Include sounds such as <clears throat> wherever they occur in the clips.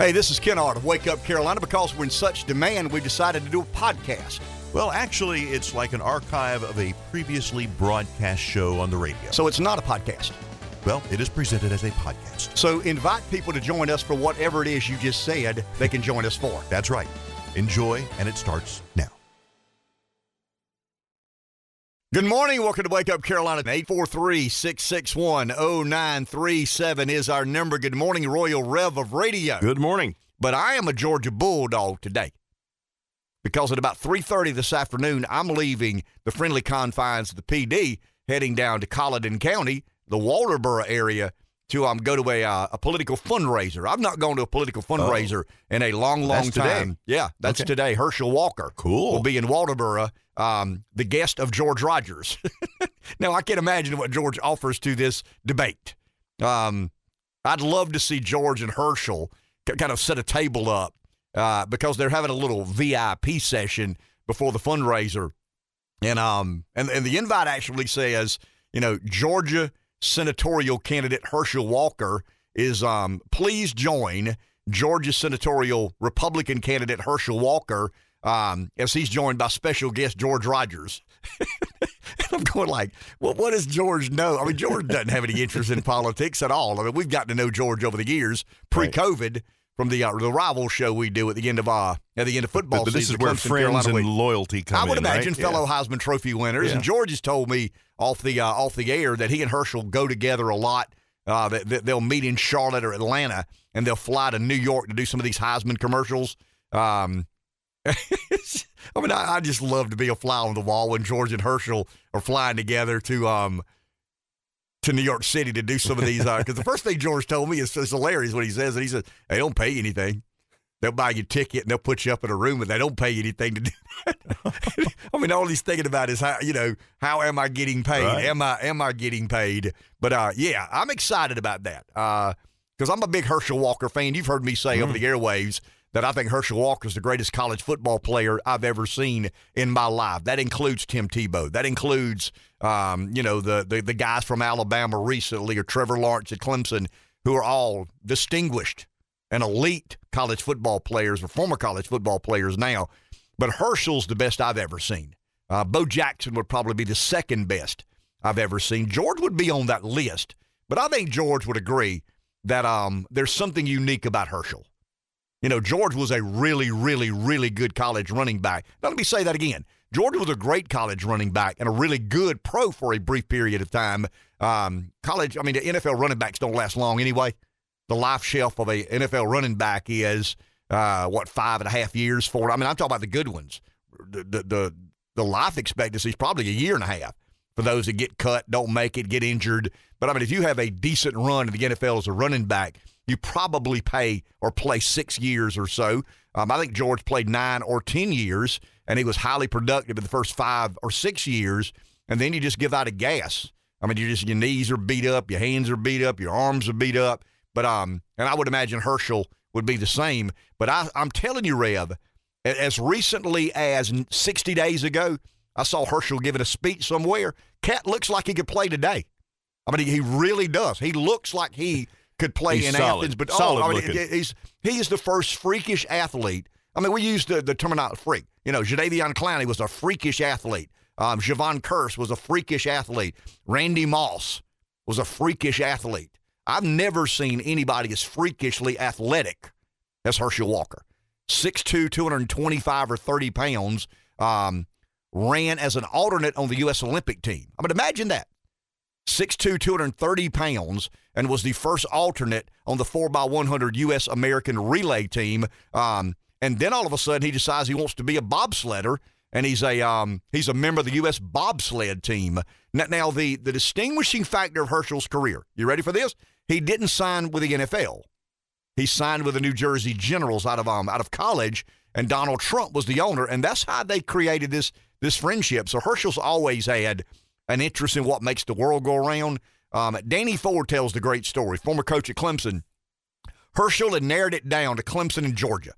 Hey, this is Ken Ard of Wake Up Carolina. Because we're in such demand, we decided to do a podcast. Well, actually, it's like an archive of a previously broadcast show on the radio. So it's not a podcast. Well, it is presented as a podcast. So invite people to join us for whatever it is you just said they can join us for. That's right. Enjoy, and it starts now. Good morning. Welcome to Wake Up Carolina. 843 661 0937 is our number. Good morning, Royal Rev of Radio. Good morning. But I am a Georgia Bulldog today because at about 3.30 this afternoon, I'm leaving the friendly confines of the PD, heading down to Colleton County, the Walterboro area, to um, go to a, uh, a political fundraiser. I've not gone to a political fundraiser oh. in a long, long that's time. Today. Yeah, that's okay. today. Herschel Walker cool. will be in Walterboro, um, the guest of George Rogers. <laughs> now, I can't imagine what George offers to this debate. Um, I'd love to see George and Herschel kind of set a table up uh, because they're having a little VIP session before the fundraiser. And um and, and the invite actually says, you know, Georgia senatorial candidate Herschel Walker is um please join Georgia senatorial Republican candidate Herschel Walker um, as he's joined by special guest George Rogers. <laughs> I'm going like, well, what does George know? I mean, George doesn't have any interest in politics at all. I mean, we've gotten to know George over the years, pre-COVID. Right from the uh, the rival show we do at the end of uh at the end of football but, but this season. is where Clemson, friends Carolina and week. loyalty come I would in, imagine right? fellow yeah. Heisman Trophy winners. Yeah. And George has told me off the uh, off the air that he and Herschel go together a lot. Uh, that, that they'll meet in Charlotte or Atlanta, and they'll fly to New York to do some of these Heisman commercials. Um, <laughs> I mean, I, I, just love to be a fly on the wall when George and Herschel are flying together to um to New York City to do some of these. Because uh, the first thing George told me is, is hilarious when he says it. He says they don't pay you anything. They'll buy you a ticket and they'll put you up in a room, and they don't pay you anything to do that. <laughs> I mean, all he's thinking about is how you know how am I getting paid? Right. Am I am I getting paid? But uh, yeah, I'm excited about that because uh, I'm a big Herschel Walker fan. You've heard me say mm. over the airwaves that I think Herschel Walker is the greatest college football player I've ever seen in my life. That includes Tim Tebow. That includes um, you know the, the the guys from Alabama recently or Trevor Lawrence at Clemson who are all distinguished and elite college football players or former college football players now. But Herschel's the best I've ever seen. Uh, Bo Jackson would probably be the second best I've ever seen. George would be on that list, but I think George would agree that um, there's something unique about Herschel. You know, George was a really, really, really good college running back. Now, let me say that again. George was a great college running back and a really good pro for a brief period of time. Um, college, I mean, the NFL running backs don't last long anyway the life shelf of a NFL running back is uh, what five and a half years for. I mean, I'm talking about the good ones. The the the, the life expectancy is probably a year and a half for those that get cut, don't make it, get injured. But I mean, if you have a decent run in the NFL as a running back, you probably pay or play six years or so. Um, I think George played nine or ten years, and he was highly productive in the first five or six years. And then you just give out a gas. I mean, you just your knees are beat up, your hands are beat up, your arms are beat up. But um, and I would imagine Herschel would be the same. But I, I'm telling you, Rev, as recently as 60 days ago, I saw Herschel giving a speech somewhere. Cat looks like he could play today. I mean, he really does. He looks like he could play he's in solid. Athens. But solid oh, I mean, he's he is the first freakish athlete. I mean, we use the, the terminology freak. You know, Jadeveon Clowney was a freakish athlete. Um, Jevon Kearse was a freakish athlete. Randy Moss was a freakish athlete. I've never seen anybody as freakishly athletic as Herschel Walker. 6'2, 225 or 30 pounds, um, ran as an alternate on the U.S. Olympic team. I mean, imagine that. 6'2, 230 pounds, and was the first alternate on the 4x100 U.S. American relay team. Um, and then all of a sudden, he decides he wants to be a bobsledder, and he's a um, he's a member of the U.S. bobsled team. Now, now, the the distinguishing factor of Herschel's career. You ready for this? He didn't sign with the NFL. He signed with the New Jersey Generals out of um, out of college, and Donald Trump was the owner, and that's how they created this this friendship. So Herschel's always had an interest in what makes the world go around. Um, Danny Ford tells the great story. Former coach at Clemson, Herschel had narrowed it down to Clemson and Georgia.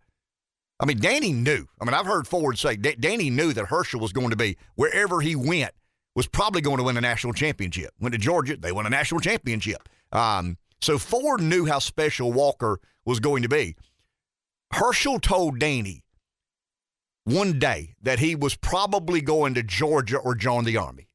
I mean, Danny knew. I mean, I've heard Ford say D- Danny knew that Herschel was going to be wherever he went was probably going to win a national championship. Went to Georgia, they won a national championship. Um, so Ford knew how special Walker was going to be. Herschel told Danny one day that he was probably going to Georgia or join the Army.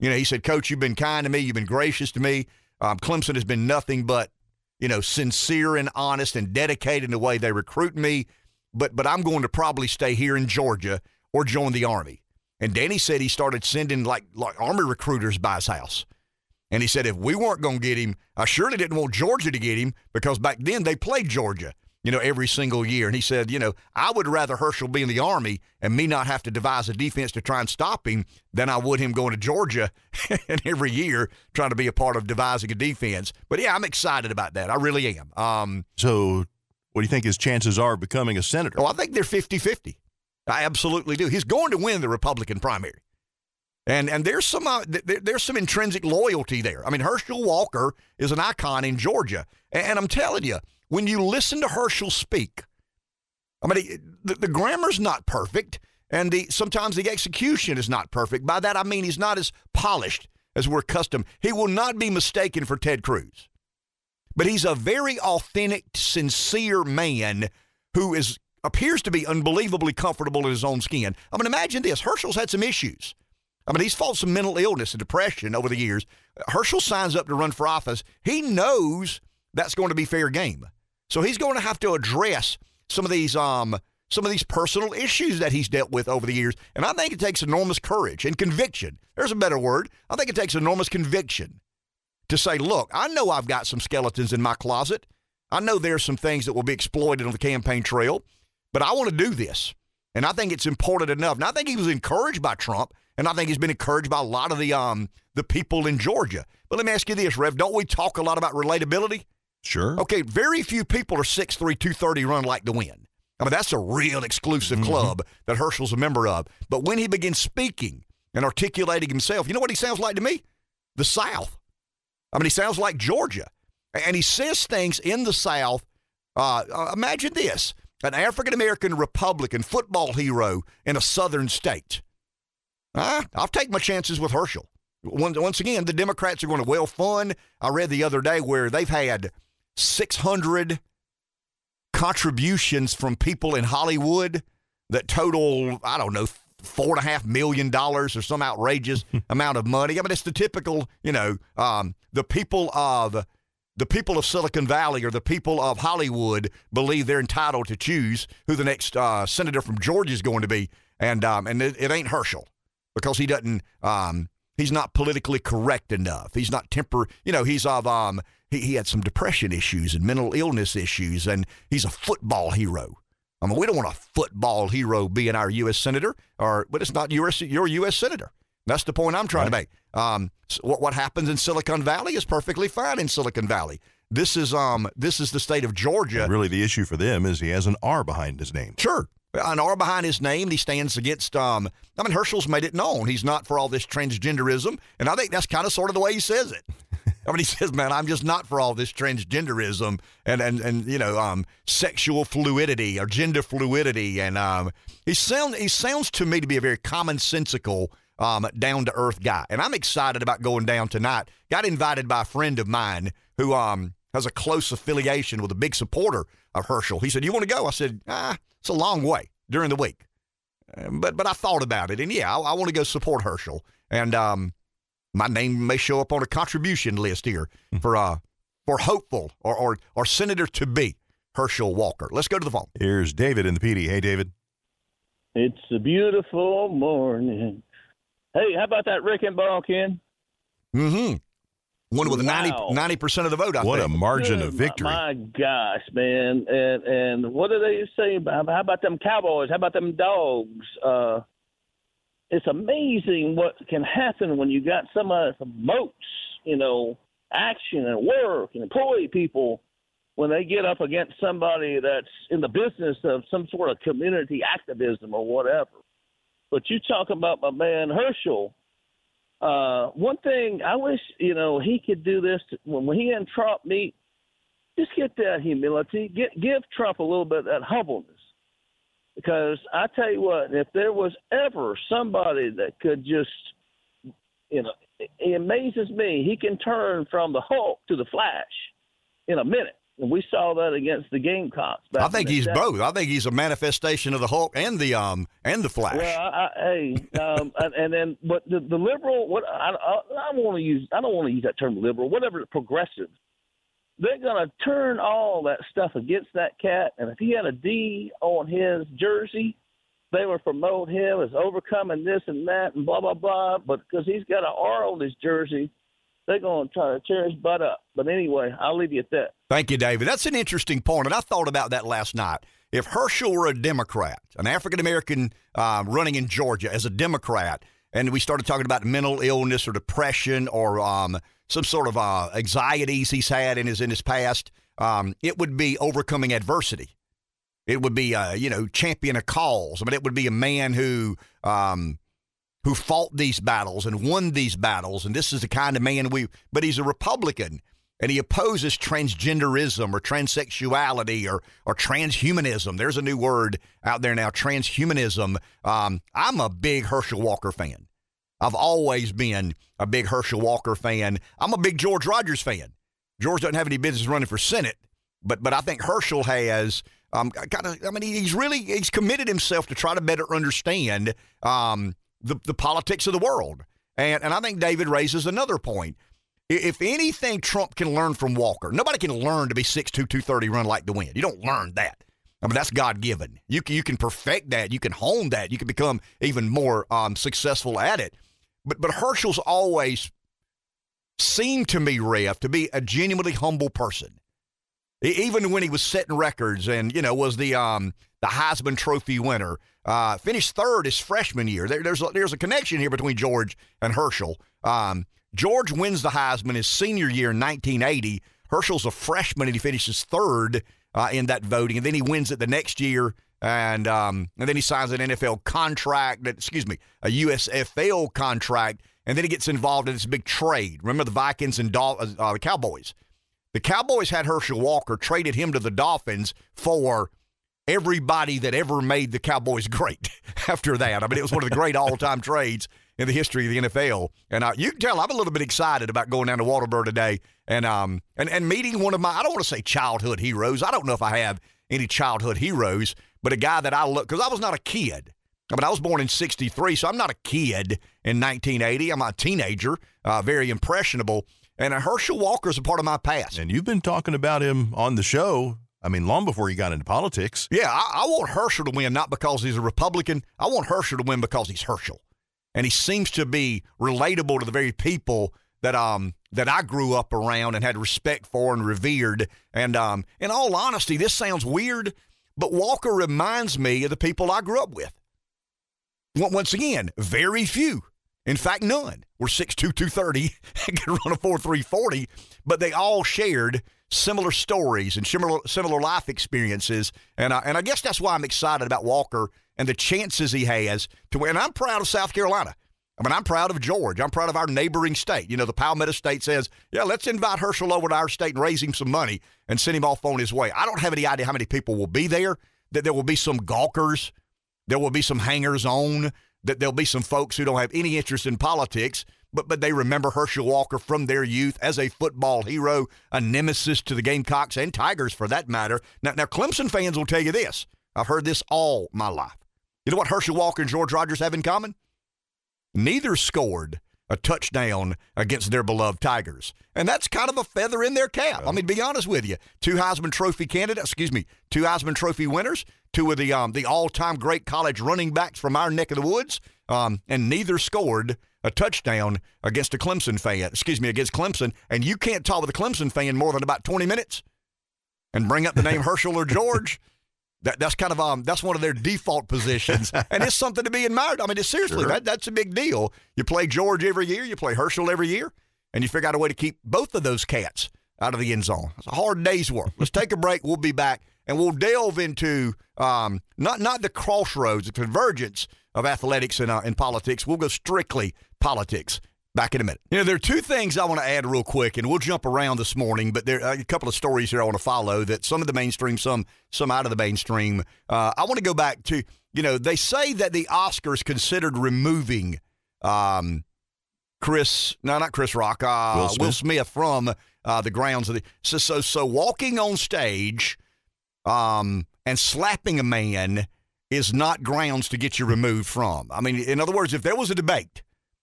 You know, he said, Coach, you've been kind to me. You've been gracious to me. Um, Clemson has been nothing but, you know, sincere and honest and dedicated in the way they recruit me. But, but I'm going to probably stay here in Georgia or join the Army. And Danny said he started sending like, like Army recruiters by his house. And he said if we weren't going to get him, I surely didn't want Georgia to get him because back then they played Georgia you know, every single year. And he said, you know, I would rather Herschel be in the Army and me not have to devise a defense to try and stop him than I would him going to Georgia <laughs> and every year trying to be a part of devising a defense. But yeah, I'm excited about that. I really am. Um, so, what do you think his chances are of becoming a senator? Oh, I think they're 50 50. I absolutely do. He's going to win the Republican primary. And and there's some uh, there, there's some intrinsic loyalty there. I mean, Herschel Walker is an icon in Georgia, and, and I'm telling you, when you listen to Herschel speak, I mean, the, the grammar's not perfect, and the sometimes the execution is not perfect. By that I mean he's not as polished as we're accustomed. He will not be mistaken for Ted Cruz, but he's a very authentic, sincere man who is appears to be unbelievably comfortable in his own skin. I mean, imagine this: Herschel's had some issues. I mean, he's fought some mental illness and depression over the years. Herschel signs up to run for office. He knows that's going to be fair game. So he's going to have to address some of these um some of these personal issues that he's dealt with over the years. And I think it takes enormous courage and conviction. There's a better word. I think it takes enormous conviction to say, look, I know I've got some skeletons in my closet. I know there's some things that will be exploited on the campaign trail, but I want to do this. And I think it's important enough. And I think he was encouraged by Trump, and I think he's been encouraged by a lot of the um the people in Georgia. But let me ask you this, Rev. Don't we talk a lot about relatability? Sure. Okay, very few people are 6'3, 230 run like the wind. I mean, that's a real exclusive mm-hmm. club that Herschel's a member of. But when he begins speaking and articulating himself, you know what he sounds like to me? The South. I mean, he sounds like Georgia. And he says things in the South. Uh, uh, imagine this an African American Republican football hero in a southern state. Uh, I'll take my chances with Herschel. Once, once again, the Democrats are going to well fund. I read the other day where they've had 600 contributions from people in Hollywood that total, I don't know, four and a half million dollars or some outrageous <laughs> amount of money. I mean, it's the typical, you know, um, the people of the people of Silicon Valley or the people of Hollywood believe they're entitled to choose who the next uh, senator from Georgia is going to be, and um, and it, it, ain't Herschel because he doesn't. Um, he's not politically correct enough. He's not temper. You know, he's of um, he, he had some depression issues and mental illness issues, and he's a football hero. I mean, we don't want a football hero being our U.S. senator, or but it's not your your U.S. senator. That's the point I'm trying right. to make. Um, so what what happens in Silicon Valley is perfectly fine in Silicon Valley. This is um this is the state of Georgia. And really, the issue for them is he has an R behind his name. Sure, an R behind his name. He stands against. Um, I mean, Herschel's made it known he's not for all this transgenderism, and I think that's kind of sort of the way he says it. I mean, he says, "Man, I'm just not for all this transgenderism and and and you know, um, sexual fluidity or gender fluidity." And um, he sounds he sounds to me to be a very commonsensical, um, down to earth guy. And I'm excited about going down tonight. Got invited by a friend of mine who um has a close affiliation with a big supporter of Herschel. He said, "You want to go?" I said, "Ah, it's a long way during the week." Um, but but I thought about it, and yeah, I, I want to go support Herschel. And um, my name may show up on a contribution list here hmm. for uh for hopeful or or, or senator to be Herschel Walker. Let's go to the phone. Here's David in the PD. Hey, David. It's a beautiful morning. Hey, how about that Rickenbaugh, Ken? Mm-hmm. One with wow. 90 percent of the vote. I what think. a margin Good, of victory! My, my, gosh, man! And and what do they say about how about them Cowboys? How about them dogs? Uh, it's amazing what can happen when you got some of the moats, you know, action and work and employee people when they get up against somebody that's in the business of some sort of community activism or whatever. But you talk about my man Herschel. Uh, one thing I wish you know he could do this to, when he and Trump meet. Just get that humility. Get give Trump a little bit of that humbleness because I tell you what, if there was ever somebody that could just, you know, it amazes me. He can turn from the Hulk to the Flash in a minute. And we saw that against the Gamecocks. I think he's both. I think he's a manifestation of the Hulk and the um and the Flash. Well, I, I, hey, um, <laughs> and, and, then but the, the liberal, what I, I, I want to use, I don't want to use that term liberal, whatever progressive. They're gonna turn all that stuff against that cat, and if he had a D on his jersey, they would promote him as overcoming this and that and blah blah blah. But because he's got an R on his jersey, they're going to try to tear his butt up. But anyway, I'll leave you at that. Thank you, David. That's an interesting point, and I thought about that last night. If Herschel were a Democrat, an African American uh, running in Georgia as a Democrat, and we started talking about mental illness or depression or um, some sort of uh, anxieties he's had in his in his past, um, it would be overcoming adversity. It would be, uh, you know, champion a cause. I mean, it would be a man who um, who fought these battles and won these battles. And this is the kind of man we, but he's a Republican and he opposes transgenderism or transsexuality or, or transhumanism. There's a new word out there now, transhumanism. Um, I'm a big Herschel Walker fan. I've always been a big Herschel Walker fan. I'm a big George Rogers fan. George doesn't have any business running for Senate, but but I think Herschel has um, kind of. I mean, he's really he's committed himself to try to better understand um, the, the politics of the world. And, and I think David raises another point. If anything Trump can learn from Walker, nobody can learn to be 6'2", 230, run like the wind. You don't learn that. I mean, that's God given. You can, you can perfect that. You can hone that. You can become even more um, successful at it. But but Herschel's always seemed to me, Rev, to be a genuinely humble person. Even when he was setting records and you know was the um, the Heisman Trophy winner, uh, finished third his freshman year. There, there's, a, there's a connection here between George and Herschel. Um, George wins the Heisman his senior year in 1980. Herschel's a freshman and he finishes third uh, in that voting, and then he wins it the next year. And um, and then he signs an NFL contract, excuse me, a USFL contract, and then he gets involved in this big trade. Remember the Vikings and Dol- uh, the Cowboys. The Cowboys had Herschel Walker, traded him to the Dolphins for everybody that ever made the Cowboys <laughs> great after that. I mean, it was one of the great all time trades in the history of the NFL. And uh, you can tell I'm a little bit excited about going down to Walterboro today and um and, and meeting one of my I don't want to say childhood heroes. I don't know if I have any childhood heroes, but a guy that I look because I was not a kid. I mean, I was born in '63, so I'm not a kid in 1980. I'm a teenager, uh, very impressionable. And Herschel Walker is a part of my past. And you've been talking about him on the show I mean, long before he got into politics. Yeah, I, I, want Herschel to win not because he's a Republican. I want Herschel to win because he's Herschel, and he seems to be relatable to the very people that um that I grew up around and had respect for and revered. And um, in all honesty, this sounds weird, but Walker reminds me of the people I grew up with. Once again, very few. In fact, none were 6'2", 230 <laughs> and could run a 4'3", but they all shared – similar stories and similar similar life experiences, and I, and I guess that's why I'm excited about Walker and the chances he has to win. And I'm proud of South Carolina. I mean, I'm proud of George. I'm proud of our neighboring state. You know, the Palmetto State says, yeah, let's invite Herschel over to our state and raise him some money and send him off on his way. I don't have any idea how many people will be there, that there will be some gawkers, there will be some hangers on, that there'll be some folks who don't have any interest in politics but but they remember Herschel Walker from their youth as a football hero, a nemesis to the Gamecocks and Tigers for that matter. Now, now Clemson fans will tell you this. I've heard this all my life. You know what Herschel Walker and George Rogers have in common? Neither scored a touchdown against their beloved Tigers. And that's kind of a feather in their cap. I mean, to be honest with you, two Heisman Trophy candidates, excuse me, two Heisman Trophy winners, two of the um, the all-time great college running backs from our neck of the woods, um, and neither scored a touchdown against a Clemson fan, excuse me, against Clemson, and you can't talk with a Clemson fan more than about 20 minutes and bring up the name <laughs> Herschel or George. That, that's kind of um that's one of their default positions, <laughs> and it's something to be admired. I mean, it's seriously sure. that that's a big deal. You play George every year, you play Herschel every year, and you figure out a way to keep both of those cats out of the end zone. It's a hard day's work. Let's take a break. We'll be back, and we'll delve into um not not the crossroads, the convergence of athletics and, uh, and politics. We'll go strictly politics. Back in a minute. You know, there are two things I want to add real quick, and we'll jump around this morning. But there are a couple of stories here I want to follow. That some of the mainstream, some some out of the mainstream. Uh, I want to go back to you know they say that the Oscars considered removing um, Chris, no, not Chris Rock, uh, Will, Smith. Will, Smith. from uh, the grounds of the. So, so, so walking on stage um, and slapping a man is not grounds to get you removed from. I mean, in other words, if there was a debate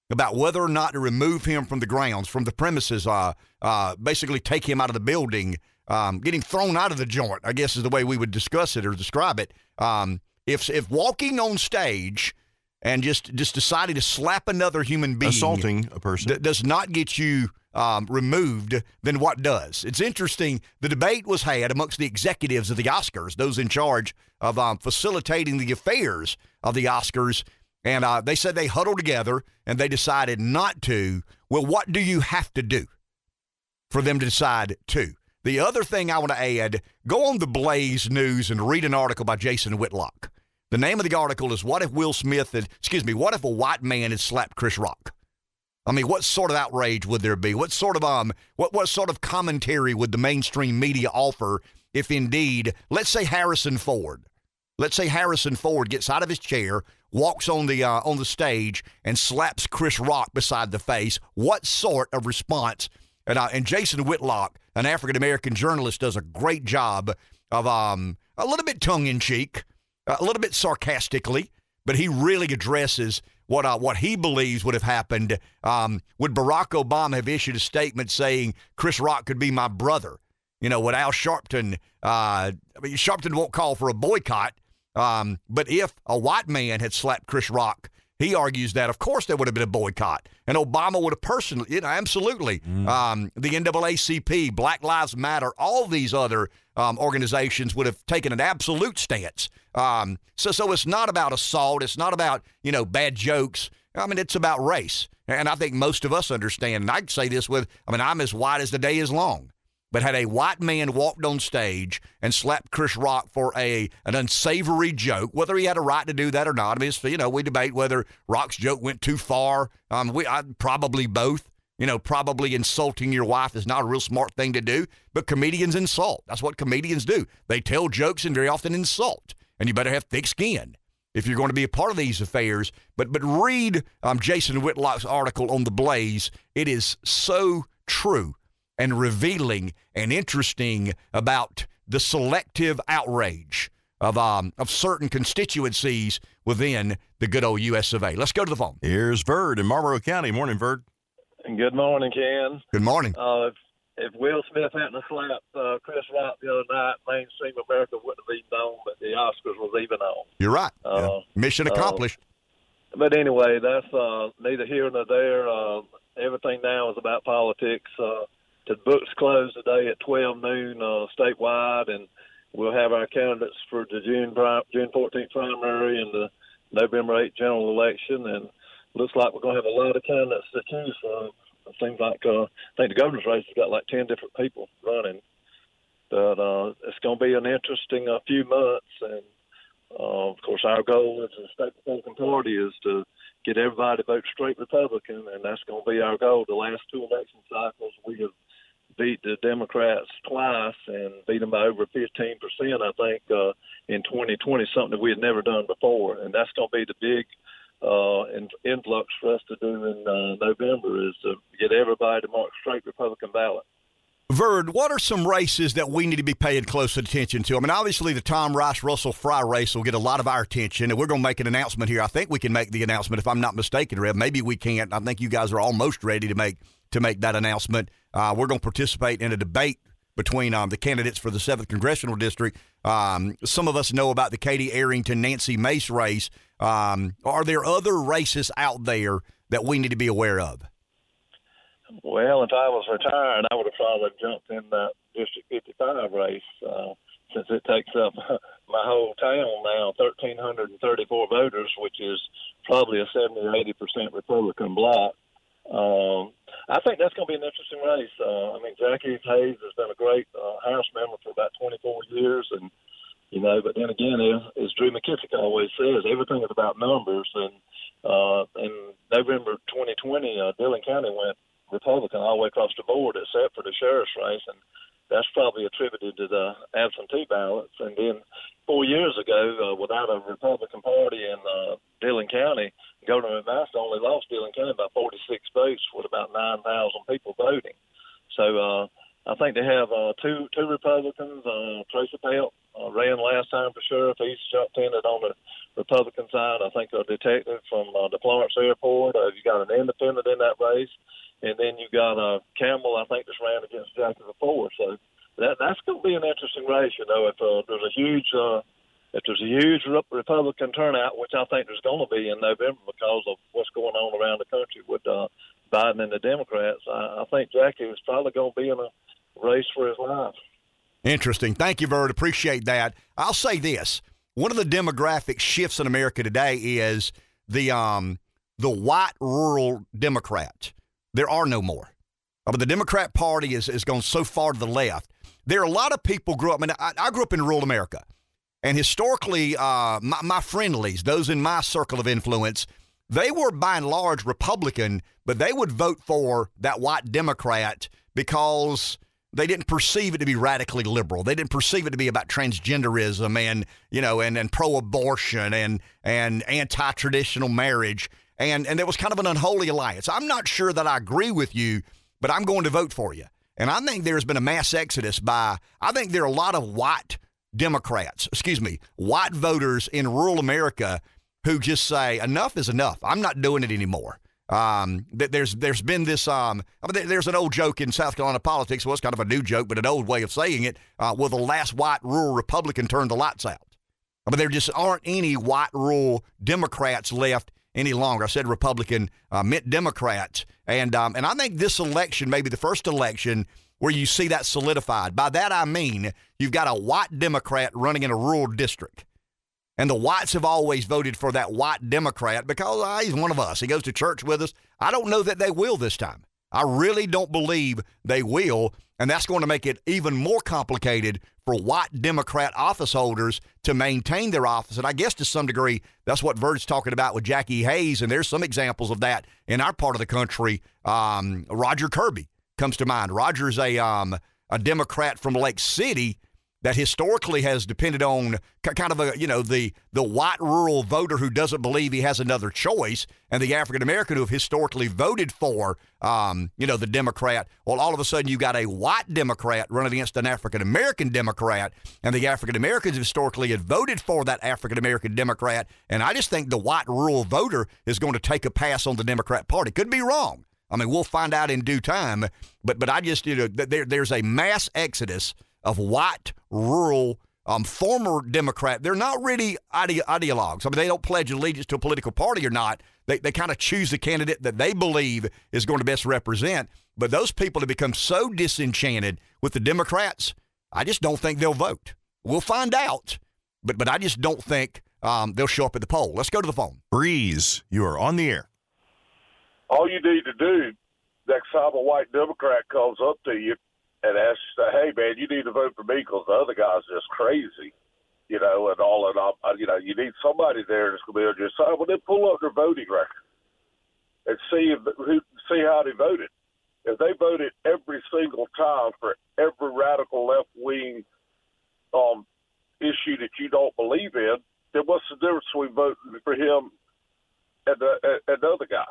about whether or not to remove him from the grounds, from the premises, uh, uh, basically take him out of the building, um, get him thrown out of the joint, I guess is the way we would discuss it or describe it. Um, if if walking on stage and just just deciding to slap another human being, Assaulting a person. d- does not get you um, removed, then what does? It's interesting. The debate was had amongst the executives of the Oscars, those in charge of um, facilitating the affairs of the Oscars, and uh, they said they huddled together and they decided not to. Well, what do you have to do for them to decide to? The other thing I want to add go on the Blaze News and read an article by Jason Whitlock. The name of the article is What If Will Smith had, excuse me, what if a white man had slapped Chris Rock? I mean, what sort of outrage would there be? What sort of um what what sort of commentary would the mainstream media offer if indeed, let's say Harrison Ford, let's say Harrison Ford gets out of his chair, walks on the uh, on the stage and slaps Chris Rock beside the face, what sort of response? And uh, and Jason Whitlock, an African American journalist, does a great job of um a little bit tongue in cheek, a little bit sarcastically, but he really addresses what uh, what he believes would have happened. Um, would Barack Obama have issued a statement saying Chris Rock could be my brother? You know, would Al Sharpton? Uh, I mean, Sharpton won't call for a boycott, um, but if a white man had slapped Chris Rock, he argues that of course there would have been a boycott, and Obama would have personally, you know, absolutely. Um, the NAACP, Black Lives Matter, all these other um, organizations would have taken an absolute stance. Um, so, so it's not about assault. It's not about you know bad jokes. I mean, it's about race, and I think most of us understand. And I can say this with, I mean, I'm as white as the day is long. But had a white man walked on stage and slapped Chris Rock for a an unsavory joke, whether he had a right to do that or not, I mean, you know, we debate whether Rock's joke went too far. Um, we I, probably both. You know, probably insulting your wife is not a real smart thing to do, but comedians insult. That's what comedians do. They tell jokes and very often insult, and you better have thick skin if you're going to be a part of these affairs. But but read um, Jason Whitlock's article on the Blaze. It is so true and revealing and interesting about the selective outrage of um, of certain constituencies within the good old U.S. of A. Let's go to the phone. Here's Verd in Marlboro County. Morning, Verd. Good morning, Ken. Good morning. Uh, if, if Will Smith hadn't slapped uh, Chris Rock the other night, mainstream America wouldn't have even known that the Oscars was even on. You're right. Uh, Mission uh, accomplished. But anyway, that's uh, neither here nor there. Uh, everything now is about politics. The books close today at 12 noon uh, statewide, and we'll have our candidates for the June pri- June 14th primary and the November 8th general election. And looks like we're going to have a lot of candidates to choose from. It seems like uh, I think the governor's race has got like 10 different people running. But uh, it's going to be an interesting uh, few months, and uh, of course, our goal as a state Republican Party is to get everybody to vote straight Republican, and that's going to be our goal. The last two election cycles, we have beat the Democrats twice and beat them by over 15 percent. I think uh, in 2020, something that we had never done before, and that's going to be the big uh, in, influx for us to do in uh, November is to get everybody to mark straight Republican ballot. Verd, what are some races that we need to be paying close attention to? I mean, obviously the Tom Rice Russell Fry race will get a lot of our attention, and we're going to make an announcement here. I think we can make the announcement if I'm not mistaken, Rev. Maybe we can't. I think you guys are almost ready to make to make that announcement. Uh, we're going to participate in a debate between um, the candidates for the seventh congressional district. Um, some of us know about the Katie Arrington Nancy Mace race. Um, are there other races out there that we need to be aware of? Well, if I was retired, I would have probably jumped in that District 55 race uh, since it takes up <laughs> my whole town now, 1,334 voters, which is probably a 70 or 80 percent Republican block. Um, I think that's going to be an interesting race. Uh, I mean, Jackie Hayes has been a great uh, House member for about 24 years, and you know, but then again, as, as Drew McKissick always says, everything is about numbers. And uh, in November 2020, uh, Dillon County went Republican all the way across the board, except for the sheriff's race, and that's probably attributed to the absentee ballots. And then four years ago, uh, without a Republican Party in uh, Dillon County, Governor McMaster only lost Dillon County by 46 votes with about 9,000 people voting. So uh, I think they have uh, two two Republicans. Uh, Tracy Pelt uh, ran last time for sheriff. He's in it on the Republican side. I think a detective from uh, the Florence Airport. Uh, you got an independent in that race, and then you got a uh, Campbell. I think just ran against Jackie before. So that that's going to be an interesting race. You know, if uh, there's a huge uh, if there's a huge Republican turnout, which I think there's going to be in November because of what's going on around the country with uh, Biden and the Democrats, I, I think Jackie is probably going to be in a race for his life. Interesting. Thank you, Verd. Appreciate that. I'll say this: one of the demographic shifts in America today is the um, the white rural Democrat. There are no more. But the Democrat Party is, is gone so far to the left. There are a lot of people grew up. I mean, I, I grew up in rural America. And historically, uh, my, my friendlies, those in my circle of influence, they were by and large Republican, but they would vote for that white Democrat because they didn't perceive it to be radically liberal. They didn't perceive it to be about transgenderism and you know and, and pro-abortion and and anti-traditional marriage. And and there was kind of an unholy alliance. I'm not sure that I agree with you, but I'm going to vote for you. And I think there's been a mass exodus by I think there are a lot of white Democrats, excuse me, white voters in rural America who just say enough is enough. I'm not doing it anymore. Um, there's there's been this um, I mean, there's an old joke in South Carolina politics. Well, it's kind of a new joke, but an old way of saying it. Uh, the last white rural Republican turn the lights out? I mean, there just aren't any white rural Democrats left any longer. I said Republican uh, meant Democrats, and um, and I think this election may be the first election where you see that solidified. By that I mean you've got a white Democrat running in a rural district. And the whites have always voted for that white Democrat because uh, he's one of us. He goes to church with us. I don't know that they will this time. I really don't believe they will. And that's going to make it even more complicated for white Democrat office holders to maintain their office. And I guess to some degree, that's what Verd's talking about with Jackie Hayes. And there's some examples of that in our part of the country. Um, Roger Kirby comes to mind. Roger's a, um, a Democrat from Lake City that historically has depended on kind of a you know the the white rural voter who doesn't believe he has another choice, and the African American who have historically voted for um, you know the Democrat. Well, all of a sudden you got a white Democrat running against an African American Democrat, and the African Americans historically had voted for that African American Democrat. And I just think the white rural voter is going to take a pass on the Democrat Party. Could be wrong. I mean, we'll find out in due time. But but I just you know there there's a mass exodus of white rural um, former Democrat. They're not really ide- ideologues. I mean, they don't pledge allegiance to a political party or not. They, they kind of choose the candidate that they believe is going to best represent. But those people have become so disenchanted with the Democrats, I just don't think they'll vote. We'll find out. But, but I just don't think um, they'll show up at the poll. Let's go to the phone. Breeze, you are on the air. All you need to do, next time a white Democrat comes up to you and ask, hey man, you need to vote for me because the other guy's just crazy, you know, and all and all. You know, you need somebody there that's going to be able to decide. Well, then pull up their voting record and see if, who see how they voted. If they voted every single time for every radical left wing um, issue that you don't believe in, then what's the difference between voting for him and the, and the other guy?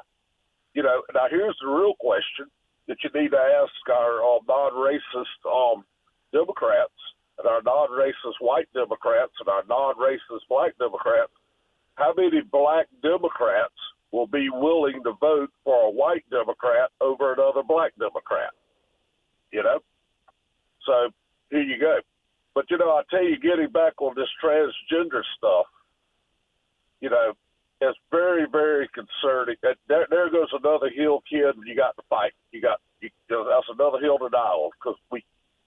You know, now here's the real question that you need to ask our uh, non-racist um, Democrats and our non-racist white Democrats and our non-racist black Democrats, how many black Democrats will be willing to vote for a white Democrat over another black Democrat? You know? So here you go. But, you know, I tell you, getting back on this transgender stuff, you know, it's very, very concerning. There, there goes another hill, kid. You got to fight. You got you, that's another hill to die on because we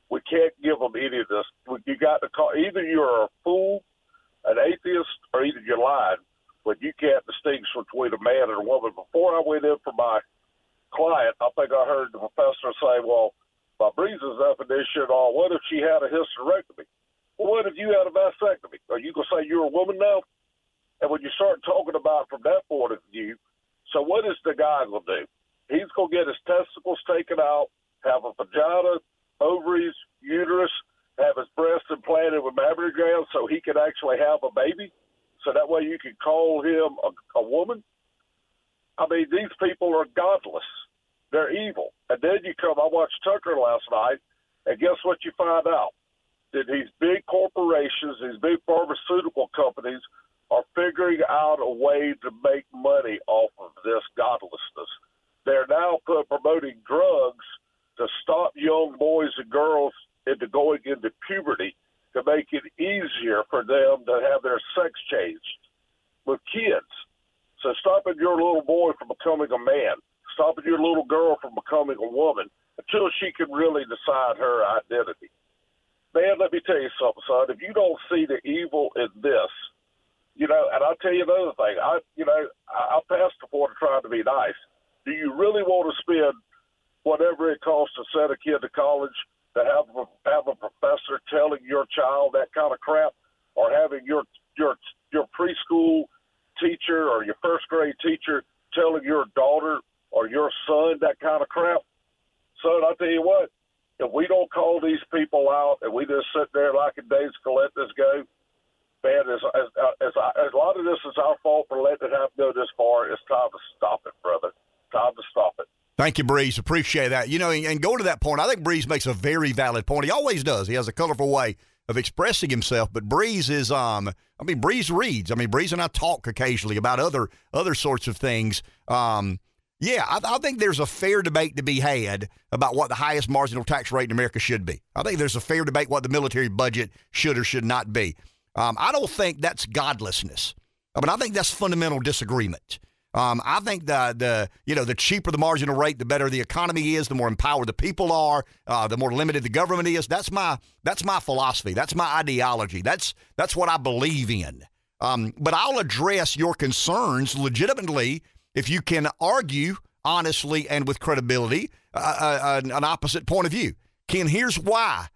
we can't give them any of this. You got to call either you're a fool, an atheist, or either you're lying. But you can't distinguish between a man and a woman. Before I went in for my client, I think I heard the professor say, "Well, by Breeze's definition, uh, what if she had a hysterectomy? Well, what if you had a vasectomy? Are you gonna say you're a woman now?" And when you start talking about from that point of view, so what is the guy going to do? He's going to get his testicles taken out, have a vagina, ovaries, uterus, have his breast implanted with mammary glands so he can actually have a baby. So that way you can call him a, a woman. I mean, these people are godless. They're evil. And then you come, I watched Tucker last night, And guess what you find out? That these big corporations, these big pharmaceutical companies, are figuring out a way to make money off of this godlessness. They're now promoting drugs to stop young boys and girls into going into puberty to make it easier for them to have their sex changed with kids. So stopping your little boy from becoming a man, stopping your little girl from becoming a woman until she can really decide her identity. Man, let me tell you something, son. If you don't see the evil in this, you know, and I'll tell you another thing. I, you know, I, I passed before trying to be nice. Do you really want to spend whatever it costs to send a kid to college to have a, have a professor telling your child that kind of crap, or having your your your preschool teacher or your first grade teacher telling your daughter or your son that kind of crap? Son, I tell you what, if we don't call these people out and we just sit there like a days to let this go, man, as, as, as, as a lot of this is our fault for letting it happen go this far, it's time to stop it, brother. Time to stop it. Thank you, Breeze. Appreciate that. You know, and going to that point, I think Breeze makes a very valid point. He always does. He has a colorful way of expressing himself. But Breeze is, um, I mean, Breeze reads. I mean, Breeze and I talk occasionally about other other sorts of things. Um, yeah, I, I, think there's a fair debate to be had about what the highest marginal tax rate in America should be. I think there's a fair debate what the military budget should or should not be. Um, I don't think that's godlessness. I mean, I think that's fundamental disagreement. Um, I think the the you know the cheaper the marginal rate, the better the economy is, the more empowered the people are, uh, the more limited the government is. That's my that's my philosophy. That's my ideology. That's that's what I believe in. Um, but I'll address your concerns legitimately if you can argue honestly and with credibility uh, uh, an opposite point of view. Ken, here's why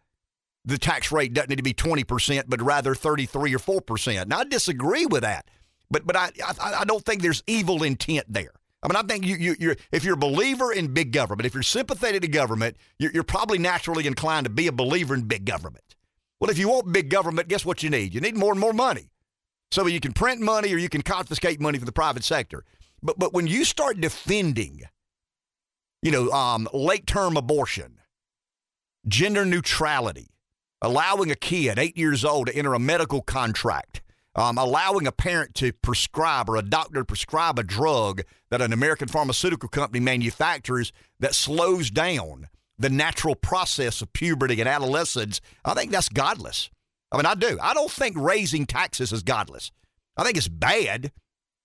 the tax rate doesn't need to be 20%, but rather 33 or 4%. Now, I disagree with that. But but I, I, I don't think there's evil intent there. I mean, I think you, you, you're if you're a believer in big government, if you're sympathetic to government, you're, you're probably naturally inclined to be a believer in big government. Well, if you want big government, guess what you need? You need more and more money. So you can print money or you can confiscate money from the private sector. But but when you start defending, you know, um, late term abortion, gender neutrality, allowing a kid eight years old to enter a medical contract um, allowing a parent to prescribe or a doctor to prescribe a drug that an American pharmaceutical company manufactures that slows down the natural process of puberty and adolescence, I think that's godless. I mean, I do. I don't think raising taxes is godless. I think it's bad,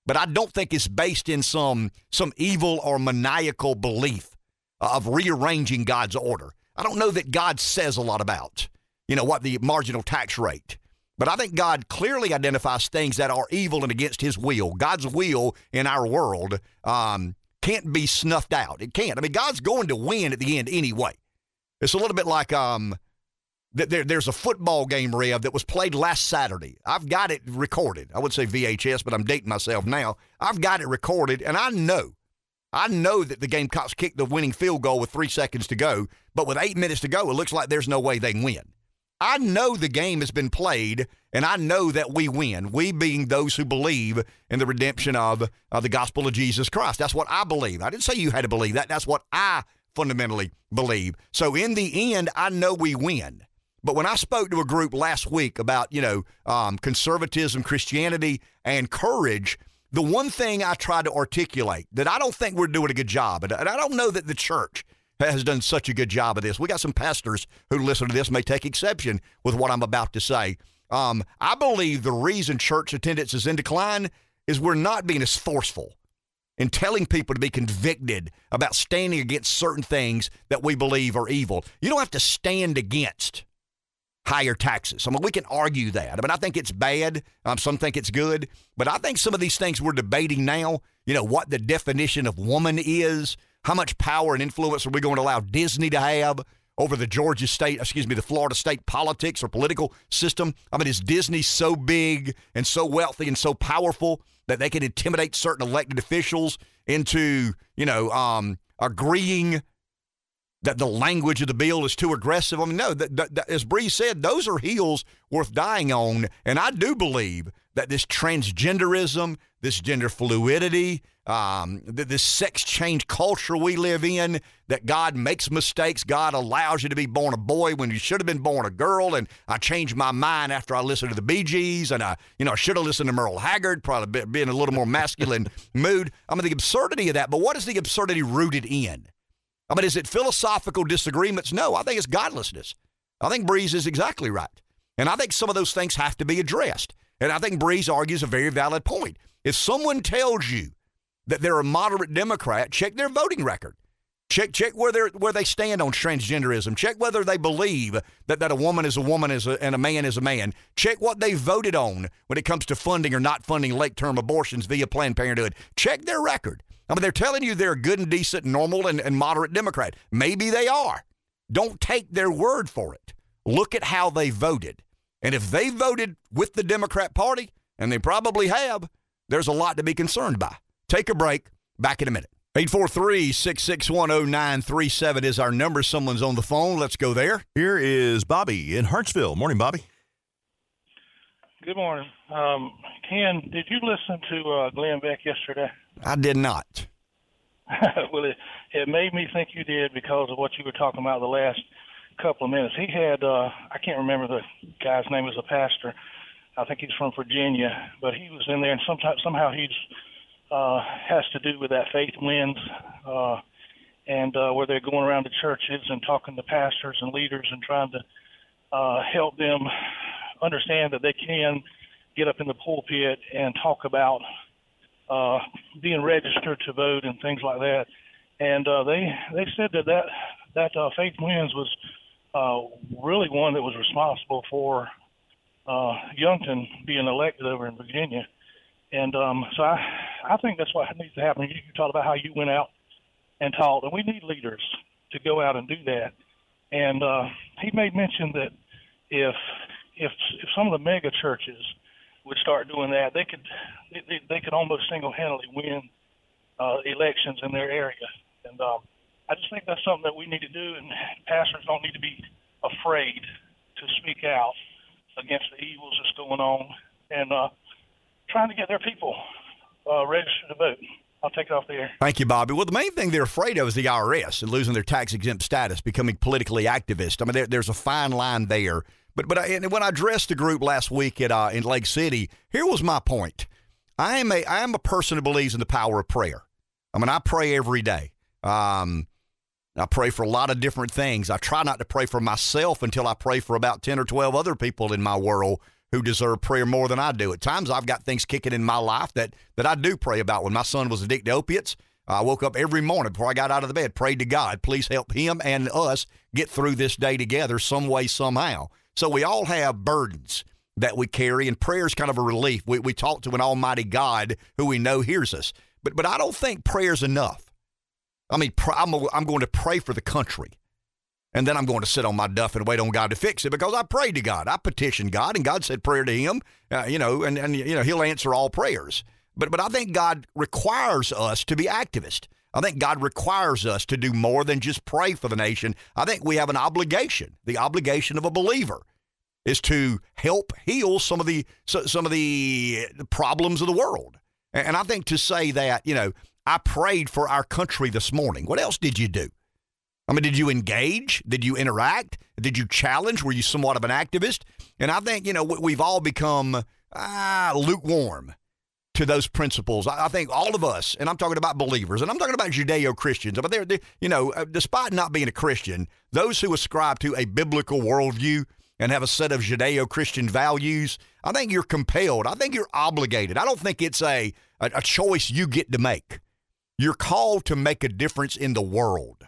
but I don't think it's based in some some evil or maniacal belief of rearranging God's order. I don't know that God says a lot about, you know, what the marginal tax rate but I think God clearly identifies things that are evil and against His will. God's will in our world um, can't be snuffed out. It can't. I mean, God's going to win at the end anyway. It's a little bit like um, there, there's a football game, Rev, that was played last Saturday. I've got it recorded. I would say VHS, but I'm dating myself now. I've got it recorded, and I know, I know that the Gamecocks kicked the winning field goal with three seconds to go, but with eight minutes to go, it looks like there's no way they win. I know the game has been played, and I know that we win. We being those who believe in the redemption of, of the gospel of Jesus Christ. That's what I believe. I didn't say you had to believe that. That's what I fundamentally believe. So in the end, I know we win. But when I spoke to a group last week about, you know, um, conservatism, Christianity, and courage, the one thing I tried to articulate that I don't think we're doing a good job, and I don't know that the church has done such a good job of this. We got some pastors who listen to this may take exception with what I'm about to say. Um, I believe the reason church attendance is in decline is we're not being as forceful in telling people to be convicted about standing against certain things that we believe are evil. You don't have to stand against higher taxes. I mean, we can argue that. I mean, I think it's bad. Um, some think it's good. But I think some of these things we're debating now, you know, what the definition of woman is, how much power and influence are we going to allow Disney to have over the Georgia state, excuse me, the Florida state politics or political system? I mean, is Disney so big and so wealthy and so powerful that they can intimidate certain elected officials into, you know, um, agreeing that the language of the bill is too aggressive. I mean, no, as Breeze said, those are heels worth dying on. And I do believe that this transgenderism, this gender fluidity, um, this sex change culture we live in, that God makes mistakes. God allows you to be born a boy when you should have been born a girl. And I changed my mind after I listened to the Bee Gees, and I, you know, I should have listened to Merle Haggard, probably being a little more masculine <laughs> mood. I mean, the absurdity of that. But what is the absurdity rooted in? I mean, is it philosophical disagreements? No, I think it's godlessness. I think Breeze is exactly right. And I think some of those things have to be addressed. And I think Breeze argues a very valid point. If someone tells you that they're a moderate Democrat, check their voting record. Check check where they where they stand on transgenderism. Check whether they believe that, that a woman is a woman is a, and a man is a man. Check what they voted on when it comes to funding or not funding late term abortions via Planned Parenthood. Check their record. I mean, they're telling you they're a good and decent, normal and, and moderate Democrat. Maybe they are. Don't take their word for it. Look at how they voted. And if they voted with the Democrat Party, and they probably have, there's a lot to be concerned by. Take a break. Back in a minute. 843 661 0937 is our number. Someone's on the phone. Let's go there. Here is Bobby in Hartsville. Morning, Bobby. Good morning. Um, Ken, did you listen to uh, Glenn Beck yesterday? I did not. <laughs> well, it, it made me think you did because of what you were talking about the last couple of minutes. He had, uh, I can't remember the guy's name, was a pastor. I think he's from Virginia, but he was in there, and sometimes somehow he's uh, has to do with that faith wins, uh, and uh, where they're going around to churches and talking to pastors and leaders and trying to uh, help them understand that they can get up in the pulpit and talk about uh, being registered to vote and things like that. And uh, they they said that that that uh, Faith Wins was uh, really one that was responsible for uh, Youngkin being elected over in Virginia. And um, so I I think that's what needs to happen. You, you talked about how you went out and taught, and we need leaders to go out and do that. And uh, he made mention that if if if some of the mega churches would start doing that, they could they, they could almost single-handedly win uh, elections in their area. And um, I just think that's something that we need to do, and pastors don't need to be afraid to speak out against the evils that's going on and uh, trying to get their people uh, registered to vote. I'll take it off the air. Thank you, Bobby. Well, the main thing they're afraid of is the IRS and losing their tax exempt status, becoming politically activist. I mean, there, there's a fine line there but but I, when I addressed the group last week at uh, in Lake City, here was my point. I am a I am a person who believes in the power of prayer. I mean, I pray every day. Um, I pray for a lot of different things. I try not to pray for myself until I pray for about ten or twelve other people in my world who deserve prayer more than I do. At times, I've got things kicking in my life that that I do pray about. When my son was addicted to opiates, I woke up every morning before I got out of the bed, prayed to God, please help him and us get through this day together some way, somehow. So we all have burdens that we carry, and prayer is kind of a relief. We, we talk to an almighty God who we know hears us. But, but I don't think prayer is enough. I mean, I'm, I'm going to pray for the country. And then I'm going to sit on my duff and wait on God to fix it because I prayed to God. I petitioned God, and God said prayer to Him, uh, you know, and, and, you know, He'll answer all prayers. But, but I think God requires us to be activists. I think God requires us to do more than just pray for the nation. I think we have an obligation. The obligation of a believer is to help heal some of the some of the problems of the world. And I think to say that, you know, I prayed for our country this morning. What else did you do? I mean, did you engage? Did you interact? Did you challenge? Were you somewhat of an activist? And I think, you know, we've all become ah, lukewarm to those principles. I, think all of us, and I'm talking about believers, and I'm talking about Judeo Christians, but they're, they, you know, uh, despite not being a Christian, those who ascribe to a biblical worldview and have a set of Judeo Christian values, I think you're compelled. I think you're obligated. I don't think it's a, a choice you get to make. You're called to make a difference in the world.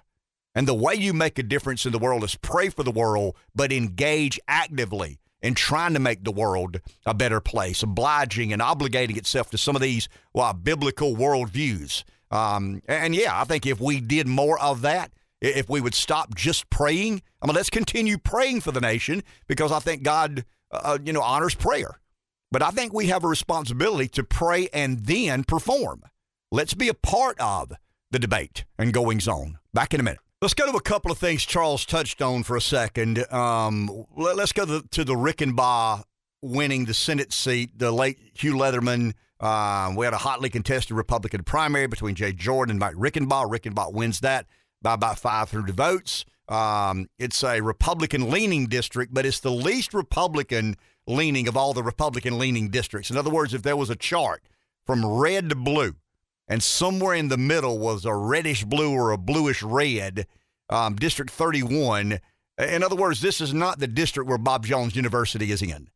And the way you make a difference in the world is pray for the world, but engage actively in trying to make the world a better place, obliging and obligating itself to some of these well, biblical worldviews. Um, and yeah, I think if we did more of that, if we would stop just praying, I mean, let's continue praying for the nation because I think God, uh, uh, you know, honors prayer. But I think we have a responsibility to pray and then perform. Let's be a part of the debate and goings on. Back in a minute. Let's go to a couple of things Charles touched on for a second. Um, let, us go to, to the Reichenbach winning the Senate seat, the late Hugh Leatherman. Um, we had a hotly contested Republican primary between Jay Jordan and Mike Reichenbach. Reichenbach wins that by about 500 votes. Um, it's a Republican leaning district, but it's the least Republican leaning of all the Republican leaning districts. In other words, if there was a chart from red to blue, and somewhere in the middle was a reddish blue or a bluish red, um, District 31. In other words, this is not the district where Bob Jones University is in.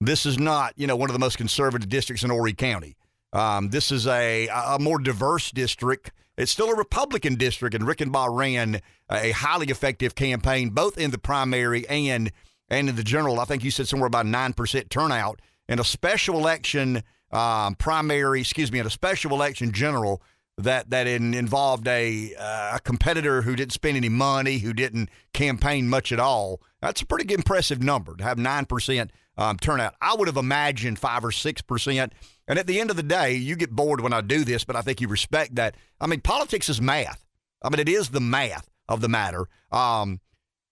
This is not, you know, one of the most conservative districts in Horry County. Um, this is a, a more diverse district. It's still a Republican district, and Reichenbach ran a highly effective campaign, both in the primary and and in the general. I think you said somewhere about nine percent turnout in a special election um, primary, excuse me, in a special election general that that in, involved a, uh, a competitor who didn't spend any money, who didn't campaign much at all. That's a pretty impressive number to have nine percent um, turnout. I would have imagined five or six percent. And at the end of the day, you get bored when I do this, but I think you respect that. I mean, politics is math. I mean, it is the math of the matter. Um,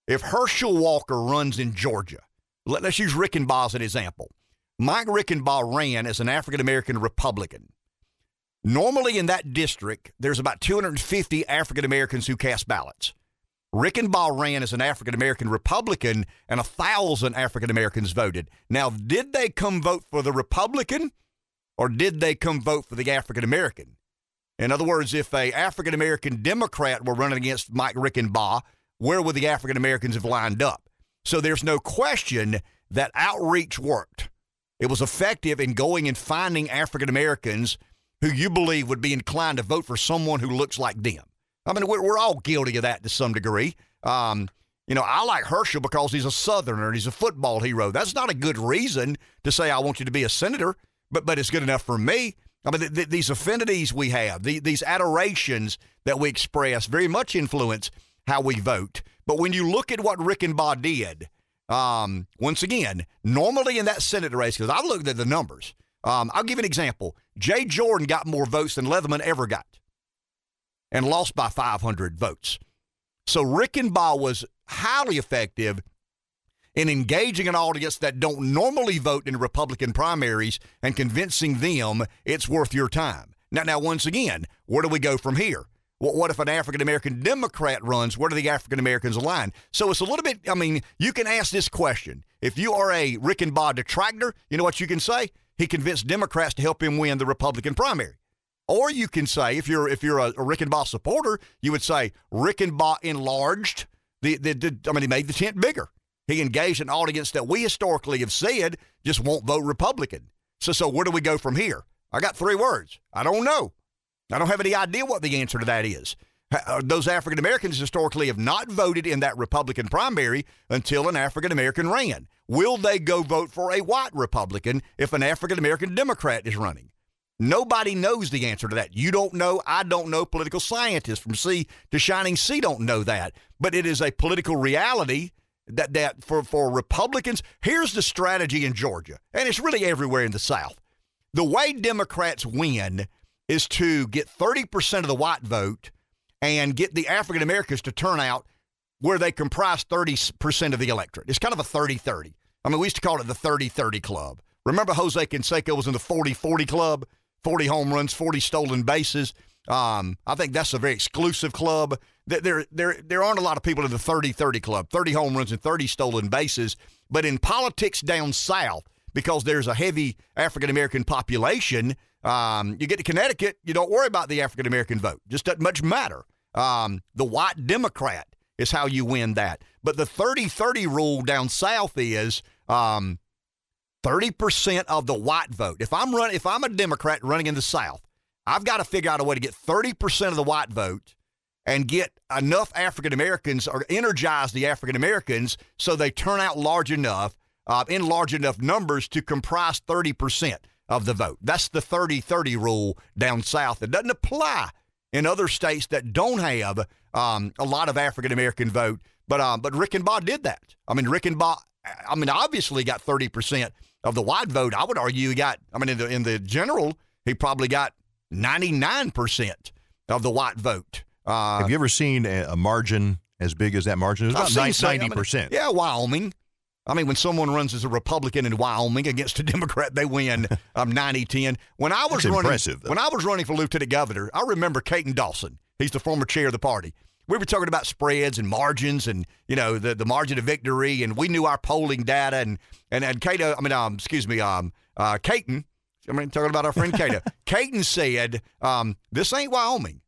if Herschel Walker runs in Georgia, let, us use Rick Reichenbach as an example. Mike Reichenbach ran as an African American Republican. Normally in that district, there's about 250 African Americans who cast ballots. Reichenbach ran as an African American Republican, and a thousand African Americans voted. Now, did they come vote for the Republican, or did they come vote for the African American? In other words, if a African American Democrat were running against Mike Reichenbach, where would the African Americans have lined up? So there's no question that outreach worked. It was effective in going and finding African Americans who you believe would be inclined to vote for someone who looks like them. I mean, we're, we're all guilty of that to some degree. Um, you know, I like Herschel because he's a Southerner and he's a football hero. That's not a good reason to say I want you to be a senator, but but it's good enough for me. I mean, th- th- these affinities we have, the, these adorations that we express, very much influence how we vote. But when you look at what Reichenbach did, um, once again, normally in that Senate race, because I've looked at the numbers, um, I'll give an example. Jay Jordan got more votes than Leatherman ever got and lost by 500 votes. So Reichenbach was highly effective in engaging an audience that don't normally vote in Republican primaries and convincing them it's worth your time. Now, now once again, where do we go from here? What, if an African American Democrat runs? Where do the African Americans align? So it's a little bit, I mean, you can ask this question. If you are a Reichenbach detractor, you know what you can say? He convinced Democrats to help him win the Republican primary. Or you can say, if you're if you're a, a Reichenbach supporter, you would say Reichenbach enlarged the, the, the I mean he made the tent bigger. He engaged an audience that we historically have said just won't vote Republican. So so where do we go from here? I got three words. I don't know. I don't have any idea what the answer to that is. Uh, those African Americans historically have not voted in that Republican primary until an African American ran. Will they go vote for a white Republican if an African American Democrat is running? Nobody knows the answer to that. You don't know. I don't know. Political scientists from sea to shining sea don't know that. But it is a political reality that, that for, for Republicans, here's the strategy in Georgia, and it's really everywhere in the South. The way Democrats win is to get 30% of the white vote and get the African Americans to turn out where they comprise 30% of the electorate. It's kind of a 30 30. I mean, we used to call it the 30 30 club. Remember, Jose Canseco was in the 40 40 club, 40 home runs, 40 stolen bases. Um, I think that's a very exclusive club. There, there, there aren't a lot of people in the 30 30 club, 30 home runs and 30 stolen bases. But in politics down south, because there's a heavy African American population, um, you get to Connecticut, you don't worry about the African American vote. Just doesn't much matter. Um, the white Democrat is how you win that. But the 30 30 rule down south is um, 30% of the white vote. If I'm run, if I'm a Democrat running in the South, I've got to figure out a way to get 30% of the white vote and get enough African Americans or energize the African Americans so they turn out large enough, uh, in large enough numbers to comprise 30% of the vote. That's the 30 30 rule down south. It doesn't apply in other states that don't have um, a lot of African American vote. But um, but Reichenbach did that. I mean, Reichenbach, I mean, obviously got 30% of the white vote. I would argue he got, I mean, in the, in the general, he probably got 99% of the white vote. Uh, Have you ever seen a, a margin as big as that margin? It's I've about seen nine- some- I mean, 90%. yeah, Wyoming. I mean, when someone runs as a Republican in Wyoming against a <laughs> Democrat, they win um, 90-10. When I was That's running, impressive, when I was running for lieutenant governor, I remember Katon Dawson. He's the former chair of the party. We were talking about spreads and margins and you know the, the margin of victory, and we knew our polling data and and and Cato. I mean, um, excuse me, um, uh, Katon. I mean, talking about our friend Cato. <laughs> Katon said, um, "This ain't Wyoming."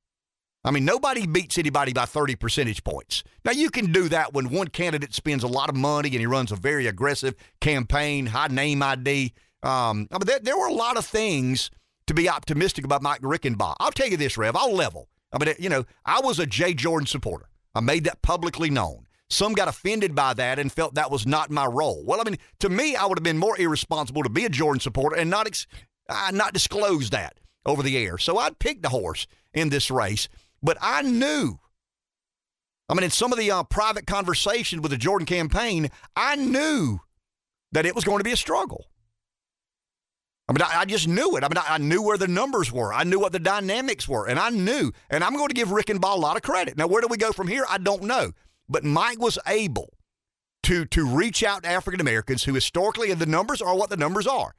I mean, nobody beats anybody by 30 percentage points. Now, you can do that when one candidate spends a lot of money and he runs a very aggressive campaign, high name ID. Um, I mean, there, there were a lot of things to be optimistic about Mike Reichenbach. I'll tell you this, Rev, I'll level. I mean, you know, I was a Jay Jordan supporter. I made that publicly known. Some got offended by that and felt that was not my role. Well, I mean, to me, I would have been more irresponsible to be a Jordan supporter and not ex- uh, not disclose that over the air. So I'd picked a horse in this race, but I knew. I mean, in some of the uh, private conversations with the Jordan campaign, I knew that it was going to be a struggle. I mean, I, I just knew it. I mean, I, I knew where the numbers were. I knew what the dynamics were, and I knew. And I'm going to give Reichenbach a lot of credit. Now, where do we go from here? I don't know. But Mike was able to to reach out to African Americans who historically, and the numbers are what the numbers are.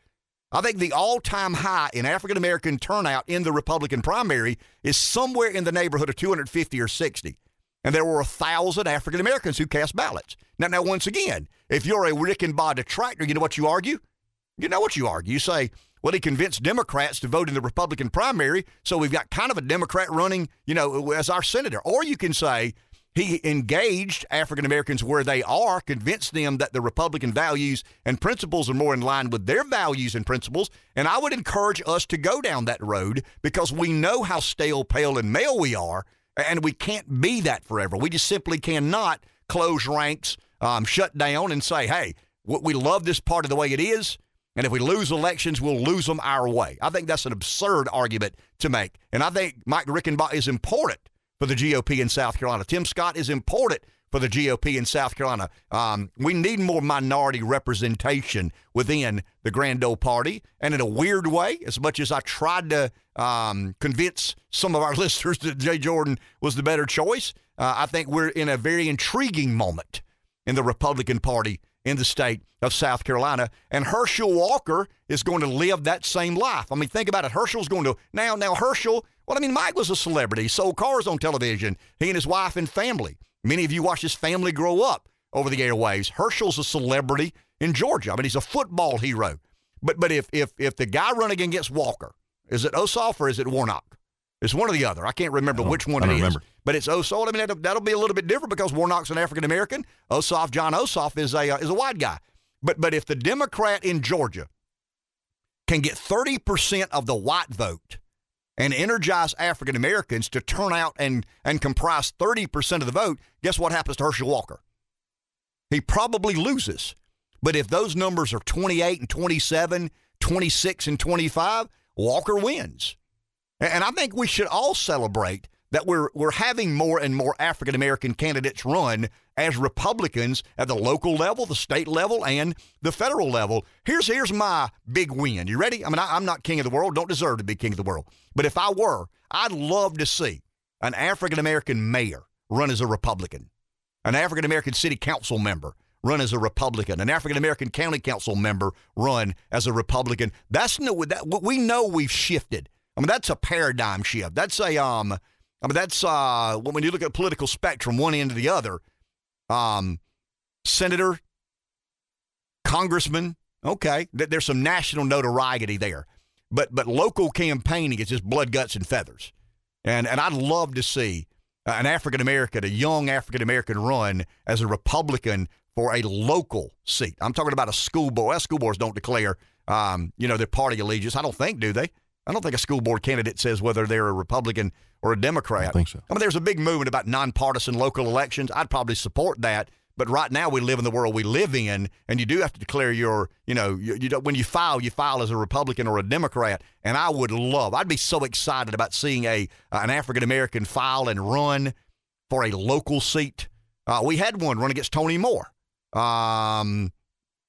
I think the all-time high in African American turnout in the Republican primary is somewhere in the neighborhood of 250 or 60. And there were a thousand African Americans who cast ballots. Now, now, once again, if you're a Reichenbach detractor, you know what you argue? You know what you argue. You say, well, he convinced Democrats to vote in the Republican primary, so we've got kind of a Democrat running, you know, as our senator. Or you can say he engaged African Americans where they are, convinced them that the Republican values and principles are more in line with their values and principles. And I would encourage us to go down that road because we know how stale, pale, and male we are, and we can't be that forever. We just simply cannot close ranks, um, shut down, and say, hey, we love this part of the way it is. And if we lose elections, we'll lose them our way. I think that's an absurd argument to make. And I think Mike Reichenbach is important for the GOP in South Carolina. Tim Scott is important for the GOP in South Carolina. Um, we need more minority representation within the Grand Ole Party. And in a weird way, as much as I tried to um, convince some of our <laughs> listeners that Jay Jordan was the better choice, uh, I think we're in a very intriguing moment in the Republican Party in the state of South Carolina. And Herschel Walker is going to live that same life. I mean, think about it. Herschel's going to now. Now Herschel. Well, I mean, Mike was a celebrity. He sold cars on television. He and his wife and family. Many of you watched his family grow up over the airwaves. Herschel's a celebrity in Georgia. I mean, he's a football hero. But but if if if the guy running against Walker is it Ossoff or is it Warnock? It's one or the other. I can't remember I which one I it don't is. remember. But it's Ossoff. I mean, that'll, that'll be a little bit different because Warnock's an African American. Ossoff, Jon Ossoff, is a uh, is a white guy. But but if the Democrat in Georgia can get thirty percent of the white vote and energize African Americans to turn out and and comprise thirty percent of the vote, guess what happens to Herschel Walker? He probably loses. But if those numbers are 28 and 27, 26 and 25, Walker wins. And I think we should all celebrate that we're we're having more and more African American candidates run as Republicans at the local level, the state level, and the federal level. Here's here's my big win. You ready? I mean, I, I'm not king of the world. Don't deserve to be king of the world. But if I were, I'd love to see an African American mayor run as a Republican, an African American city council member run as a Republican, an African American county council member run as a Republican. That's no that we know we've shifted. I mean, that's a paradigm shift. That's a um. I mean, that's uh when you look at political spectrum, one end to the other. Um, senator, congressman, okay, th- there's some national notoriety there, but but local campaigning is just blood, guts, and feathers, and and I'd love to see an African American, a young African American, run as a Republican for a local seat. I'm talking about a school board. School boards don't declare, um, you know, their party allegiance. I don't think, do they? I don't think a school board candidate says whether they're a Republican or a Democrat. I don't think so. I mean, there's a big movement about nonpartisan local elections. I'd probably support that. But right now, we live in the world we live in, and you do have to declare your, you know, you, you don't, when you file, you file as a Republican or a Democrat. And I would love, I'd be so excited about seeing a an African American file and run for a local seat. Uh, we had one run against Tony Moore um,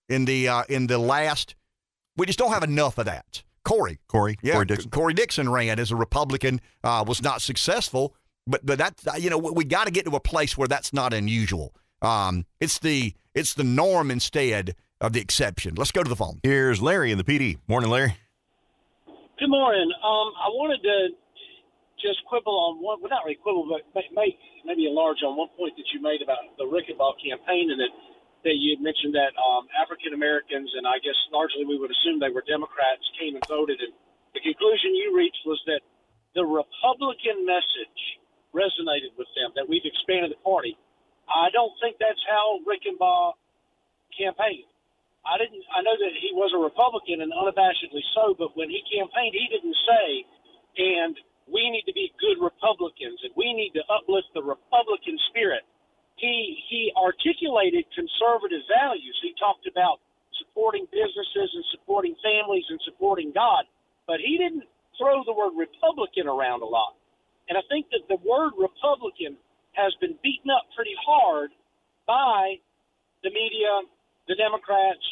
in the uh, in the last. We just don't have enough of that. Corey, Corey, yeah, Corey Dixon. Corey Dixon ran as a Republican, uh, was not successful. but but that you know we got to get to a place where that's not unusual. Um, it's the it's the norm instead of the exception. Let's go to the phone. Here's Larry in the PD. Morning, Larry. Good morning. Um, I wanted to just quibble on one, well, not really quibble, but make maybe enlarge on one point that you made about the Reichenbach campaign and that, that you had mentioned that um, African Americans, and I guess largely we would assume they were Democrats, came and voted. And the conclusion you reached was that the Republican message resonated with them, that we've expanded the party. I don't think that's how Reichenbach campaigned. I didn't. I know that he was a Republican and unabashedly so, but when he campaigned, he didn't say, "And we need to be good Republicans and we need to uplift the Republican spirit. He he articulated conservative values. He talked about supporting businesses and supporting families and supporting God, but he didn't throw the word Republican around a lot. And I think that the word Republican has been beaten up pretty hard by the media, the Democrats,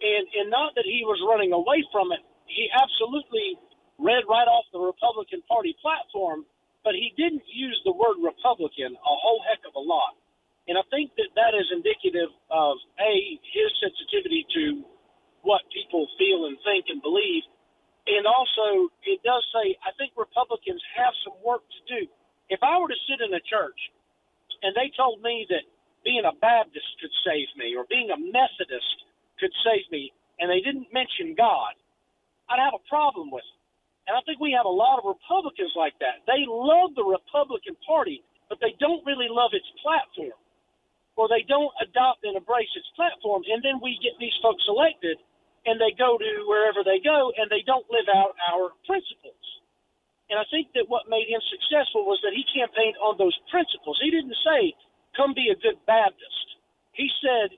and and not that he was running away from it. He absolutely read right off the Republican Party platform, but he didn't use the word Republican a whole heck of a lot. And I think that that is indicative of a his sensitivity to what people feel and think and believe, and also it does say I think Republicans have some work to do. If I were to sit in a church and they told me that being a Baptist could save me or being a Methodist could save me, and they didn't mention God, I'd have a problem with it. And I think we have a lot of Republicans like that. They love the Republican Party, but they don't really love its platform, or they don't adopt and embrace its platform. And then we get these folks elected, and they go to wherever they go, and they don't live out our principles. And I think that what made him successful was that he campaigned on those principles. He didn't say, come be a good Baptist. He said,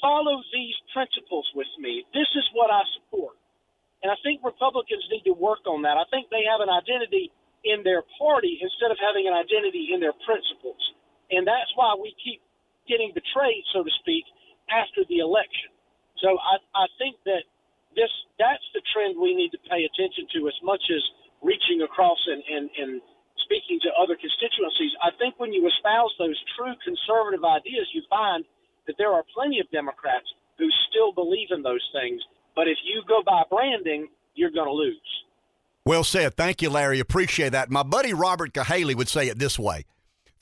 follow these principles with me. This is what I support. And I think Republicans need to work on that. I think they have an identity in their party instead of having an identity in their principles. And that's why we keep getting betrayed, so to speak, after the election. So I, I think that this that's the trend we need to pay attention to as much as reaching across and, and, and speaking to other constituencies. I think when you espouse those true conservative ideas, you find that there are plenty of Democrats who still believe in those things but if you go by branding, you're going to lose. Well said. Thank you, Larry. Appreciate that. My buddy Robert Cahaly would say it this way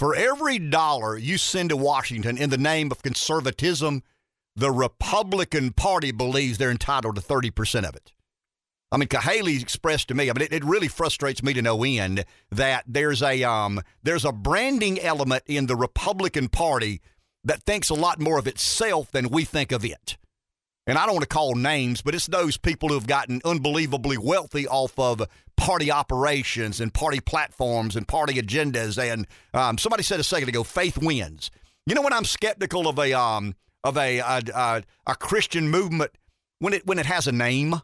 For every dollar you send to Washington in the name of conservatism, the Republican Party believes they're entitled to 30% of it. I mean, Cahaly expressed to me. I mean, it, it, really frustrates me to no end that there's a um, there's a branding element in the Republican Party that thinks a lot more of itself than we think of it and I don't want to call names, but it's those people who have gotten unbelievably wealthy off of party operations and party platforms and party agendas. And um, somebody said a second ago, faith wins. You know when I'm skeptical of a um, of a, a, a a Christian movement when it when it has a name.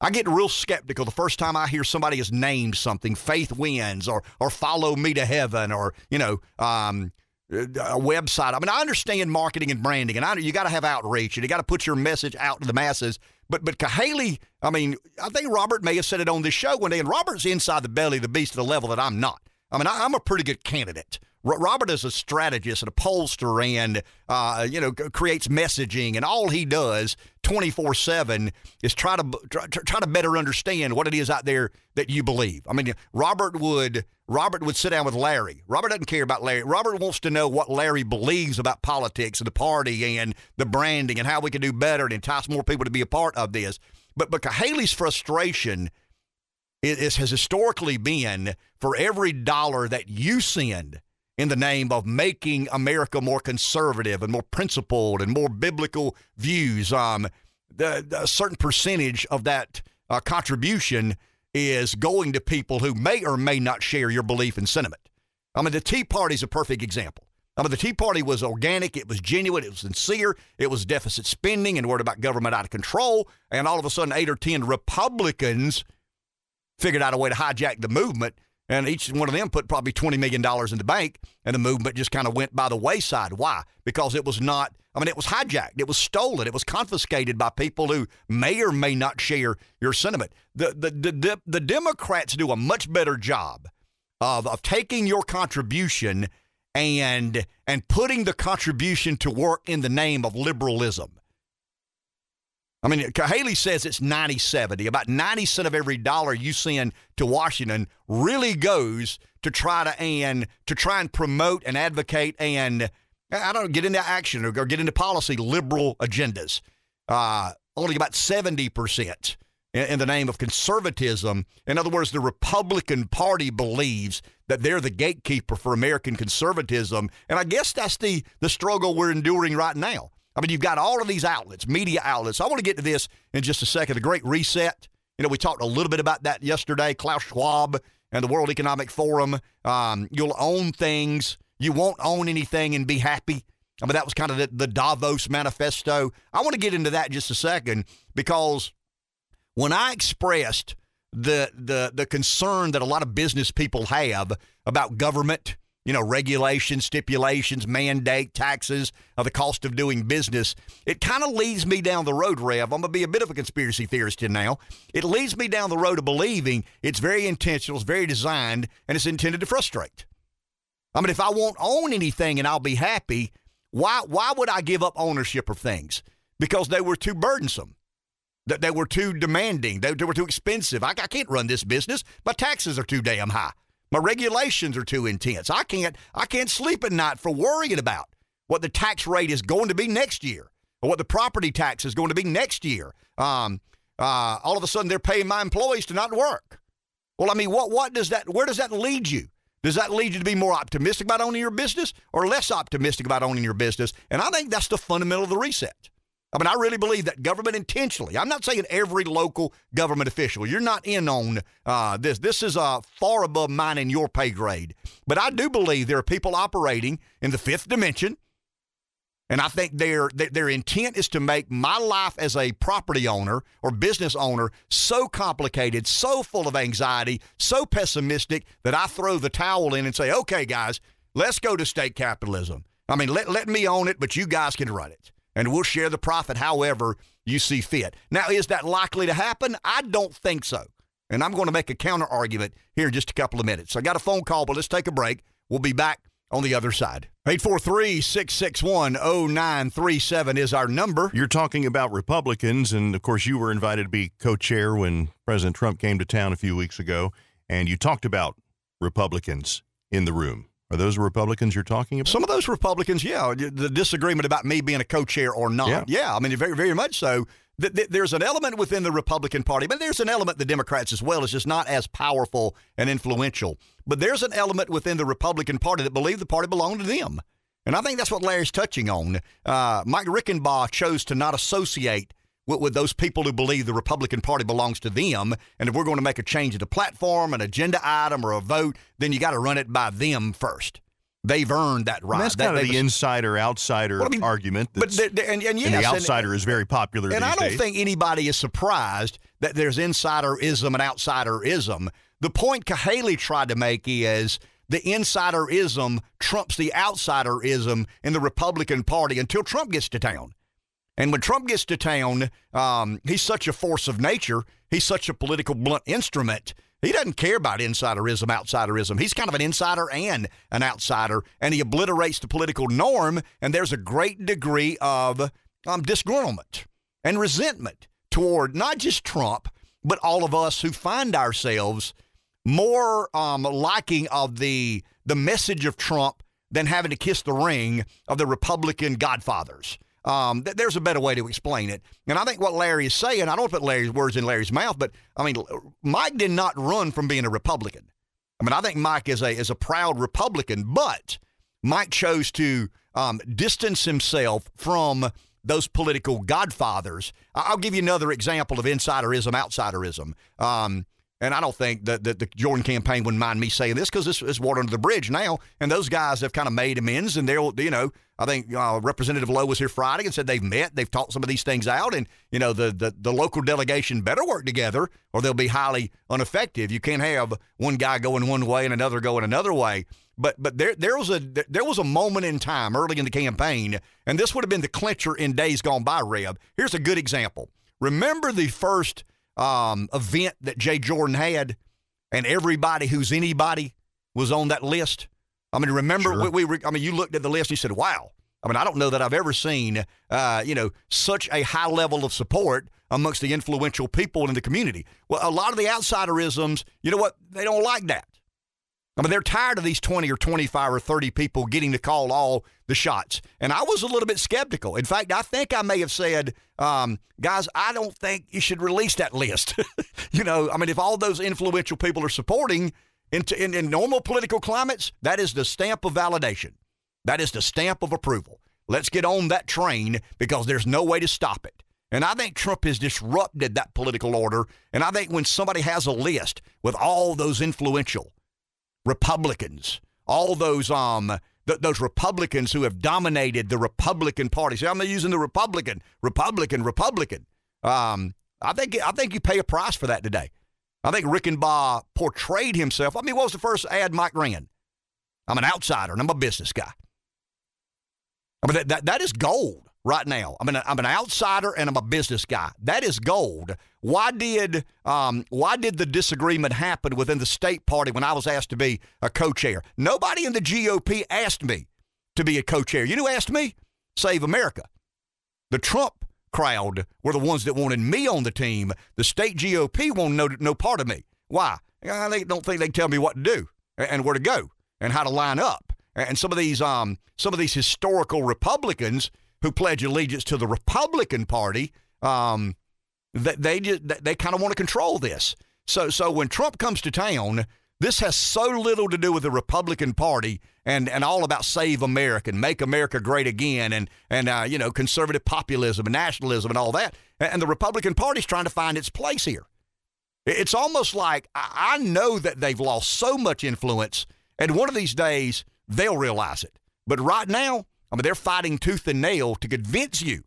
I get real skeptical the first time I hear somebody has named something, faith wins, or or follow me to heaven, or you know, um, a website. I mean, I understand marketing and branding, and I, you got to have outreach, and you got to put your message out to the masses. But but Cahaly, I mean, I think Robert may have said it on this show one day, and Robert's inside the belly of the beast at a level that I'm not. I mean, I, I'm a pretty good candidate. Robert is a strategist and a pollster and, uh, you know, creates messaging. And all he does 24 7 is try to, try, try to better understand what it is out there that you believe. I mean, Robert would. Robert would sit down with Larry. Robert doesn't care about Larry. Robert wants to know what Larry believes about politics and the party and the branding and how we can do better and entice more people to be a part of this. But but Cahaly's frustration is, has historically been for every dollar that you send in the name of making America more conservative and more principled and more biblical views. Um, the, the, a certain percentage of that uh, contribution is going to people who may or may not share your belief and sentiment. I mean, the Tea Party is a perfect example. I mean, the Tea Party was organic, it was genuine, it was sincere, it was deficit spending and worried about government out of control. And all of a sudden, eight or 10 Republicans figured out a way to hijack the movement and each one of them put probably $20 million in the bank, and the movement just kind of went by the wayside. Why? Because it was not, I mean, it was hijacked, it was stolen, it was confiscated by people who may or may not share your sentiment. The, the, the, the, the Democrats do a much better job of, of taking your contribution and and putting the contribution to work in the name of liberalism. I mean, Haley says it's 90 70. About 90 cent of every dollar you send to Washington really goes to try to and to try and promote and advocate and I don't know, get into action or get into policy liberal agendas. Uh, only about 70% in, in the name of conservatism. In other words, the Republican Party believes that they're the gatekeeper for American conservatism. And I guess that's the, the struggle we're enduring right now. I mean, you've got all of these outlets, media outlets. I want to get to this in just a second. The Great Reset. You know, we talked a little bit about that yesterday. Klaus Schwab and the World Economic Forum. Um, you'll own things. You won't own anything and be happy. I mean, that was kind of the, the Davos manifesto. I want to get into that just a second because when I expressed the the the concern that a lot of business people have about government, you know, regulations, stipulations, mandate, taxes, uh, the cost of doing business, it kind of leads me down the road, Rev. I'm going to be a bit of a conspiracy theorist here now. It leads me down the road of believing it's very intentional, it's very designed, and it's intended to frustrate. I mean, if I won't own anything and I'll be happy, why why would I give up ownership of things? Because they were too burdensome that they were too demanding. They, were too expensive. I, I can't run this business. My taxes are too damn high. My regulations are too intense. I can't I can't sleep at night for worrying about what the tax rate is going to be next year or what the property tax is going to be next year. Um, uh, all of a sudden, they're paying my employees to not work. Well, I mean, what what does that? Where does that lead you? Does that lead you to be more optimistic about owning your business or less optimistic about owning your business? And I think that's the fundamental of the reset. I mean, I really believe that government intentionally. I'm not saying every local government official. You're not in on uh, this. This is uh, far above mine and your pay grade. But I do believe there are people operating in the fifth dimension, and I think their their intent is to make my life as a property owner or business owner so complicated, so full of anxiety, so pessimistic that I throw the towel in and say, "Okay, guys, let's go to state capitalism. I mean, let let me own it, but you guys can run it." And we'll share the profit however you see fit. Now, is that likely to happen? I don't think so. And I'm going to make a counter argument here in just a couple of minutes. I got a phone call, but let's take a break. We'll be back on the other side. 843 661 0937 is our number. You're talking about Republicans, and of course, you were invited to be co chair when President Trump came to town a few weeks ago, and you talked about Republicans in the room. Are those Republicans you're talking about? Some of those Republicans, yeah. The disagreement about me being a co-chair or not, yeah. yeah I mean, very, very much so. There's an element within the Republican Party, but there's an element the Democrats as well. It's just not as powerful and influential. But there's an element within the Republican Party that believe the party belonged to them. And I think that's what Larry's touching on. Uh, Mike Reichenbach chose to not associate with, with, those people who believe the Republican Party belongs to them. And if we're going to make a change in the platform, an agenda item, or a vote, then you got to run it by them first. They've earned that right. And that's kind that, of the insider outsider well, I mean, argument. But and, and, yes, and the outsider and, is very popular. And I don't days. think anybody is surprised that there's insiderism and outsiderism. The point Cahaly tried to make is the insiderism trumps the outsiderism in the Republican Party until Trump gets to town. And when Trump gets to town, um, he's such a force of nature. He's such a political blunt instrument. He doesn't care about insiderism, outsiderism. He's kind of an insider and an outsider, and he obliterates the political norm. And there's a great degree of um, disgruntlement and resentment toward not just Trump, but all of us who find ourselves more um, liking of the the message of Trump than having to kiss the ring of the Republican godfathers. Um, th- there's a better way to explain it. And I think what Larry is saying, I don't put Larry's words in Larry's mouth, but I mean, Mike did not run from being a Republican. I mean, I think Mike is a is a proud Republican, but Mike chose to um, distance himself from those political godfathers. I'll give you another example of insiderism, outsiderism. Um, and I don't think that, that the Jordan campaign wouldn't mind me saying this because this is water under the bridge now. And those guys have kind of made amends. And they'll, you know, I think uh, Representative Lowe was here Friday and said they've met, they've talked some of these things out. And, you know, the, the, the local delegation better work together or they'll be highly ineffective. You can't have one guy going one way and another going another way. But but there there was a there was a moment in time early in the campaign, and this would have been the clincher in days gone by. Rev, here's a good example. Remember the first um, event that Jay Jordan had, and everybody who's anybody was on that list? I mean, remember Sure. we, we? I mean, you looked at the list and you said, "Wow." I mean, I don't know that I've ever seen, uh, you know, such a high level of support amongst the influential people in the community. Well, a lot of the outsiderisms, you know what? They don't like that. I mean, they're tired of these 20 or 25 or 30 people getting to call all the shots. And I was a little bit skeptical. In fact, I think I may have said, um, guys, I don't think you should release that list. <laughs> you know, I mean, if all those influential people are supporting in, in, in normal political climates, that is the stamp of validation. That is the stamp of approval. Let's get on that train because there's no way to stop it. And I think Trump has disrupted that political order. And I think when somebody has a list with all those influential, Republicans, all those um th- those Republicans who have dominated the Republican Party. See, I'm using the Republican, Republican, Republican. Um, I think I think you pay a price for that today. I think Reichenbach portrayed himself. I mean, what was the first ad Mike ran? I'm an outsider and I'm a business guy. I mean, that, that, that is gold right now. I mean, I'm an outsider and I'm a business guy. That is gold. Why did um, why did the disagreement happen within the state party when I was asked to be a co-chair? Nobody in the GOP asked me to be a co-chair. You know who asked me? Save America. The Trump crowd were the ones that wanted me on the team. The state GOP won't no, no part of me. Why? They don't think they tell me what to do and where to go and how to line up. And some of these um, some of these historical Republicans who pledge allegiance to the Republican Party, um, that they just they kind of want to control this. So so when Trump comes to town, this has so little to do with the Republican Party and, and all about save America and make America great again and and uh, you know conservative populism and nationalism and all that. And the Republican Party's trying to find its place here. It's almost like I I know that they've lost so much influence, and one of these days they'll realize it. But right now, I mean, they're fighting tooth and nail to convince you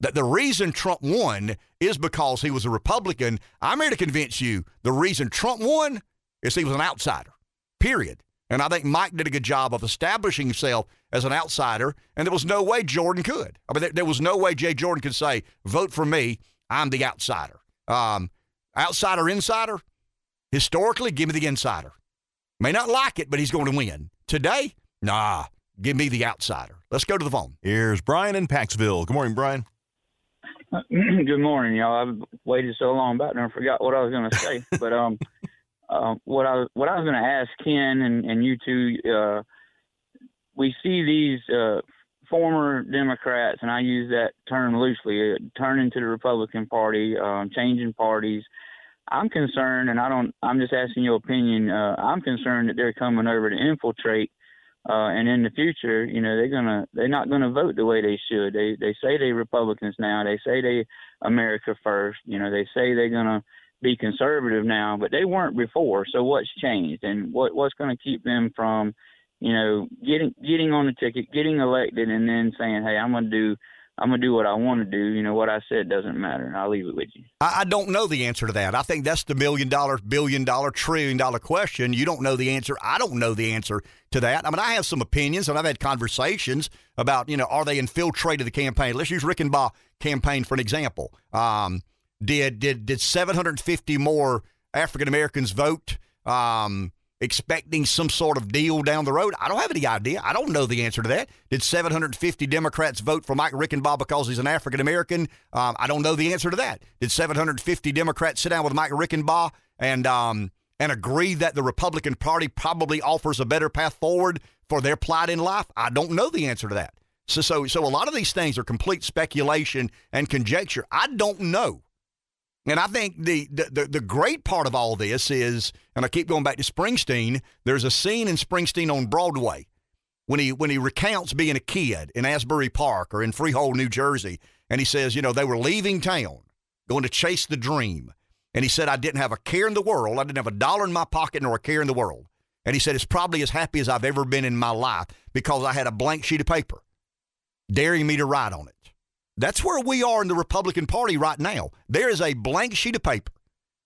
that the reason Trump won is because he was a Republican. I'm here to convince you the reason Trump won is he was an outsider, period. And I think Mike did a good job of establishing himself as an outsider, and there was no way Jordan could. I mean, there, there was no way Jay Jordan could say, vote for me, I'm the outsider. Um, outsider, insider, historically, give me the insider. May not like it, but he's going to win. Today, nah, give me the outsider. Let's go to the phone. Here's Brian in Paxville. Good morning, Brian. <clears throat> Good morning, y'all. I've waited so long about it and I forgot what I was going to say. <laughs> but um, uh, what I what I was going to ask Ken and, and you two, uh, we see these uh, former Democrats, and I use that term loosely, uh, turning to the Republican Party, um, changing parties. I'm concerned, and I don't. I'm just asking your opinion. Uh, I'm concerned that they're coming over to infiltrate uh, and in the future, you know, they're gonna they're not gonna vote the way they should. They they say they Republicans now. They say they America first. You know, they say they're gonna be conservative now, but they weren't before. So what's changed, and what what's to keep them from, you know, getting getting on the ticket, getting elected, and then saying, hey, I'm gonna do I'm gonna do what I want to do. You know, what I said doesn't matter. I'll leave it with you. I, I don't know the answer to that. I think that's the million dollar, billion dollar, trillion dollar question. You don't know the answer. I don't know the answer to that. I mean, I have some opinions, and I've had conversations about, you know, are they infiltrated the campaign? Let's use Reichenbach campaign for an example. Um, did did did 750 more African Americans vote? Um, expecting some sort of deal down the road? I don't have any idea. I don't know the answer to that. Did 750 Democrats vote for Mike Reichenbach because he's an African American? Um, I don't know the answer to that. Did 750 Democrats sit down with Mike Reichenbach and um, and agree that the Republican Party probably offers a better path forward for their plight in life? I don't know the answer to that. So, so, so a lot of these things are complete speculation and conjecture. I don't know. And I think the, the, the great part of all this is, and I keep going back to Springsteen. There's a scene in Springsteen on Broadway when he when he recounts being a kid in Asbury Park or in Freehold, New Jersey, and he says, you know, they were leaving town, going to chase the dream, and he said, I didn't have a care in the world, I didn't have a dollar in my pocket nor a care in the world, and he said, it's probably as happy as I've ever been in my life because I had a blank sheet of paper, daring me to write on it. That's where we are in the Republican Party right now. There is a blank sheet of paper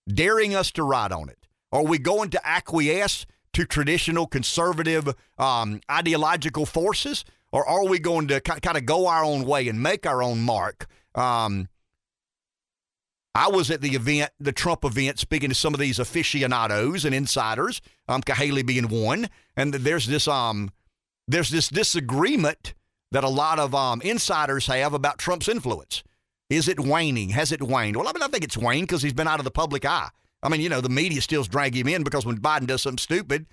daring us to write on it. Are we going to acquiesce to traditional conservative um, ideological forces, or are we going to kind of go our own way and make our own mark? Um, I was at the event, the Trump event, speaking to some of these aficionados and insiders, um, Cahaly being one, and there's this um, there's this disagreement that a lot of um, insiders have about Trump's influence. Is it waning? Has it waned? Well, I mean, I think it's waned because he's been out of the public eye. I mean, you know, the media still drag him in because when Biden does something stupid,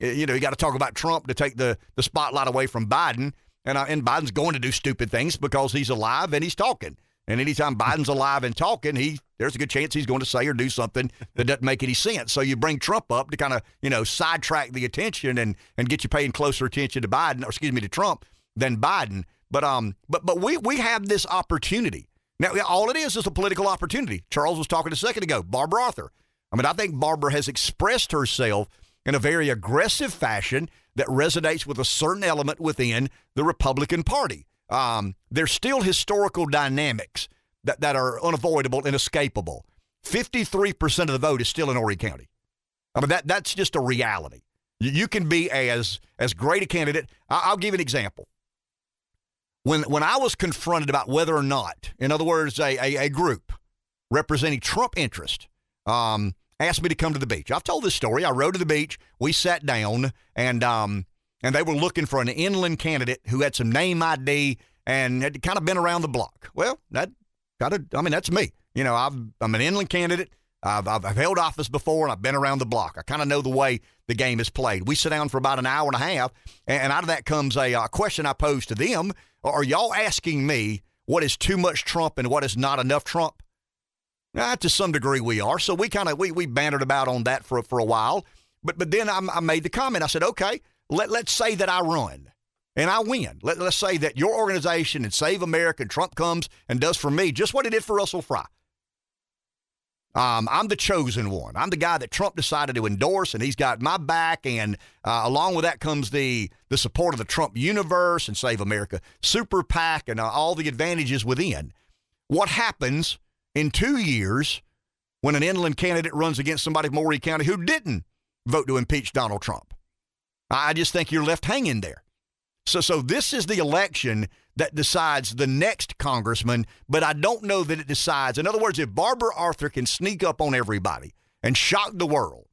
you know, you got to talk about Trump to take the, the spotlight away from Biden. And, uh, and Biden's going to do stupid things because he's alive and he's talking. And anytime Biden's alive and talking, he there's a good chance he's going to say or do something that doesn't make any sense. So you bring Trump up to kind of you know sidetrack the attention and and get you paying closer attention to Biden or excuse me to Trump than Biden. But um but but we we have this opportunity now. All it is is a political opportunity. Charles was talking a second ago. Barbara Arthur. I mean, I think Barbara has expressed herself in a very aggressive fashion that resonates with a certain element within the Republican Party um, there's still historical dynamics that, that are unavoidable and escapable. 53% of the vote is still in Horry County. I mean, that, that's just a reality. You, you can be as, as great a candidate. I, I'll give an example. When, when I was confronted about whether or not, in other words, a, a, a group representing Trump interest um, asked me to come to the beach. I've told this story. I rode to the beach. We sat down, and um, and they were looking for an inland candidate who had some name ID and had kind of been around the block. Well, that kind of, I mean, that's me. You know, I've, I'm an inland candidate. I've, I've, held office before and I've been around the block. I kind of know the way the game is played. We sit down for about an hour and a half, and, out of that comes a, a question I pose to them. Are y'all asking me what is too much Trump and what is not enough Trump? Uh, to some degree, we are. So we kind of we we bantered about on that for for a while. But but then I, I made the comment. I said, okay, let, let's say that I run and I win. Let, let's say that your organization and Save America and Trump comes and does for me just what he did for Russell Fry. Um, I'm the chosen one. I'm the guy that Trump decided to endorse, and he's got my back. And uh, along with that comes the the support of the Trump universe and Save America Super PAC and uh, all the advantages within. What happens in two years when an inland candidate runs against somebody from Horry County who didn't vote to impeach Donald Trump? I just think you're left hanging there. So, so this is the election that decides the next congressman, but I don't know that it decides. In other words, if Barbara Arthur can sneak up on everybody and shock the world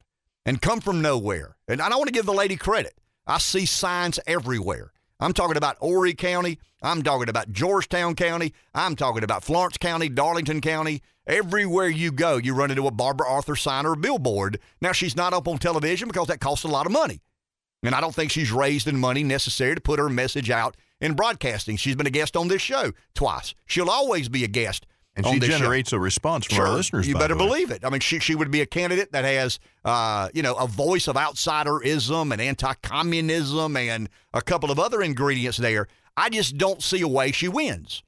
and come from nowhere, and I don't want to give the lady credit. I see signs everywhere. I'm talking about Horry County. I'm talking about Georgetown County. I'm talking about Florence County, Darlington County. Everywhere you go, you run into a Barbara Arthur sign or a billboard. Now, she's not up on television because that costs a lot of money. And I don't think she's raised in money necessary to put her message out in broadcasting. She's been a guest on this show twice. She'll always be a guest. And she generates show. a response from sure. our listeners. You better believe it. I mean, she she would be a candidate that has, uh, you know, a voice of outsiderism and anti-communism and a couple of other ingredients there. I just don't see a way she wins.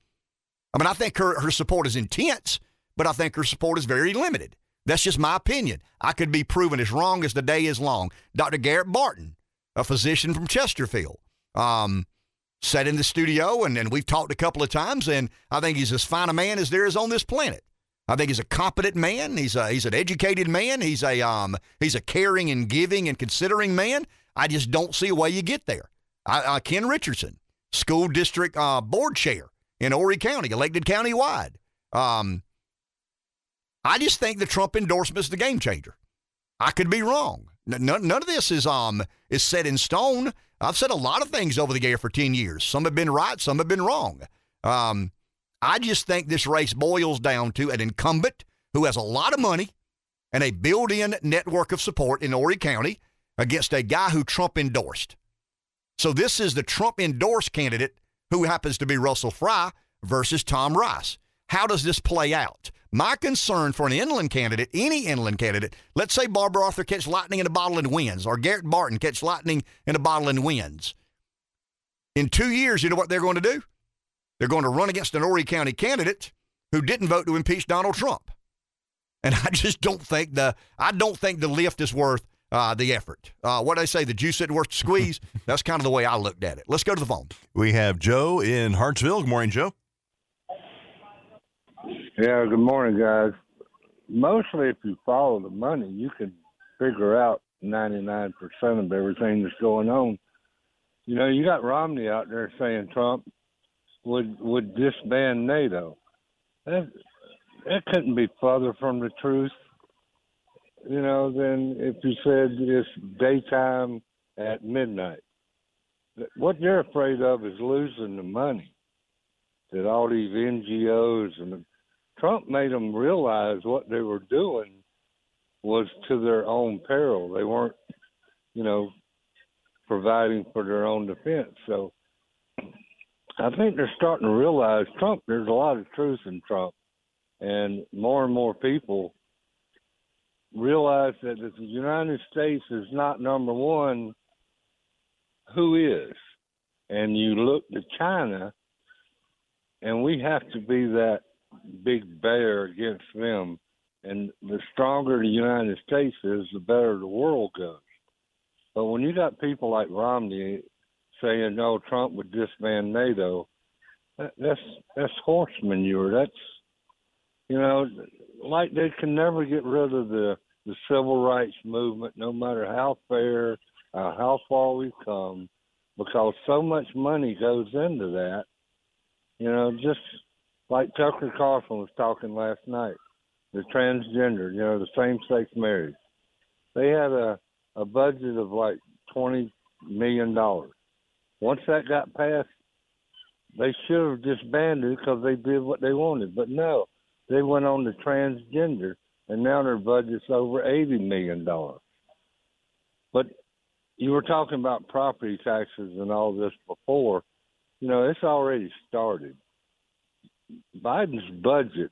I mean, I think her her support is intense, but I think her support is very limited. That's just my opinion. I could be proven as wrong as the day is long. Dr. Garrett Barton a physician from Chesterfield. Um, sat in the studio and, and we've talked a couple of times, and I think he's as fine a man as there is on this planet. I think he's a competent man. He's a, he's an educated man. He's a um, he's a caring and giving and considering man. I just don't see a way you get there. I, uh, Ken Richardson, school district uh, board chair in Horry County, elected countywide. Um, I just think the Trump endorsement is the game changer. I could be wrong. None, none of this is um is set in stone. I've said a lot of things over the air for 10 years. Some have been right, some have been wrong. Um, I just think this race boils down to an incumbent who has a lot of money and a built in network of support in Horry County against a guy who Trump endorsed. So this is the Trump endorsed candidate who happens to be Russell Fry versus Tom Rice. How does this play out? My concern for an inland candidate, any inland candidate, let's say Barbara Arthur catch lightning in a bottle and wins, or Garrett Barton catch lightning in a bottle and wins. In two years, you know what they're going to do? They're going to run against an Horry County candidate who didn't vote to impeach Donald Trump. And I <laughs> just don't think the I don't think the lift is worth uh, the effort. Uh, what I say, the juice isn't worth the squeeze. <laughs> That's kind of the way I looked at it. Let's go to the phone. We have Joe in Hartsville. Good morning, Joe. Yeah, good morning, guys. Mostly, if you follow the money, you can figure out 99% of everything that's going on. You know, you got Romney out there saying Trump would would disband NATO. That, that couldn't be further from the truth. You know, than if you said it's daytime at midnight. What they're afraid of is losing the money that all these NGOs and Trump made them realize what they were doing was to their own peril. They weren't, you know, providing for their own defense. So I think they're starting to realize Trump. There's a lot of truth in Trump, and more and more people realize that if the United States is not number one, who is? And you look to China, and we have to be that big bear against them. And the stronger the United States is, the better the world goes. But when you got people like Romney saying, "No, Trump would disband NATO," that, that's that's horse manure. That's you know, like they can never get rid of the the civil rights movement, no matter how fair, uh, how far we've come, because so much money goes into that. You know, just like Tucker Carlson was talking last night, the transgender, you know, the same-sex marriage. They had a a budget of like twenty million dollars. Once that got passed, they should have disbanded because they did what they wanted. But no, they went on to transgender, and now their budget's over eighty million dollars. But you were talking about property taxes and all this before. You know, it's already started. Biden's budget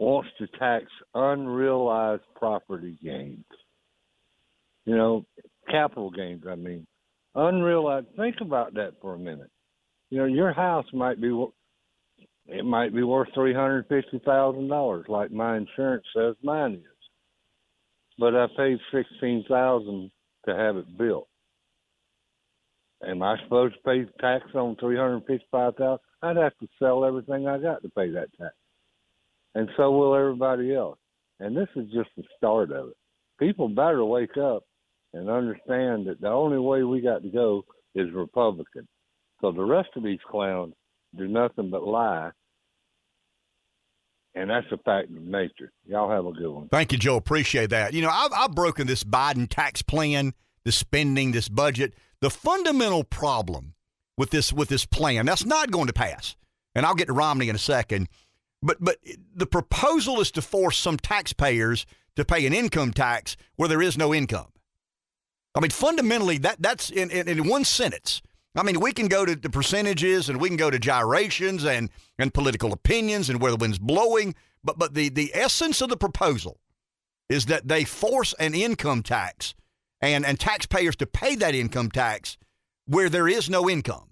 wants to tax unrealized property gains. You know, capital gains, I mean. Unrealized. Think about that for a minute. You know, your house might be it might be worth three hundred fifty thousand dollars, like my insurance says mine is. But I paid sixteen thousand to have it built. Am I supposed to pay tax on three hundred fifty-five thousand? I'd have to sell everything I got to pay that tax, and so will everybody else. And this is just the start of it. People better wake up and understand that the only way we got to go is Republican. So the rest of these clowns do nothing but lie. And that's a fact of nature. Y'all have a good one. Thank you, Joe. Appreciate that. You know, I've, I've broken this Biden tax plan, the spending, this budget. The fundamental problem with this with this plan that's not going to pass, and I'll get to Romney in a second. But but the proposal is to force some taxpayers to pay an income tax where there is no income. I mean, fundamentally, that that's in, in, in one sentence. I mean, we can go to the percentages and we can go to gyrations and, and political opinions and where the wind's blowing, but but the, the essence of the proposal is that they force an income tax and, and taxpayers to pay that income tax where there is no income.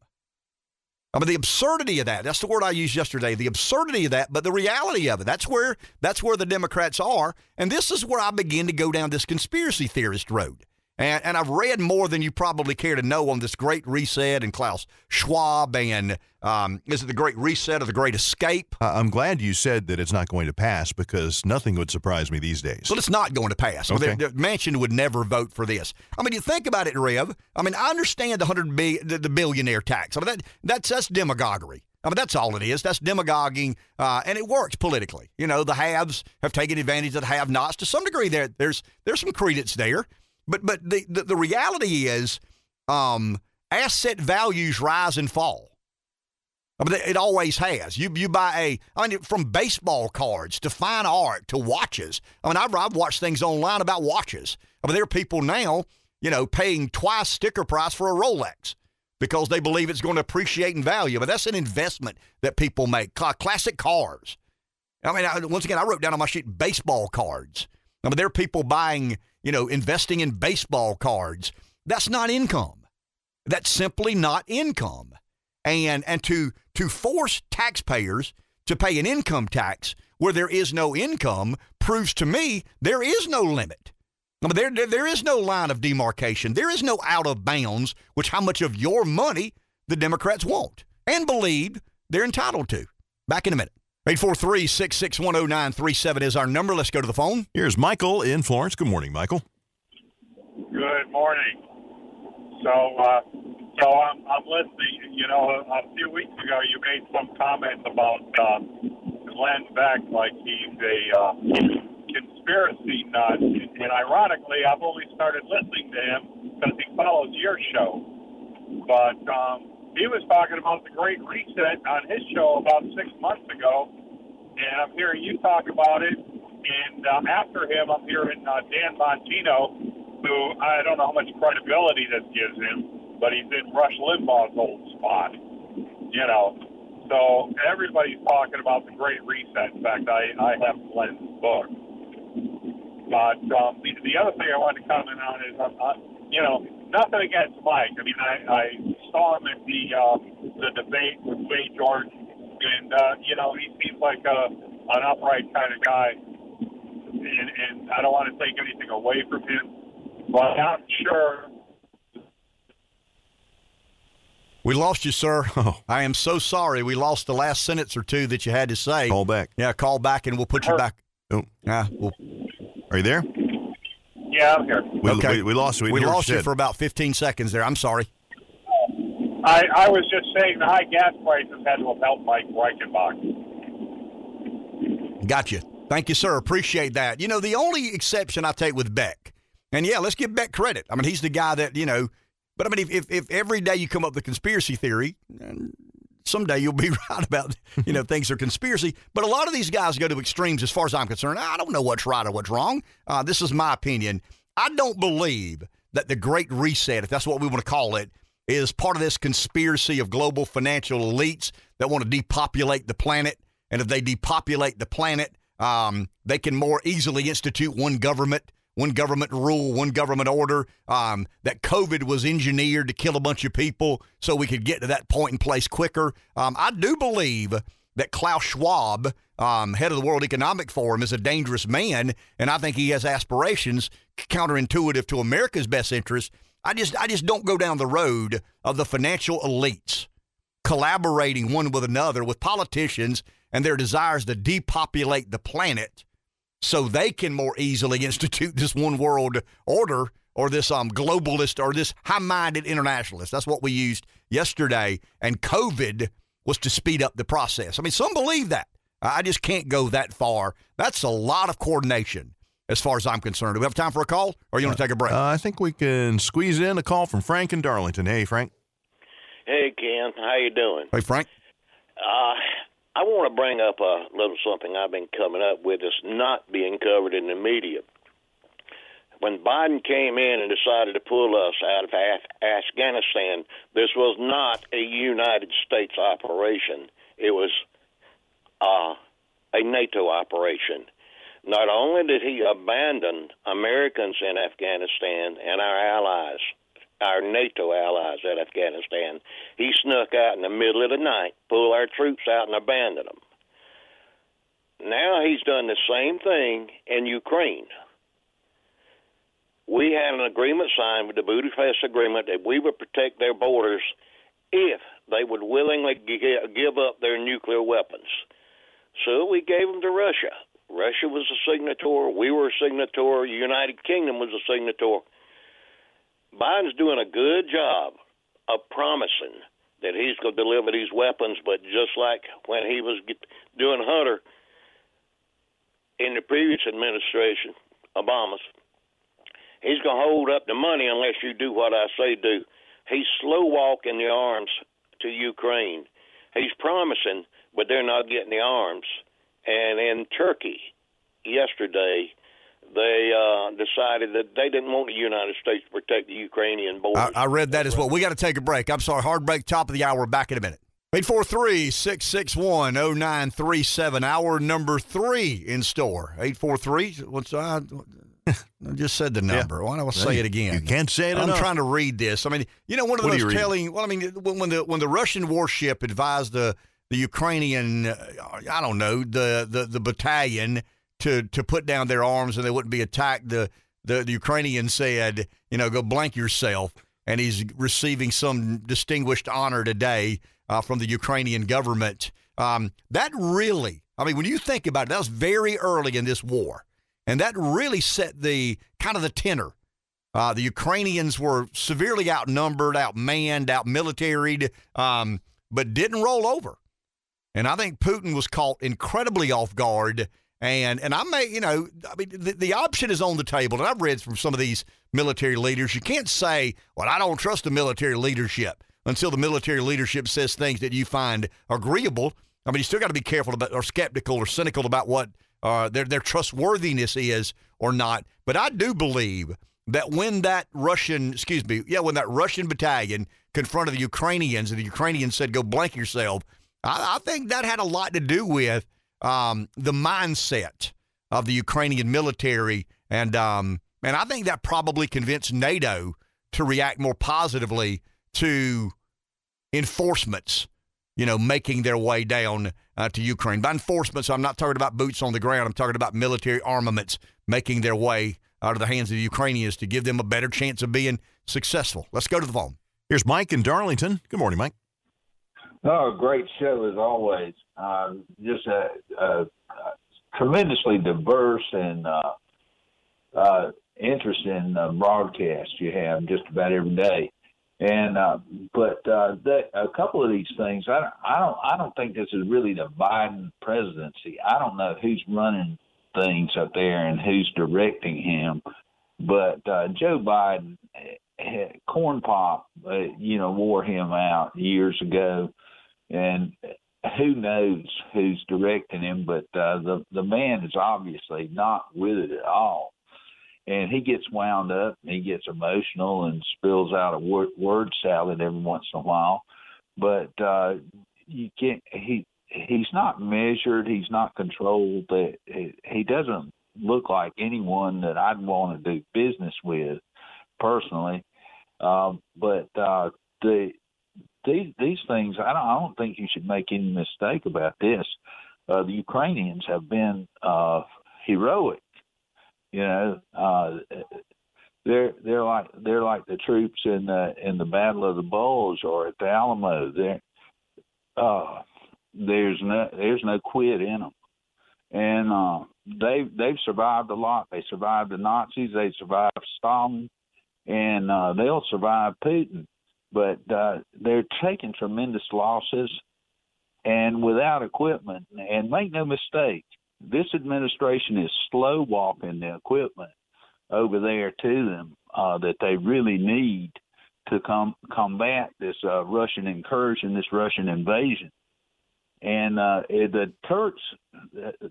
I mean, the absurdity of that, that's the word I used yesterday, the absurdity of that, but the reality of it, that's where that's where the Democrats are. And this is where I begin to go down this conspiracy theorist road. And, and I've read more than you probably care to know on this Great Reset and Klaus Schwab and um, is it the Great Reset or the Great Escape? Uh, I'm glad you said that it's not going to pass because nothing would surprise me these days. Well, it's not going to pass. Okay. The, the Manchin would never vote for this. I mean, you think about it, Rev. I mean, I understand the hundred bi- the, the billionaire tax. I mean, that that's that's demagoguery. I mean, that's all it is. That's demagoguing, uh, and it works politically. You know, the haves have taken advantage of the have-nots to some degree. There, there's there's some credence there. But but the the, the reality is, um, asset values rise and fall. I mean, it always has. You you buy a I mean, from baseball cards to fine art to watches. I mean, I've, I've watched things online about watches. I mean, there are people now, you know, paying twice sticker price for a Rolex because they believe it's going to appreciate in value. But that's an investment that people make. Classic cars. I mean, I, once again, I wrote down on my sheet baseball cards. I mean, there are people buying, you know, investing in baseball cards. That's not income. That's simply not income. And and to to force taxpayers to pay an income tax where there is no income proves to me there is no limit. I mean, there, there, there is no line of demarcation. There is no out of bounds, which how much of your money the Democrats want and believe they're entitled to. Back in a minute. 843 661 0937 is our number. Let's go to the phone. Here's Michael in Florence. Good morning, Michael. Good morning. So, uh, so I'm, I'm listening. You know, a, a few weeks ago, you made some comments about uh, Glenn Beck like he's a uh, conspiracy nut. And ironically, I've only started listening to him because he follows your show. But um, he was talking about the Great Reset on his show about six months ago, and I'm hearing you talk about it. And uh, after him, I'm hearing uh, Dan Bongino, who I don't know how much credibility this gives him, but he's in Rush Limbaugh's old spot. You know, so everybody's talking about the Great Reset. In fact, I, I have Glenn's book. But um, the, the other thing I wanted to comment on is, uh, uh, you know, nothing against Mike. I mean, I, I saw him at the uh, the debate with Wade George, and uh, you know, he seems like a, an upright kind of guy. And, and I don't want to take anything away from him, but I'm sure We lost you, sir. <laughs> I am so sorry. We lost the last sentence or two that you had to say. Call back. Yeah, call back and we'll put you back. Oh, Yeah, we'll, are you there? Yeah, I'm here. We, okay. we, we lost you. We, We didn't lost you for about 15 seconds there. I'm sorry. I, I was just saying the high gas prices had to have helped Mike Reichenbach. Got you. Thank you, sir. Appreciate that. You know, the only exception I take with Beck, and yeah, let's give Beck credit. I mean, he's the guy that, you know, but I mean, if, if, if every day you come up with a conspiracy theory, and someday you'll be <laughs> right about, you know, things are conspiracy. But a lot of these guys go to extremes as far as I'm concerned. I don't know what's right or what's wrong. Uh, this is my opinion. I don't believe that the Great Reset, if that's what we want to call it, is part of this conspiracy of global financial elites that want to depopulate the planet. And if they depopulate the planet, um, they can more easily institute one government, one government rule, one government order. Um, that COVID was engineered to kill a bunch of people so we could get to that point and place quicker. Um, I do believe that Klaus Schwab, um, head of the World Economic Forum, is a dangerous man, and I think he has aspirations counterintuitive to America's best interest. I just, I just don't go down the road of the financial elites collaborating one with another with politicians and their desires to depopulate the planet so they can more easily institute this one world order or this um, globalist or this high minded internationalist. That's what we used yesterday. And COVID was to speed up the process. I mean, some believe that. I just can't go that far. That's a lot of coordination as far as I'm concerned. Do we have time for a call or you want to take a break? Uh, I think we can squeeze in a call from Frank in Darlington. Hey, Frank. Hey Ken, how you doing? hey, Frank. Uh, I want to bring up a little something I've been coming up with that's not being covered in the media. When Biden came in and decided to pull us out of Af- Afghanistan, this was not a United States operation. It was uh, a NATO operation. Not only did he abandon Americans in Afghanistan and our allies, our NATO allies at Afghanistan, he snuck out in the middle of the night, pulled our troops out, and abandoned them. Now he's done the same thing in Ukraine. We had an agreement signed with the Budapest Agreement that we would protect their borders if they would willingly give up their nuclear weapons. So we gave them to Russia. Russia was a signatory. We were a signatory. United Kingdom was a signatory. Biden's doing a good job of promising that he's going to deliver these weapons, but just like when he was doing Hunter in the previous administration, Obama's, he's going to hold up the money unless you do what I say do. He's slow walking the arms to Ukraine. He's promising, but they're not getting the arms. And in Turkey yesterday, they uh, decided that they didn't want the United States to protect the Ukrainian I, borders. I read that as well. We got to take a break. I'm sorry. Hard break, top of the hour. Back in a minute. 843 661 0937. Hour number three in store. 843. What's uh, I just said the number. Why don't I say it again? You can't say it I'm enough. trying to read this. I mean, you know, one of What are those you reading? telling. Well, I mean, when when the when the Russian warship advised the the Ukrainian, uh, I don't know, the the the battalion to to put down their arms and they wouldn't be attacked. The the, the Ukrainian said, you know, go blank yourself. And he's receiving some distinguished honor today uh, from the Ukrainian government. Um, that really, I mean, when you think about it, that was very early in this war. And that really set the kind of the tenor. Uh, the Ukrainians were severely outnumbered, outmanned, outmilitaried, um, but didn't roll over. And I think Putin was caught incredibly off guard. And and I may, you know, I mean, the, the option is on the table. And I've read from some of these military leaders, you can't say, well, I don't trust the military leadership until the military leadership says things that you find agreeable. I mean, you still got to be careful about or skeptical or cynical about what uh, their their trustworthiness is or not. But I do believe that when that Russian, excuse me, yeah, when that Russian battalion confronted the Ukrainians and the Ukrainians said, "Go blank yourself," I, I think that had a lot to do with um, the mindset of the Ukrainian military, and um, and I think that probably convinced NATO to react more positively to enforcements, you know, making their way down uh, to Ukraine. By enforcements, I'm not talking about boots on the ground. I'm talking about military armaments making their way out of the hands of the Ukrainians to give them a better chance of being successful. Let's go to the phone. Here's Mike in Darlington. Good morning, Mike. Oh, great show as always. Uh, just a, a, tremendously diverse and uh, uh, interesting uh, broadcast you have just about every day. And uh, but uh, the, a couple of these things, I don't, I don't, I don't think this is really the Biden presidency. I don't know who's running things up there and who's directing him. But uh, Joe Biden, eh, corn pop, uh, you know, wore him out years ago, and who knows who's directing him? But uh, the the man is obviously not with it at all and he gets wound up and he gets emotional and spills out a word, word salad every once in a while but uh you can't he he's not measured he's not controlled he doesn't look like anyone that i'd want to do business with personally um but uh the these these things i don't i don't think you should make any mistake about this uh the ukrainians have been uh heroic you know, uh, they're they're like they're like the troops in the in the Battle of the Bulge or at the Alamo. They're uh, there's no there's no quit in them, and uh, they they've survived a lot. They survived the Nazis. They survived Stalin, and uh, they'll survive Putin. But uh, they're taking tremendous losses, and without equipment. And make no mistake, this administration is slow walking the equipment over there to them uh, that they really need to com- combat this uh, Russian incursion, this Russian invasion. And uh, the Turks,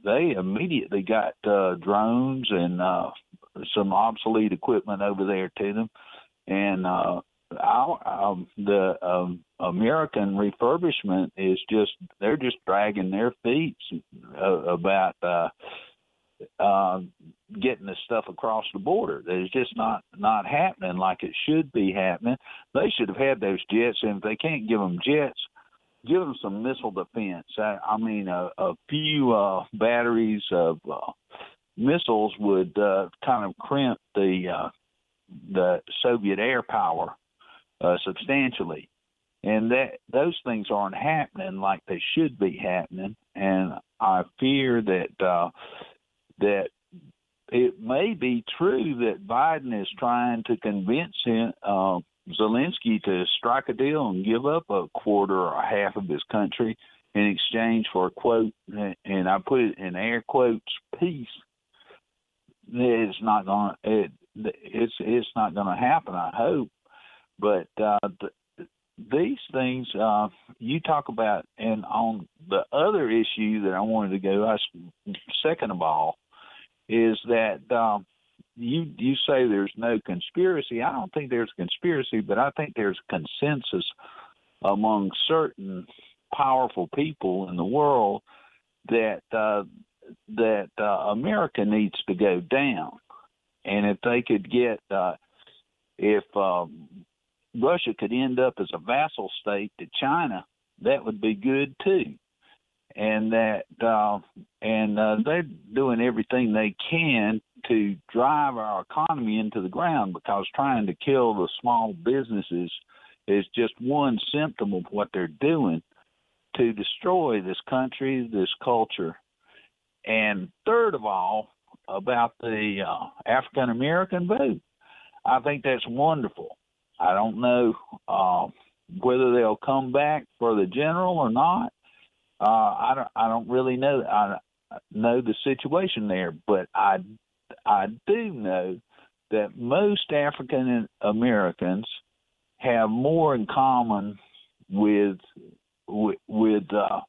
they immediately got uh, drones and uh, some obsolete equipment over there to them, and uh, our, um, the um, American refurbishment is just they're just dragging their feet uh, about uh, uh, getting the stuff across the border. It's just not not happening like it should be happening. They should have had those jets, and if they can't give them jets, give them some missile defense. I, I mean, a, a few uh, batteries of uh, missiles would uh, kind of crimp the uh, the Soviet air power uh, substantially. And that those things aren't happening like they should be happening, and I fear that uh, that it may be true that Biden is trying to convince him, uh, Zelensky to strike a deal and give up a quarter or a half of his country in exchange for a quote, and I put it in air quotes, peace. It's not going. It, it's it's not going to happen. I hope, but uh, the, these things uh, you talk about, and on the other issue that I wanted to go, I, second of all, is that um, you you say there's no conspiracy. I don't think there's conspiracy, but I think there's consensus among certain powerful people in the world that uh, that uh, America needs to go down, and if they could get uh, if um, Russia could end up as a vassal state to China, that would be good too. And that uh, and uh, they're doing everything they can to drive our economy into the ground because trying to kill the small businesses is just one symptom of what they're doing to destroy this country, this culture. And third of all, about the uh, African American vote, I think that's wonderful. I don't know uh, whether they'll come back for the general or not. Uh, I don't I don't really know I know the situation there, but I I do know that most African Americans have more in common with with, with uh,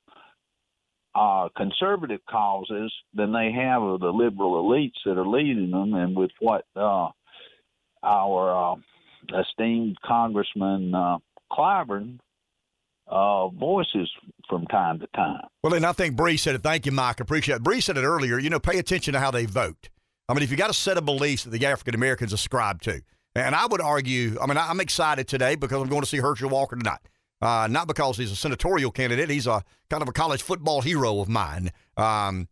uh, conservative causes than they have of the liberal elites that are leading them, and with what uh, our uh, esteemed Congressman uh, Clyburn uh, voices from time to time. Well, and I think Breeze said it. Thank you, Mike. Appreciate it. Breeze said it earlier. You know, pay attention to how they vote. I mean, if you got a set of beliefs that the African Americans ascribe to, and I would argue, I mean, I'm excited today because I'm going to see Herschel Walker tonight. Uh, not because he's a senatorial candidate. He's a kind of a college football hero of mine. Um,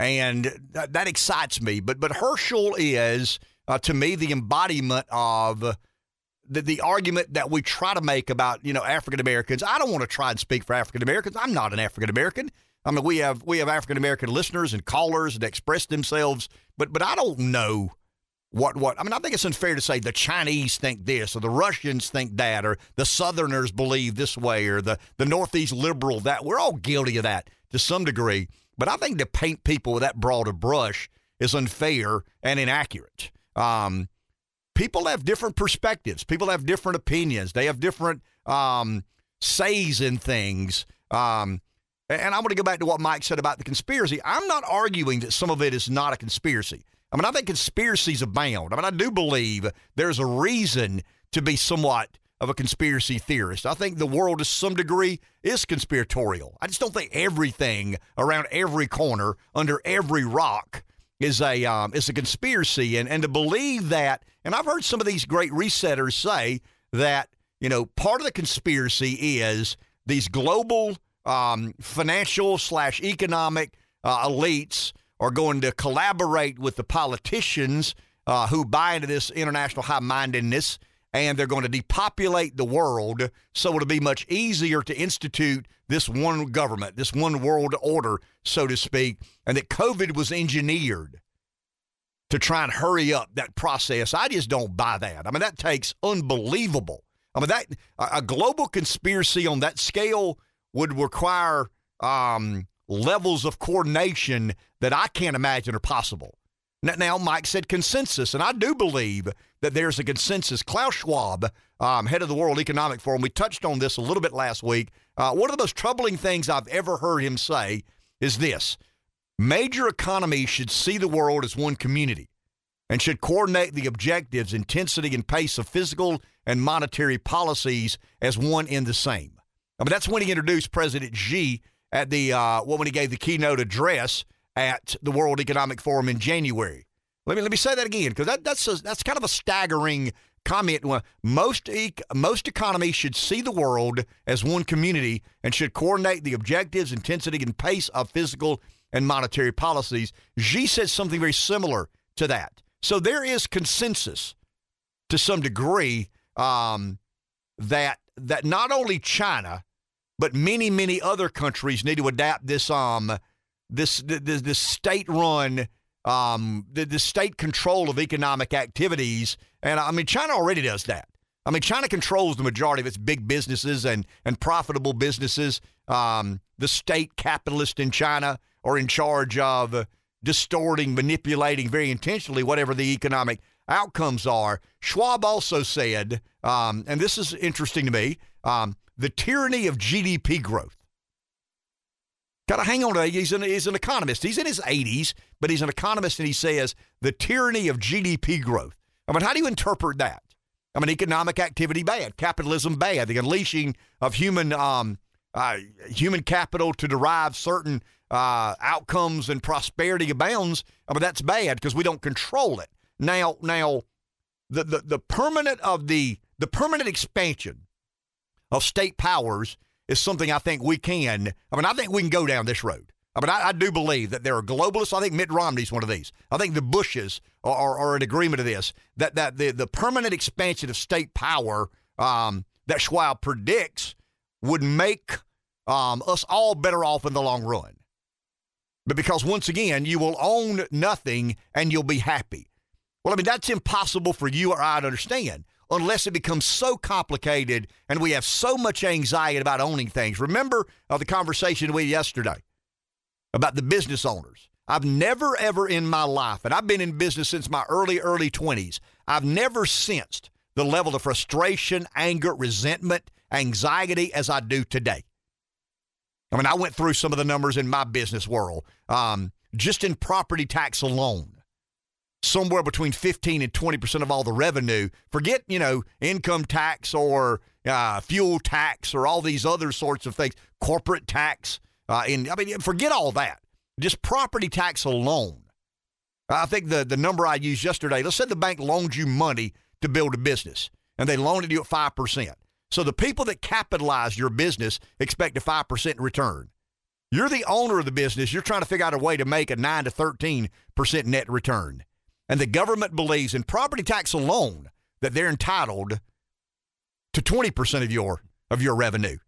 and that, that, excites me. But but Herschel is, uh, to me, the embodiment of the, the argument that we try to make about you know African Americans. I don't want to try and speak for African Americans. I'm not an African American. I mean, we have we have African American listeners and callers that express themselves, but but I don't know what what I mean. I think it's unfair to say the Chinese think this or the Russians think that or the Southerners believe this way or the the Northeast liberal that. We're all guilty of that to some degree, but I think to paint people with that broad a brush is unfair and inaccurate. Um, people have different perspectives. People have different opinions. They have different um, says in things. Um, and I want to go back to what Mike said about the conspiracy. I'm not arguing that some of it is not a conspiracy. I mean, I think conspiracies abound. I mean, I do believe there's a reason to be somewhat of a conspiracy theorist. I think the world to some degree is conspiratorial. I just don't think everything around every corner, under every rock, is a um, is a conspiracy. And and to believe that, and I've heard some of these great resetters say that you know part of the conspiracy is these global um, financial slash economic uh, elites are going to collaborate with the politicians uh, who buy into this international high mindedness, and they're going to depopulate the world so it'll be much easier to institute this one government, this one world order, so to speak, and that COVID was engineered to try and hurry up that process. I just don't buy that. I mean, that takes unbelievable. I mean, that a global conspiracy on that scale would require um, levels of coordination that I can't imagine are possible. Now, Mike said consensus, and I do believe that there's a consensus. Klaus Schwab, um, head of the World Economic Forum, we touched on this a little bit last week. Uh, one of the most troubling things I've ever heard him say is this major economies should see the world as one community and should coordinate the objectives, intensity, and pace of physical and monetary policies as one in the same. I mean, that's when he introduced President Xi at the uh, when he gave the keynote address at the World Economic Forum in January. Let me let me say that again because that, that's a, that's kind of a staggering comment. Most most economies should see the world as one community and should coordinate the objectives, intensity, and pace of physical and monetary policies. Xi said something very similar to that. So there is consensus to some degree um, that that not only China but many, many other countries need to adapt this um this this, this state run um the, the state control of economic activities. And I mean China already does that. I mean China controls the majority of its big businesses and and profitable businesses. Um, the state capitalists in China are in charge of distorting, manipulating very intentionally whatever the economic outcomes are. Schwab also said, um, and this is interesting to me. Um, the tyranny of GDP growth. Got to hang on to that. He's an, he's an economist. He's in his 80s, but he's an economist, and he says the tyranny of GDP growth. I mean, how do you interpret that? I mean, economic activity bad, capitalism bad, the unleashing of human um, uh, human capital to derive certain uh, outcomes and prosperity abounds. I mean, that's bad because we don't control it. Now, now, the, the the permanent of the the permanent expansion of state powers is something I think we can. I mean, I think we can go down this road. I mean, I, I do believe that there are globalists. I think Mitt Romney's one of these. I think the Bushes are, are, are in agreement of this. That that the, the permanent expansion of state power um, that Schwab predicts would make um, us all better off in the long run. But because once again, you will own nothing and you'll be happy. Well, I mean, that's impossible for you or I to understand. unless it becomes so complicated and we have so much anxiety about owning things. Remember uh, the conversation we had yesterday about the business owners. I've never, ever in my life, and I've been in business since my early, early 20s, I've never sensed the level of frustration, anger, resentment, anxiety as I do today. I mean, I went through some of the numbers in my business world. Um, just in property tax alone, somewhere between 15 and 20% of all the revenue. Forget, you know, income tax or uh, fuel tax or all these other sorts of things, corporate tax. Uh, in, I mean, forget all that. Just property tax alone. I think the, the number I used yesterday, let's say the bank loans you money to build a business and they loaned you at 5%. So the people that capitalize your business expect a 5% return. You're the owner of the business. You're trying to figure out a way to make a 9 to 13% net return. And the government believes in property tax alone that they're entitled to 20% of your of your revenue.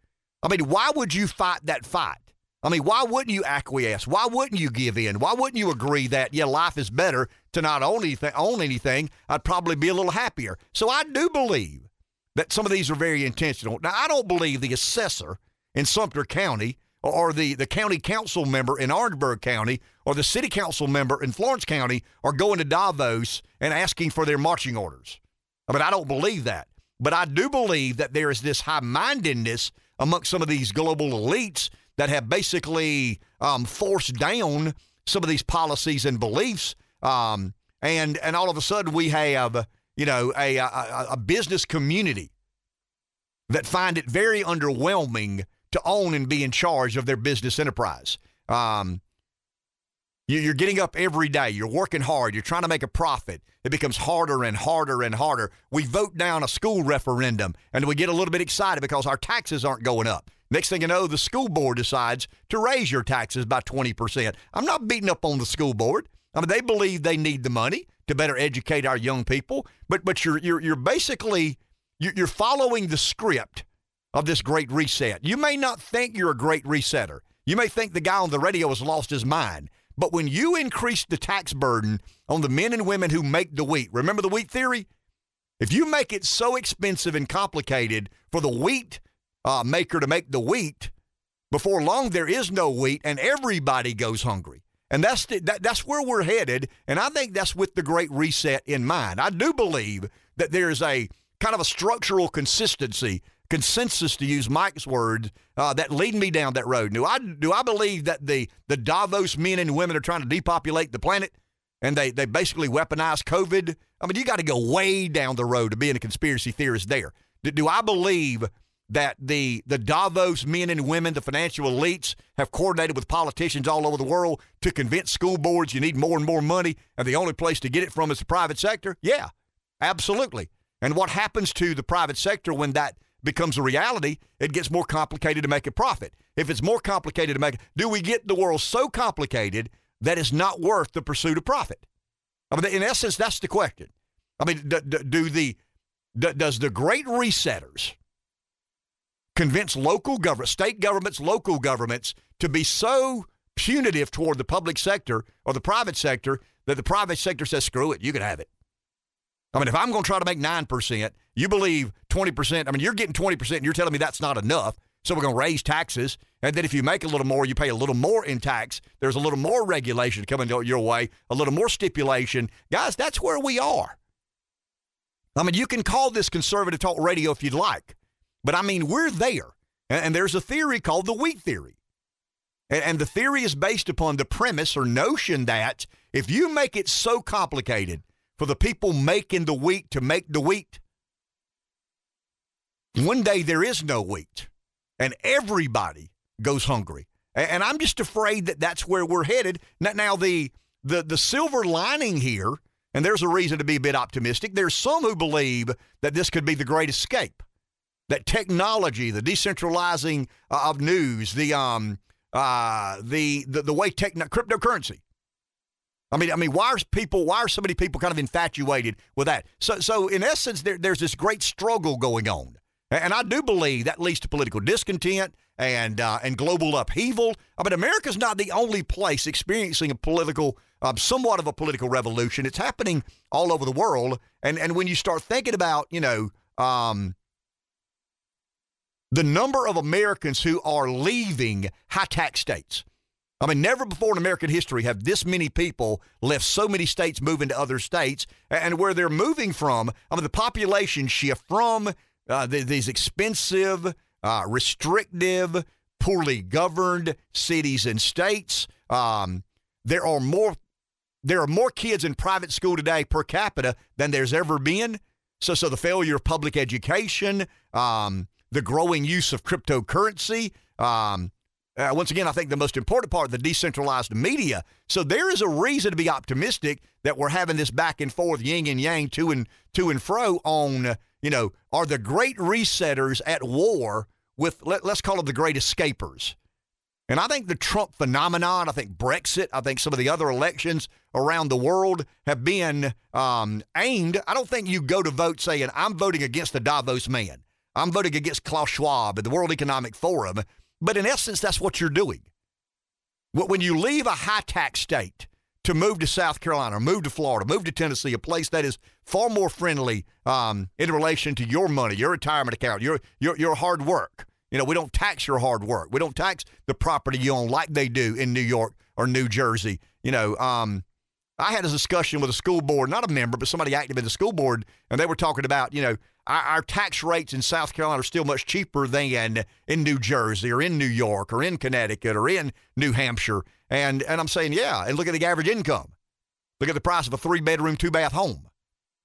I mean, why would you fight that fight? I mean, why wouldn't you acquiesce? Why wouldn't you give in? Why wouldn't you agree that yeah, life is better to not own anything? Own anything? I'd probably be a little happier. So I do believe that some of these are very intentional. Now, I don't believe the assessor in Sumter County or the, the county council member in Orangeburg County or the city council member in Florence County are going to Davos and asking for their marching orders. I mean, I don't believe that. But I do believe that there is this high mindedness amongst some of these global elites that have basically um, forced down some of these policies and beliefs. Um, and, and all of a sudden, we have, you know, a, a, a business community that find it very underwhelming to own and be in charge of their business enterprise. Um, you're getting up every day. You're working hard. You're trying to make a profit. It becomes harder and harder and harder. We vote down a school referendum and we get a little bit excited because our taxes aren't going up. Next thing you know, the school board decides to raise your taxes by 20%. I'm not beating up on the school board. I mean, they believe they need the money to better educate our young people, but but you're you're you're basically you're following the script of this great reset. You may not think you're a great resetter. You may think the guy on the radio has lost his mind. But when you increase the tax burden on the men and women who make the wheat, remember the wheat theory? If you make it so expensive and complicated for the wheat uh, maker to make the wheat, before long there is no wheat and everybody goes hungry. And that's the, that, that's where we're headed. And I think that's with the Great Reset in mind. I do believe that there's a kind of a structural consistency consensus, to use Mike's words, uh, that lead me down that road. Do I do I believe that the the Davos men and women are trying to depopulate the planet, and they they basically weaponize COVID? I mean, you got to go way down the road to being a conspiracy theorist. There, do, do I believe? That the the Davos men and women, the financial elites, have coordinated with politicians all over the world to convince school boards you need more and more money, and the only place to get it from is the private sector. Yeah, absolutely. And what happens to the private sector when that becomes a reality, it gets more complicated to make a profit. If it's more complicated to make, do we get the world so complicated that it's not worth the pursuit of profit? I mean, in essence, that's the question. I mean, do, do the do, does the great resetters convince local government, state governments, local governments to be so punitive toward the public sector or the private sector that the private sector says, "Screw it, you can have it." I mean, if I'm going to try to make 9%, you believe 20%, I mean, you're getting 20% and you're telling me that's not enough. So we're going to raise taxes. And then if you make a little more, you pay a little more in tax. There's a little more regulation coming your way, a little more stipulation. Guys, that's where we are. I mean, you can call this conservative talk radio if you'd like, but I mean, we're there. And, there's a theory called the wheat theory. and the theory is based upon the premise or notion that if you make it so complicated for the people making the wheat to make the wheat. One day there is no wheat, and everybody goes hungry. And I'm just afraid that that's where we're headed. Now, the the the silver lining here, and there's a reason to be a bit optimistic. There's some who believe that this could be the great escape. That technology, the decentralizing of news, the um, uh, the, the the way techno- cryptocurrency I mean, I mean, why are people? Why are so many people kind of infatuated with that? So, so in essence, there, there's this great struggle going on, and I do believe that leads to political discontent and uh, and global upheaval. I mean, America's not the only place experiencing a political, um, somewhat of a political revolution. It's happening all over the world. And and when you start thinking about, you know, um, the number of Americans who are leaving high tax states. I mean, never before in American history have this many people left so many states moving to other states. And where they're moving from, I mean, the population shift from uh, the, these expensive, uh, restrictive, poorly governed cities and states. Um, there are more. There are more kids in private school today per capita than there's ever been. So, so the failure of public education, um, the growing use of cryptocurrency, um, uh, once again, I think the most important part, the decentralized media. So there is a reason to be optimistic that we're having this back and forth, yin and yang, to and to and fro on, you know, are the great resetters at war with let, us call them the great escapers. And I think the Trump phenomenon, I think Brexit, I think some of the other elections around the world have been um, aimed. I don't think you go to vote saying, I'm voting against the Davos man. I'm voting against Klaus Schwab and the World Economic Forum. But in essence, that's what you're doing. When you leave a high tax state to move to South Carolina, move to Florida, move to Tennessee, a place that is far more friendly um, in relation to your money, your retirement account, your, your, your hard work. You know, we don't tax your hard work. We don't tax the property you own like they do in New York or New Jersey. You know, um, I had a discussion with a school board, not a member, but somebody active in the school board, and they were talking about, you know, our, our, tax rates in South Carolina are still much cheaper than in New Jersey or in New York or in Connecticut or in New Hampshire. And and I'm saying, yeah, and look at the average income. Look at the price of a three bedroom, two bath home.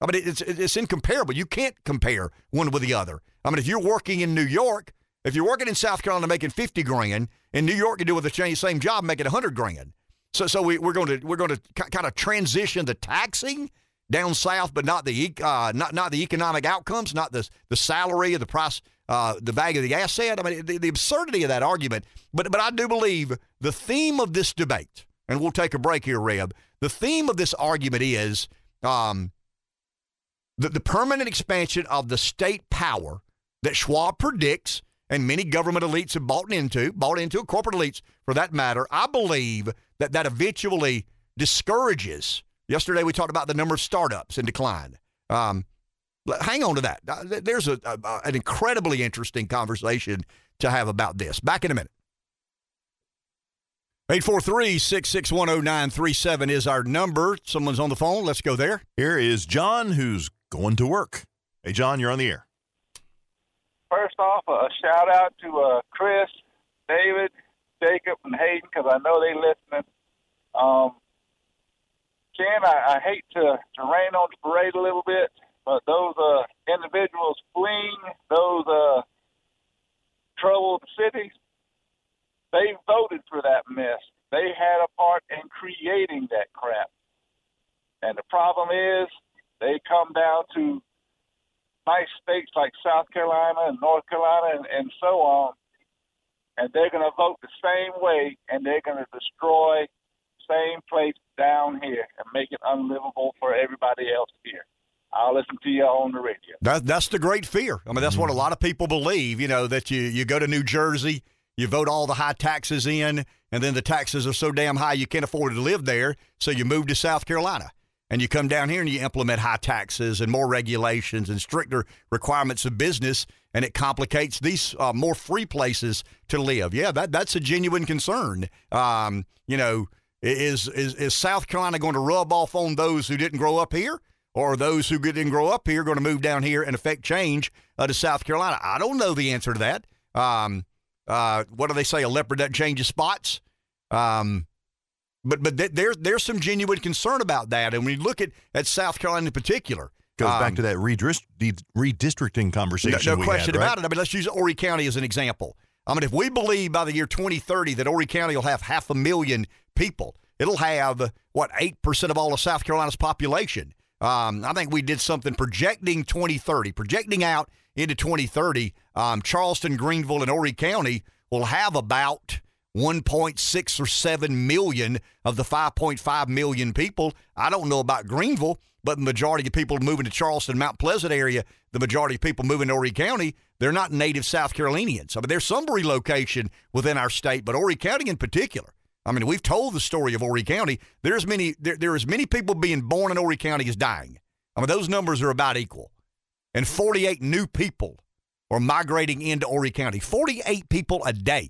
I mean, it's it's incomparable. You can't compare one with the other. I mean, if you're working in New York, if you're working in South Carolina making 50 grand, in New York you do with the same job making 100 grand. So so we, we're going to we're going to kind of transition the taxing down south, but not the uh, not not the economic outcomes, not the the salary or the price, uh, the value of the asset. I mean, the, the absurdity of that argument. But but I do believe the theme of this debate, and we'll take a break here, Rev. The theme of this argument is um, the, the permanent expansion of the state power that Schwab predicts and many government elites have bought into, bought into, corporate elites for that matter. I believe that that eventually discourages Yesterday, we talked about the number of startups in decline. Um, hang on to that. Uh, there's a, a, an incredibly interesting conversation to have about this. Back in a minute. 843 661 0937 is our number. Someone's on the phone. Let's go there. Here is John, who's going to work. Hey, John, you're on the air. First off, a shout out to uh, Chris, David, Jacob, and Hayden because I know they're listening. Um, Ken, I, I hate to, to rain on the parade a little bit, but those uh, individuals fleeing those uh, troubled cities, they voted for that mess. They had a part in creating that crap. And the problem is, they come down to nice states like South Carolina and North Carolina and, and so on, and they're going to vote the same way, and they're going to destroy same place down here and make it unlivable for everybody else here. I'll listen to you on the radio. That, that's the great fear. I mean, that's mm-hmm. what a lot of people believe, you know, that you, you go to New Jersey, you vote all the high taxes in, and then the taxes are so damn high you can't afford to live there, so you move to South Carolina. And you come down here and you implement high taxes and more regulations and stricter requirements of business, and it complicates these uh, more free places to live. Yeah, that that's a genuine concern. Um, you know, is, is, is South Carolina going to rub off on those who didn't grow up here? Or are those who didn't grow up here going to move down here and affect change uh, to South Carolina? I don't know the answer to that. Um, uh, what do they say? A leopard doesn't change his spots. Um, but but th- there's there's some genuine concern about that. And when you look at, at South Carolina in particular, goes um, back to that redist- redistricting conversation. No, no question had, right? about it. I mean, let's use Horry County as an example. I mean, if we believe by the year 2030 that Horry County will have half a million people, it'll have, what, 8% of all of South Carolina's population. Um, I think we did something projecting 2030, projecting out into 2030. Um, Charleston, Greenville, and Horry County will have about, 1.6 or 7 million of the 5.5 million people. I don't know about Greenville, but the majority of people moving to Charleston, Mount Pleasant area, the majority of people moving to Horry County, they're not native South Carolinians. I mean, there's some relocation within our state, but Horry County in particular. I mean, we've told the story of Horry County. There's many there, there is many people being born in Horry County as dying. I mean, those numbers are about equal. And 48 new people are migrating into Horry County. 48 people a day,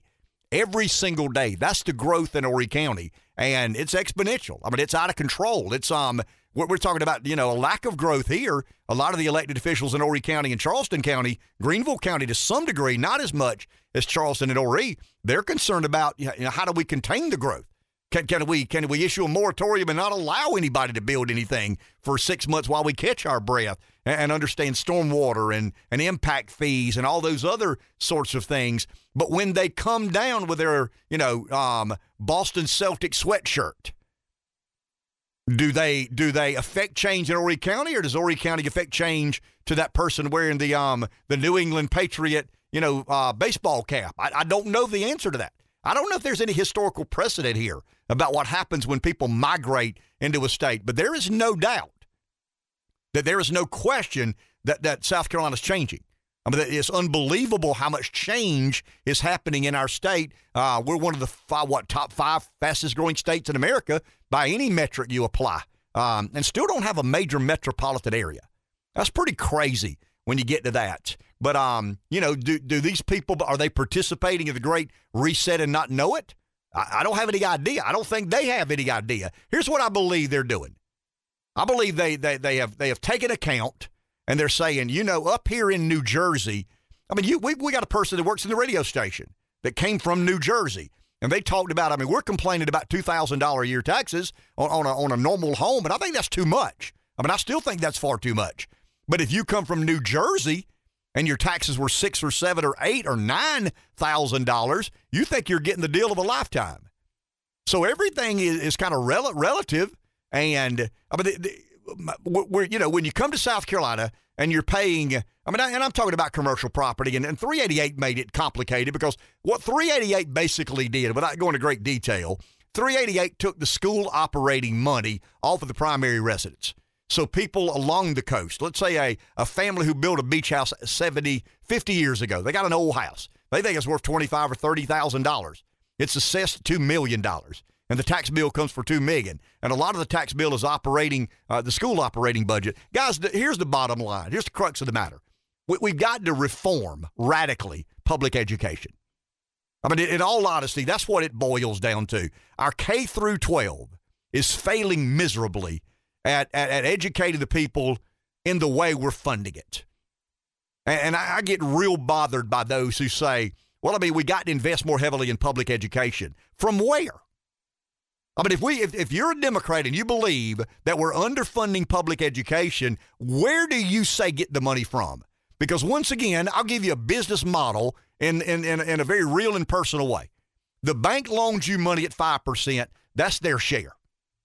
every single day. That's the growth in Horry County, and it's exponential. I mean, it's out of control. It's um, we're, we're talking about you know a lack of growth here. A lot of the elected officials in Horry County and Charleston County, Greenville County to some degree, not as much as Charleston and Horry. They're concerned about you know, how do we contain the growth. Can, can we can we issue a moratorium and not allow anybody to build anything for six months while we catch our breath and, and understand stormwater and, and impact fees and all those other sorts of things? But when they come down with their you know um, Boston Celtic sweatshirt, do they do they affect change in Horry County, or does Horry County affect change to that person wearing the um the New England Patriot you know uh, baseball cap? I, I don't know the answer to that. I don't know if there's any historical precedent here about what happens when people migrate into a state, but there is no doubt that there is no question that, that South Carolina is changing. I mean, it's unbelievable how much change is happening in our state. Uh, we're one of the five, what top five fastest growing states in America by any metric you apply, um, and still don't have a major metropolitan area. That's pretty crazy when you get to that. But um, you know, do do these people are they participating in the Great Reset and not know it? I, I don't have any idea. I don't think they have any idea. Here's what I believe they're doing. I believe they they they have they have taken account and they're saying, you know, up here in New Jersey, I mean, you we we got a person that works in the radio station that came from New Jersey. And they talked about, I mean, we're complaining about $2,000 a year taxes on, on, a, on a normal home, and I think that's too much. I mean, I still think that's far too much. But if you come from New Jersey and your taxes were six or seven or eight or nine thousand dollars, you think you're getting the deal of a lifetime. So everything is, is kind of rel- relative, and I mean, the, the, we're, you know, when you come to South Carolina and you're paying, I mean, and I'm talking about commercial property, and, and 388 made it complicated because what 388 basically did, without going into great detail, 388 took the school operating money off of the primary residence. So people along the coast, let's say a, a family who built a beach house 70, 50 years ago, they got an old house. They think it's worth twenty-five or thirty thousand dollars. It's assessed two million dollars, and the tax bill comes for two million. And a lot of the tax bill is operating uh, the school operating budget. Guys, here's the bottom line. Here's the crux of the matter. We, we've got to reform radically public education. I mean, in all honesty, that's what it boils down to. Our K through 12 is failing miserably at, at, at educating the people in the way we're funding it. And, and I, I get real bothered by those who say, well, I mean, we got to invest more heavily in public education. From where? I mean, if we if, if you're a Democrat and you believe that we're underfunding public education, where do you say get the money from? Because once again, I'll give you a business model in in, in, in a very real and personal way. The bank loans you money at 5%, that's their share.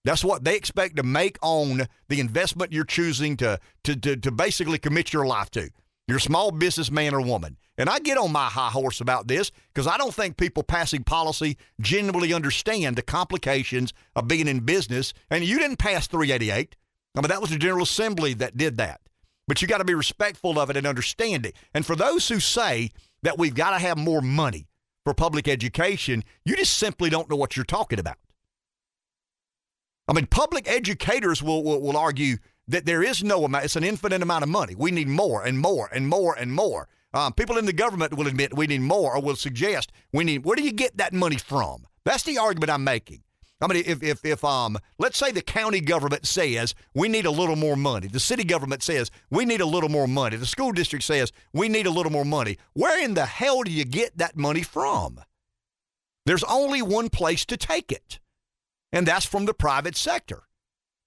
That's what they expect to make on the investment you're choosing to, to, to, to basically commit your life to. You're a small businessman or woman. And I get on my high horse about this because I don't think people passing policy genuinely understand the complications of being in business. And you didn't pass 388. I mean, that was the General Assembly that did that. But you got to be respectful of it and understand it. And for those who say that we've got to have more money for public education, you just simply don't know what you're talking about. I mean, public educators will, will, will argue that there is no amount, it's an infinite amount of money. We need more and more and more and more. Um, people in the government will admit we need more or will suggest we need, where do you get that money from? That's the argument I'm making. I mean, if, if, if um, let's say the county government says we need a little more money, the city government says we need a little more money, the school district says we need a little more money, where in the hell do you get that money from? There's only one place to take it and that's from the private sector.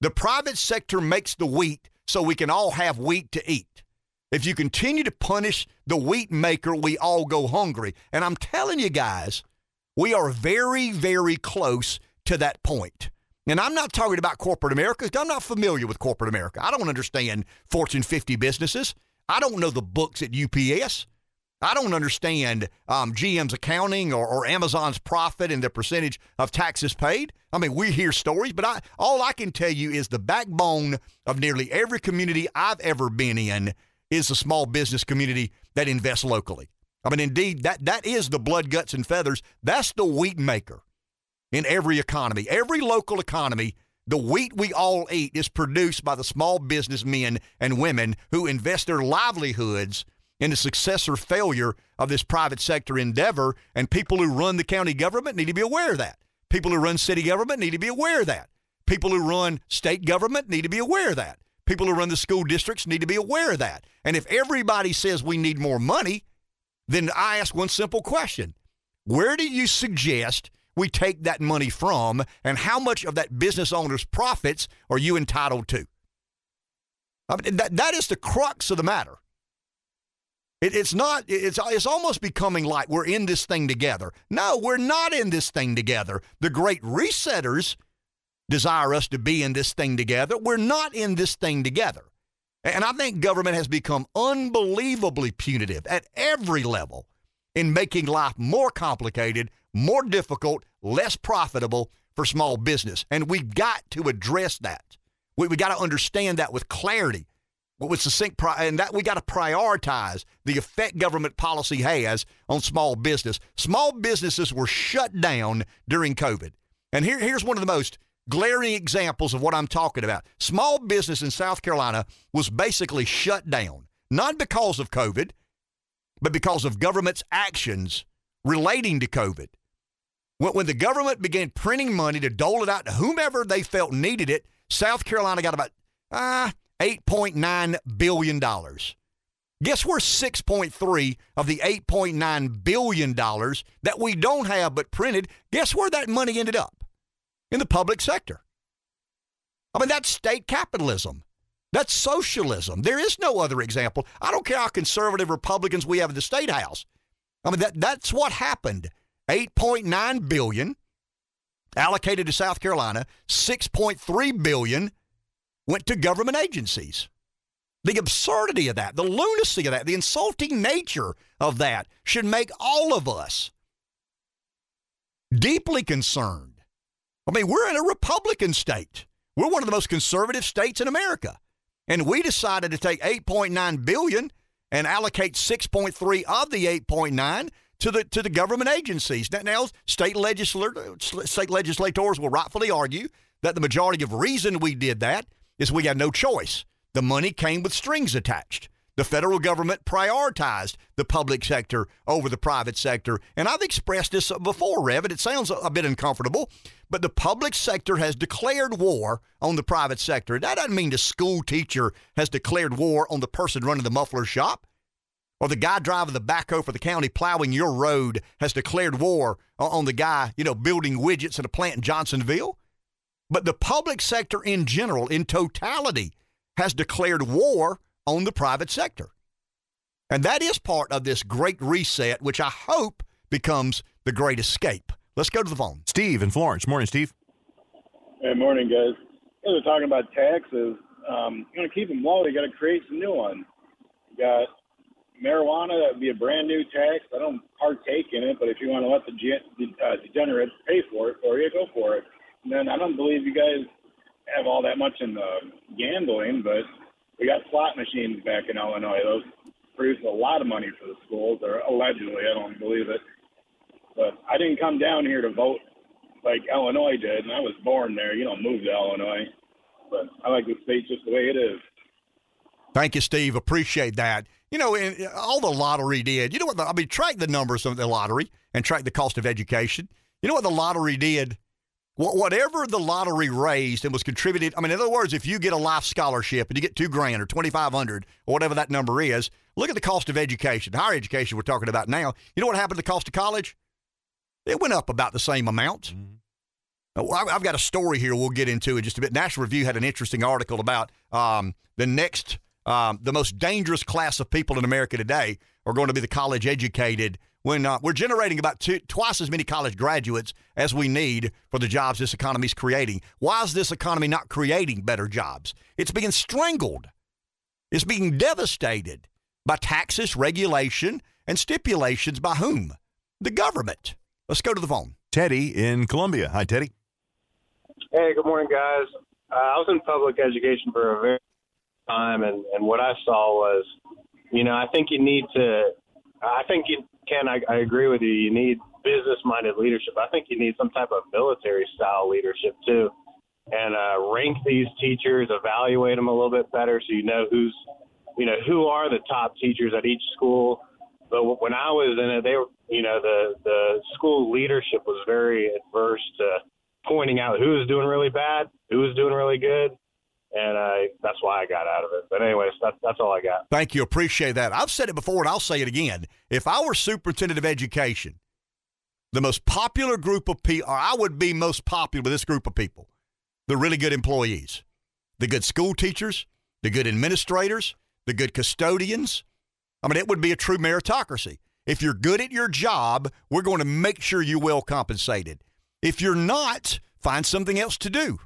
The private sector makes the wheat so we can all have wheat to eat. If you continue to punish the wheat maker, we all go hungry. And I'm telling you guys, we are very, very close to that point. And I'm not talking about corporate America I'm not familiar with corporate America. I don't understand Fortune 50 businesses. I don't know the books at UPS. I don't understand um, GM's accounting or, or Amazon's profit and the percentage of taxes paid. I mean, we hear stories, but I, all I can tell you is the backbone of nearly every community I've ever been in is the small business community that invests locally. I mean, indeed, that, that is the blood, guts, and feathers. That's the wheat maker in every economy. Every local economy, the wheat we all eat is produced by the small business men and women who invest their livelihoods in the success or failure of this private sector endeavor. And people who run the county government need to be aware of that. People who run city government need to be aware of that. People who run state government need to be aware of that. People who run the school districts need to be aware of that. And if everybody says we need more money, then I ask one simple question Where do you suggest we take that money from, and how much of that business owner's profits are you entitled to? I mean, that, that is the crux of the matter. It, it's not, it's, it's almost becoming like we're in this thing together. No, we're not in this thing together. The great resetters desire us to be in this thing together. We're not in this thing together. And I think government has become unbelievably punitive at every level in making life more complicated, more difficult, less profitable for small business. And we've got to address that. We, we got to understand that with clarity with succinct, and that we got to prioritize the effect government policy has on small business. Small businesses were shut down during COVID. And here, here's one of the most glaring examples of what I'm talking about. Small business in South Carolina was basically shut down, not because of COVID, but because of government's actions relating to COVID. When, when the government began printing money to dole it out to whomever they felt needed it, South Carolina got about, ah, uh, $8.9 billion. Guess where 6.3 of the $8.9 billion that we don't have but printed, guess where that money ended up? In the public sector. I mean, that's state capitalism. That's socialism. There is no other example. I don't care how conservative Republicans we have in the state house. I mean, that, that's what happened. 8.9 billion allocated to South Carolina, 6.3 billion went to government agencies. The absurdity of that, the lunacy of that, the insulting nature of that should make all of us deeply concerned. I mean, we're in a Republican state. We're one of the most conservative states in America. And we decided to take 8.9 billion and allocate 6.3 of the 8.9 to the to the government agencies. Now, state legislators, state legislators will rightfully argue that the majority of reason we did that is we had no choice. The money came with strings attached. The federal government prioritized the public sector over the private sector. And I've expressed this before, Rev, and it sounds a bit uncomfortable, but the public sector has declared war on the private sector. That doesn't mean the school teacher has declared war on the person running the muffler shop or the guy driving the backhoe for the county plowing your road has declared war on the guy, you know, building widgets at a plant in Johnsonville. But the public sector in general, in totality, has declared war on the private sector. And that is part of this great reset, which I hope becomes the great escape. Let's go to the phone. Steve in Florence. Morning, Steve. Hey, morning, guys. You are talking about taxes. Um, you want to keep them low, you got to create some new ones. You got marijuana, that would be a brand new tax. I don't partake in it, but if you want to let the, the uh, degenerates pay for it for you, go for it. And then I don't believe you guys have all that much in the gambling, but we got slot machines back in Illinois. Those produce a lot of money for the schools, or allegedly. I don't believe it. But I didn't come down here to vote like Illinois did, and I was born there. You don't move to Illinois. But I like the state just the way it is. Thank you, Steve. Appreciate that. You know, all the lottery did. You know what? The, I mean, track the numbers of the lottery and track the cost of education. You know what the lottery did? Whatever the lottery raised and was contributed. I mean, in other words, if you get a life scholarship and you get two grand or twenty five hundred or whatever that number is, look at the cost of education, higher education we're talking about now. You know what happened to the cost of college? It went up about the same amount. Mm-hmm. I've got a story here we'll get into in just a bit. National Review had an interesting article about um, the next, um, the most dangerous class of people in America today are going to be the college educated when uh, we're generating about two, twice as many college graduates as we need for the jobs this economy is creating. Why is this economy not creating better jobs? It's being strangled. It's being devastated by taxes, regulation, and stipulations by whom? The government. Let's go to the phone. Teddy in Columbia. Hi, Teddy. Hey, good morning, guys. Uh, I was in public education for a very long time, and, and what I saw was, you know, I think you need to, I think you can, I, I agree with you, you need business minded leadership. I think you need some type of military style leadership too. And uh, rank these teachers, evaluate them a little bit better so you know who's, you know, who are the top teachers at each school. But when I was in it, they were, you know, the the school leadership was very adverse to pointing out who was doing really bad, who was doing really good, and uh, that's why I got out of it. But anyways, that's that's all I got. Thank you. Appreciate that. I've said it before and I'll say it again. If I were superintendent of education, the most popular group of people, or I would be most popular with this group of people, the really good employees, the good school teachers, the good administrators, the good custodians. I mean, it would be a true meritocracy. If you're good at your job, we're going to make sure you're well compensated. If you're not, find something else to do.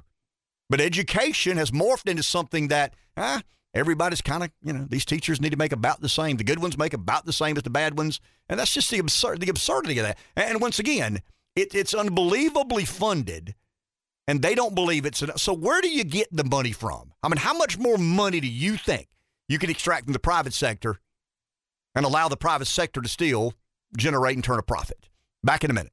But education has morphed into something that, ah, everybody's kind of, you know, these teachers need to make about the same. The good ones make about the same as the bad ones. And that's just the absurd, the absurdity of that. And once again, it, it's unbelievably funded and they don't believe it's enough. So where do you get the money from? I mean, how much more money do you think you can extract from the private sector and allow the private sector to still generate and turn a profit? Back in a minute.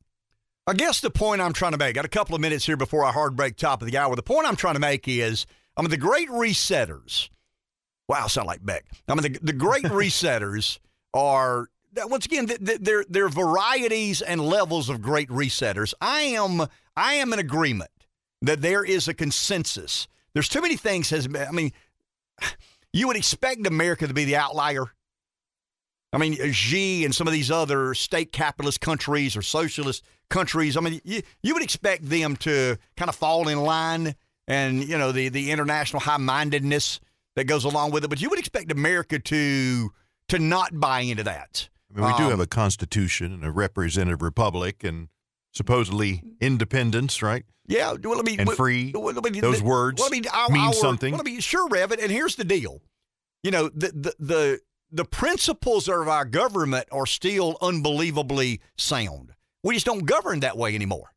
I guess the point I'm trying to make, got a couple of minutes here before our hard break top of the hour. The point I'm trying to make is, I mean, the great resetters. Wow, sound like Beck. I mean, the, the great <laughs> resetters are once again they're they're varieties and levels of great resetters. I am I am in agreement that there is a consensus. There's too many things. Has I mean, <sighs> you would expect America to be the outlier. I mean, Xi and some of these other state capitalist countries or socialist countries. I mean, you, you would expect them to kind of fall in line and, you know, the, the international high mindedness that goes along with it. But you would expect America to to not buy into that. I mean, we do Um, have a constitution and a representative republic and supposedly independence, right? Yeah, well, I mean, And free. well, I mean, Those words well, I mean, our- mean our- something. Well, I mean, sure, Rev. And here's the deal: you know, the the the the principles of our government are still unbelievably sound. We just don't govern that way anymore.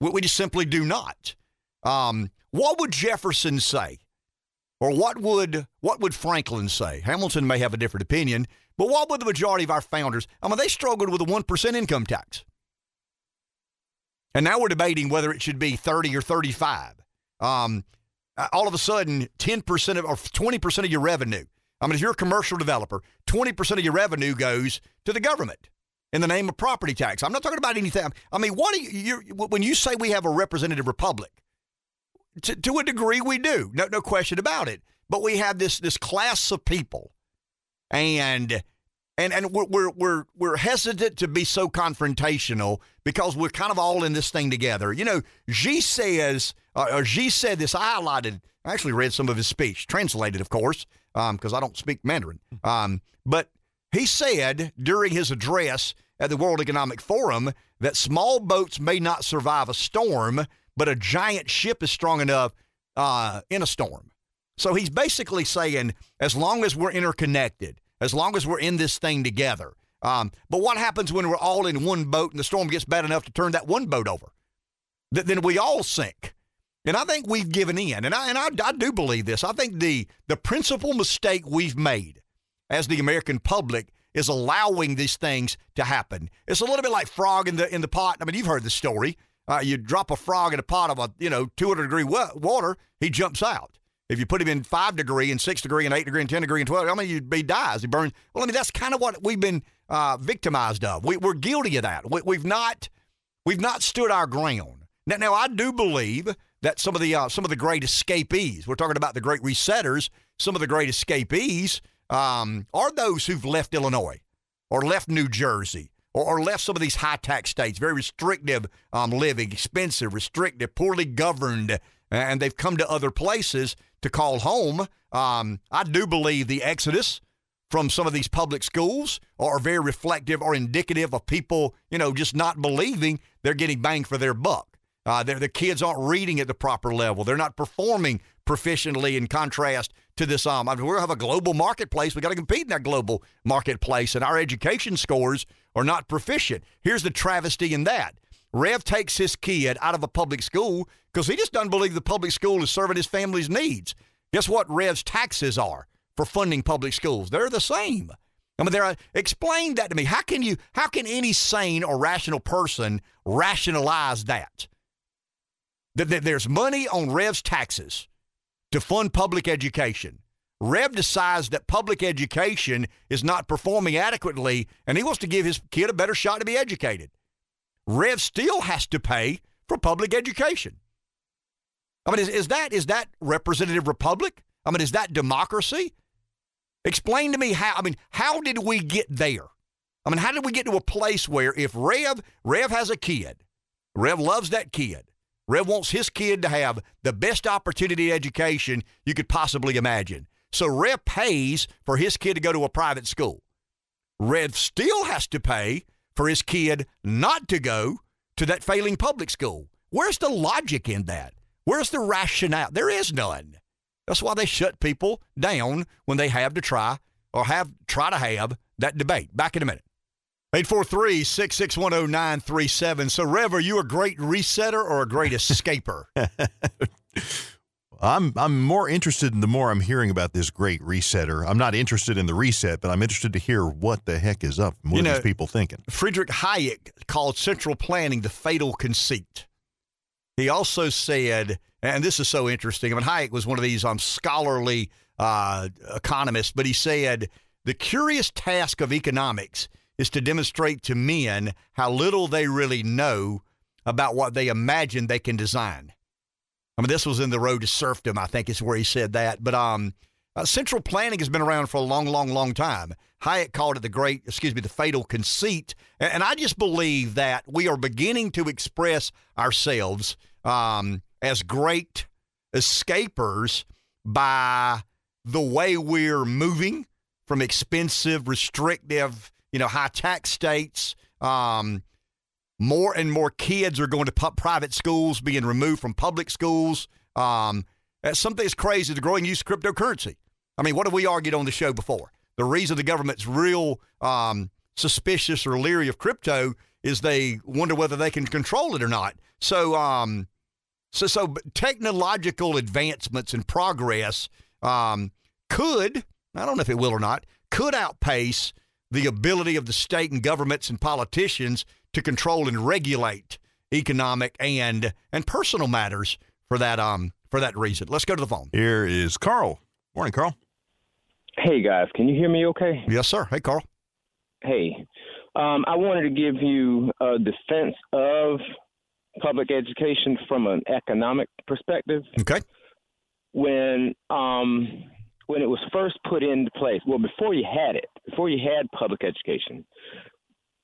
We, we just simply do not. Um, what would Jefferson say, or what would what would Franklin say? Hamilton may have a different opinion, but what would the majority of our founders? I mean, they struggled with a one percent income tax. And now we're debating whether it should be 30 or 35. Um, all of a sudden, 10% of or 20% of your revenue. I mean, if you're a commercial developer, 20% of your revenue goes to the government in the name of property tax. I'm not talking about anything. I mean, what do you, when you say we have a representative republic? To, to a degree, we do. No, no question about it. But we have this this class of people, and and and we're we're we're, we're hesitant to be so confrontational because we're kind of all in this thing together. You know, Xi says, uh, or Xi said this. I highlighted. I actually read some of his speech, translated, of course, because I don't speak Mandarin. Um, but he said during his address at the World Economic Forum that small boats may not survive a storm, but a giant ship is strong enough uh, in a storm. So he's basically saying, as long as we're interconnected, as long as we're in this thing together. Um, but what happens when we're all in one boat and the storm gets bad enough to turn that one boat over? Th- then we all sink. And I think we've given in. And I, and I, I do believe this. I think the, the principal mistake we've made as the American public is allowing these things to happen. It's a little bit like frog in the in the pot. I mean, you've heard the story. Uh, you drop a frog in a pot of a you know 200 degree wa- water, he jumps out. If you put him in five degree and six degree and eight degree and ten degree and twelve, I mean, he he dies. He burns. Well, I mean, that's kind of what we've been uh, victimized of. We, we're guilty of that. We, we've not we've not stood our ground. Now, now I do believe that some of the uh, some of the great escapees. We're talking about the great resetters. Some of the great escapees um, are those who've left Illinois or left New Jersey or, or left some of these high tax states, very restrictive um, living, expensive, restrictive, poorly governed, and they've come to other places to call home. Um, I do believe the exodus from some of these public schools are very reflective or indicative of people, you know, just not believing they're getting bang for their buck. Uh, the kids aren't reading at the proper level. They're not performing proficiently in contrast to this. Um, I mean, we have a global marketplace. We got to compete in that global marketplace, and our education scores are not proficient. Here's the travesty in that. Rev takes his kid out of a public school because he just doesn't believe the public school is serving his family's needs. Guess what Rev's taxes are for funding public schools? They're the same. I mean, there. Explain that to me. How can you? How can any sane or rational person rationalize that? That there's money on Rev's taxes to fund public education. Rev decides that public education is not performing adequately, and he wants to give his kid a better shot to be educated. Rev still has to pay for public education. I mean, is, is that is that representative republic? I mean, is that democracy? Explain to me how. I mean, how did we get there? I mean, how did we get to a place where if Rev Rev has a kid, Rev loves that kid, Rev wants his kid to have the best opportunity education you could possibly imagine. So Rev pays for his kid to go to a private school. Rev still has to pay for his kid not to go to that failing public school. Where's the logic in that? Where's the rationale? There is none. That's why they shut people down when they have to try or have try to have that debate. Back in a minute. 843 661 0937. So, Rev, are you a great resetter or a great escaper? <laughs> I'm I'm more interested in the more I'm hearing about this great resetter. I'm not interested in the reset, but I'm interested to hear what the heck is up. What you know, are these people thinking? Friedrich Hayek called central planning the fatal conceit. He also said, and this is so interesting. I mean, Hayek was one of these um, scholarly uh, economists, but he said the curious task of economics is to demonstrate to men how little they really know about what they imagine they can design. I mean, this was in the road to serfdom, I think is where he said that. But um, uh, central planning has been around for a long, long, long time. Hayek called it the great, excuse me, the fatal conceit. And, and I just believe that we are beginning to express ourselves um, as great escapers by the way we're moving from expensive, restrictive, you know, high tax states. Um, more and more kids are going to private schools, being removed from public schools. Um, something that's crazy the growing use of cryptocurrency. I mean, what have we argued on the show before? The reason the government's real um, suspicious or leery of crypto is they wonder whether they can control it or not. So, um, so, so technological advancements and progress um, could, I don't know if it will or not, could outpace the ability of the state and governments and politicians to control and regulate economic and and personal matters for that um for that reason. Let's go to the phone. Here is Carl. Morning, Carl. Hey guys, can you hear me okay? Yes, sir. Hey, Carl. Hey. Um, I wanted to give you a defense of public education from an economic perspective. Okay. When um, when it was first put into place, well, before you had it, before you had public education,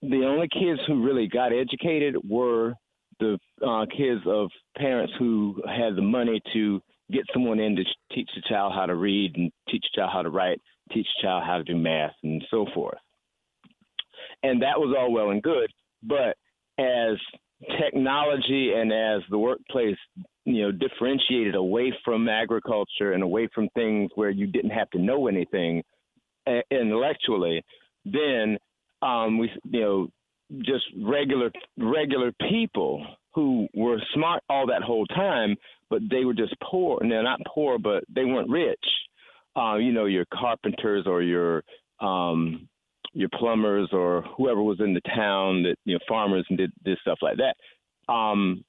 the only kids who really got educated were the uh, kids of parents who had the money to get someone in to teach the child how to read and teach the child how to write, teach the child how to do math and so forth. And that was all well and good, but as technology and as the workplace, you know, differentiated away from agriculture and away from things where you didn't have to know anything uh, intellectually, then um, we, you know, just regular regular people who were smart all that whole time, but they were just poor. And they're not poor, but they weren't rich. Uh, you know, your carpenters or your um, your plumbers or whoever was in the town that you know farmers and did this stuff like that. Um,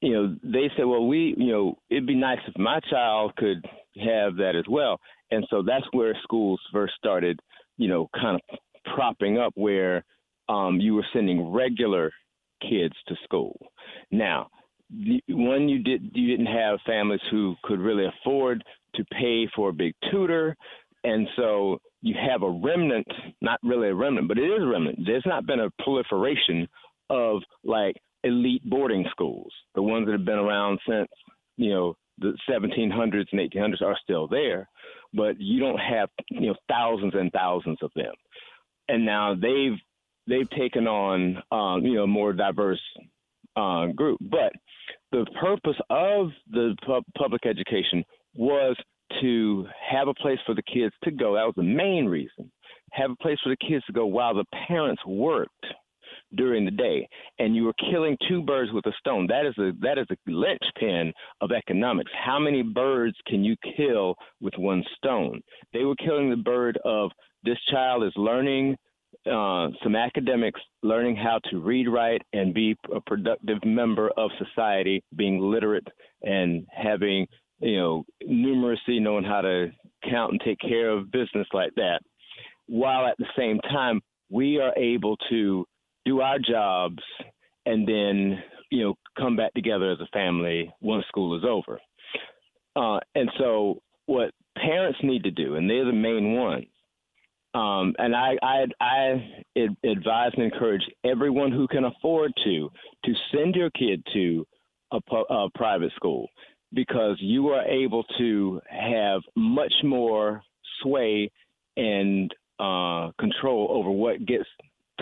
you know, they said, well, we, you know, it'd be nice if my child could have that as well. And so that's where schools first started, you know, kind of propping up where um, you were sending regular kids to school. Now, when you did you didn't have families who could really afford to pay for a big tutor, and so you have a remnant, not really a remnant, but it is a remnant. There's not been a proliferation of like elite boarding schools. The ones that have been around since, you know, the 1700s and 1800s are still there, but you don't have, you know, thousands and thousands of them and now they've they've taken on um, you know more diverse uh, group. But the purpose of the pu- public education was to have a place for the kids to go. That was the main reason. Have a place for the kids to go while the parents worked during the day, and you were killing two birds with a stone. That is a that is a linchpin of economics. How many birds can you kill with one stone? They were killing the bird of this child is learning uh, some academics, learning how to read, write, and be a productive member of society, being literate and having you know numeracy, knowing how to count and take care of business like that, while at the same time we are able to do our jobs, and then you know come back together as a family once school is over. Uh, and so, what parents need to do, and they're the main ones. Um, and I, I, I advise and encourage everyone who can afford to to send your kid to a, a private school because you are able to have much more sway and uh, control over what gets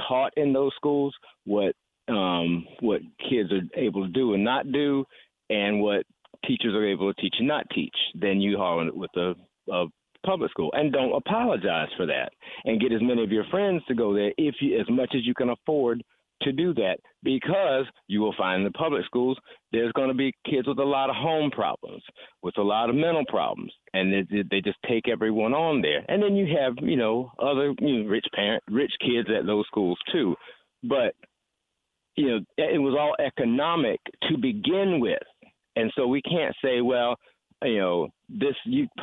taught in those schools, what um, what kids are able to do and not do, and what teachers are able to teach and not teach then you are with a, a public school. And don't apologize for that. And get as many of your friends to go there if you, as much as you can afford to do that because you will find in the public schools there's going to be kids with a lot of home problems, with a lot of mental problems, and they, they just take everyone on there. And then you have you know other you know, rich parent, rich kids at those schools too, but you know it was all economic to begin with, and so we can't say well you know this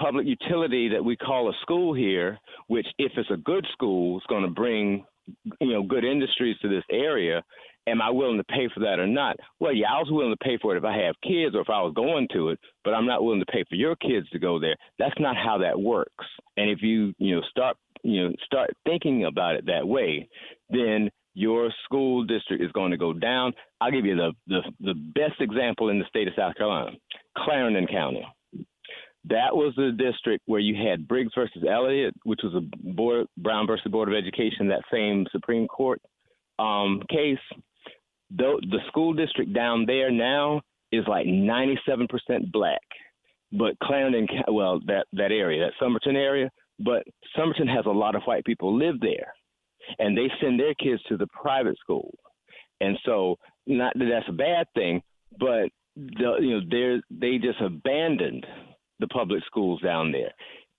public utility that we call a school here, which if it's a good school is going to bring you know good industries to this area am i willing to pay for that or not? Well yeah i was willing to pay for it if i have kids or if i was going to it but i'm not willing to pay for your kids to go there. That's not how that works. And if you you know start you know start thinking about it that way then your school district is going to go down. I'll give you the the, the best example in the state of south carolina clarendon county that was the district where you had Briggs versus Elliott, which was a board, Brown versus Board of Education, that same Supreme Court um, case. The, the school district down there now is like 97% black, but Clarendon, well, that that area, that Summerton area, but Summerton has a lot of white people live there, and they send their kids to the private school, and so not that that's a bad thing, but the, you know they they just abandoned the public schools down there.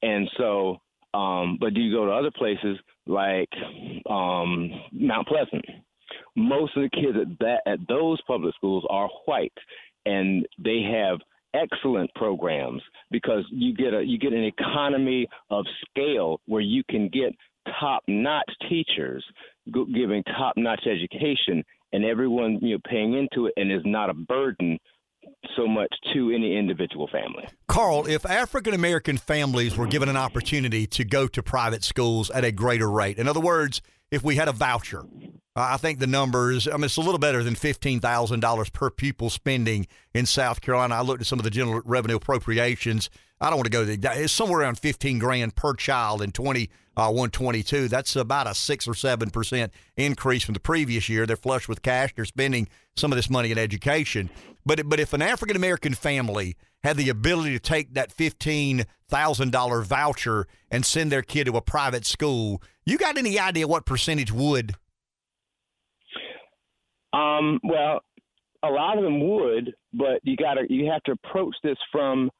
And so, um, but do you go to other places like um, Mount Pleasant? Most of the kids at that at those public schools are white, and they have excellent programs because you get a you get an economy of scale where you can get top notch teachers giving top notch education and everyone you know paying into it and is not a burden so much to any individual family. Carl, if African American families were given an opportunity to go to private schools at a greater rate, in other words, if we had a voucher, I think the numbers, I mean, it's a little better than $15,000 per pupil spending in South Carolina. I looked at some of the general revenue appropriations. I don't want to go there. It's somewhere around 15 grand per child in 20, uh, 122. That's about a 6 or 7% increase from the previous year. They're flush with cash. They're spending some of this money in education. But, but if an African American family had the ability to take that $15,000 voucher and send their kid to a private school, you got any idea what percentage would? Um, well, a lot of them would, but you got to you have to approach this from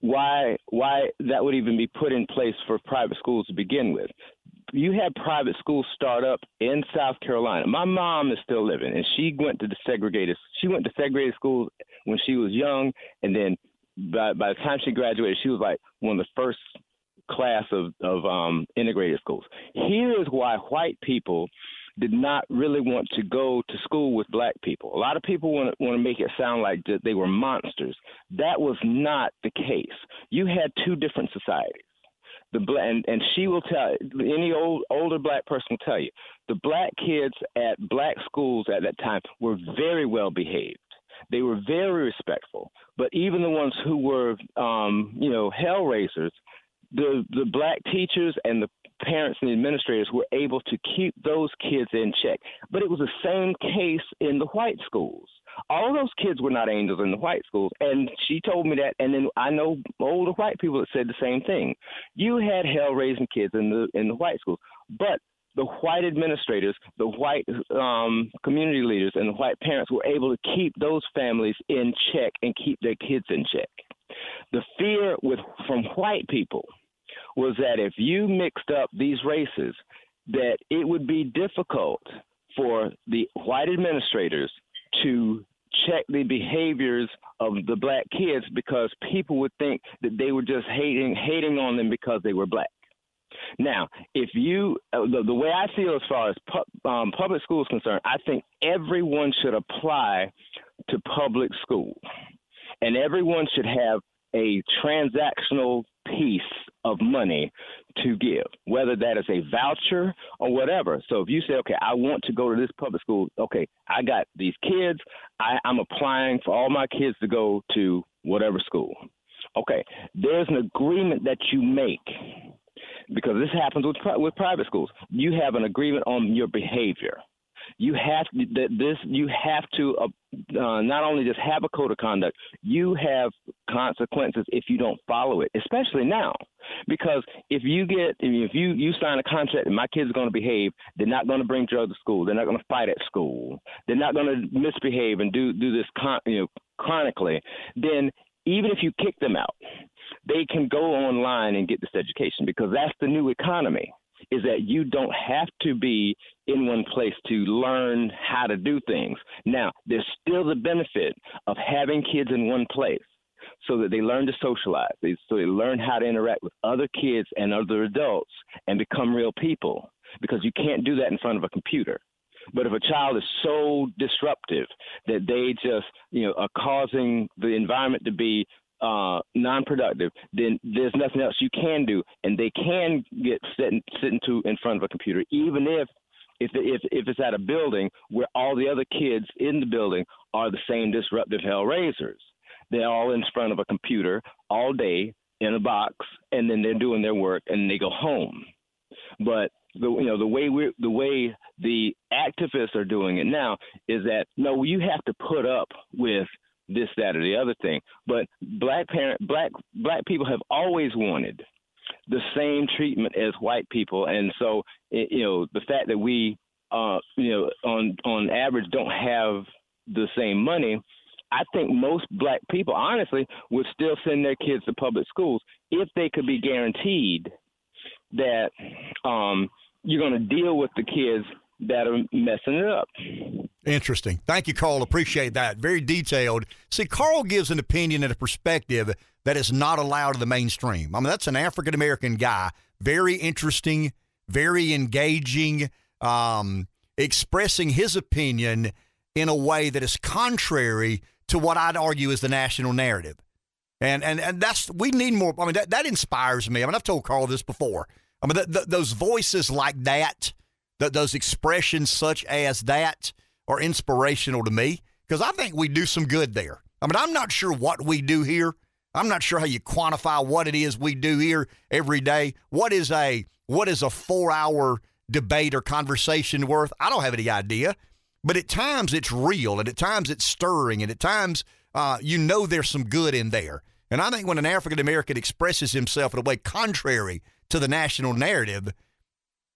why why that would even be put in place for private schools to begin with. You had private schools start up in South Carolina. My mom is still living, and she went to the segregated. She went to segregated schools when she was young, and then by by the time she graduated, she was like one of the first class of of um, integrated schools. Here is why white people did not really want to go to school with black people. A lot of people want to, want to make it sound like they were monsters. That was not the case. You had two different societies. The black, and, and she will tell any old older black person will tell you the black kids at black schools at that time were very well behaved. They were very respectful. But even the ones who were, um, you know, hell raisers, the the black teachers and the parents and the administrators were able to keep those kids in check. But it was the same case in the white schools. All those kids were not angels in the white schools, and she told me that. And then I know older white people that said the same thing. You had hell raising kids in the in the white schools, but the white administrators, the white um, community leaders, and the white parents were able to keep those families in check and keep their kids in check. The fear with from white people was that if you mixed up these races, that it would be difficult for the white administrators to check the behaviors of the black kids because people would think that they were just hating hating on them because they were black. Now, if you uh, the, the way I feel as far as pu- um, public school is concerned, I think everyone should apply to public school, and everyone should have a transactional piece of money to give, whether that is a voucher or whatever. So if you say, okay, I want to go to this public school, okay, I got these kids, I, I'm applying for all my kids to go to whatever school. Okay, there's an agreement that you make because this happens with with private schools. You have an agreement on your behavior. You have that this. You have to uh, uh, not only just have a code of conduct. You have consequences if you don't follow it, especially now, because if you get if you you sign a contract and my kids are going to behave, they're not going to bring drugs to school. They're not going to fight at school. They're not going to misbehave and do do this con, you know chronically. Then even if you kick them out, they can go online and get this education because that's the new economy is that you don't have to be in one place to learn how to do things. Now, there's still the benefit of having kids in one place so that they learn to socialize, so they learn how to interact with other kids and other adults and become real people because you can't do that in front of a computer. But if a child is so disruptive that they just, you know, are causing the environment to be uh, non-productive, then there's nothing else you can do, and they can get sitting sitting to in front of a computer, even if if if if it's at a building where all the other kids in the building are the same disruptive hell raisers. They're all in front of a computer all day in a box, and then they're doing their work, and they go home. But the you know the way we the way the activists are doing it now is that no, you have to put up with this, that, or the other thing. But black parent, black black people have always wanted the same treatment as white people, and so it, you know the fact that we, uh, you know, on on average don't have the same money. I think most black people, honestly, would still send their kids to public schools if they could be guaranteed that um, you're going to deal with the kids that are messing it up. Interesting. Thank you, Carl. Appreciate that. Very detailed. See, Carl gives an opinion and a perspective that is not allowed in the mainstream. I mean, that's an African American guy. Very interesting, very engaging, um, expressing his opinion in a way that is contrary to what I'd argue is the national narrative. And and and that's we need more. I mean, that, that inspires me. I mean, I've told Carl this before. I mean, those voices like that, those expressions such as that are inspirational to me because I think we do some good there. I mean, I'm not sure what we do here. I'm not sure how you quantify what it is we do here every day. What is a what is a four hour debate or conversation worth? I don't have any idea. But at times it's real, and at times it's stirring, and at times uh, you know there's some good in there. And I think when an African American expresses himself in a way contrary to the national narrative,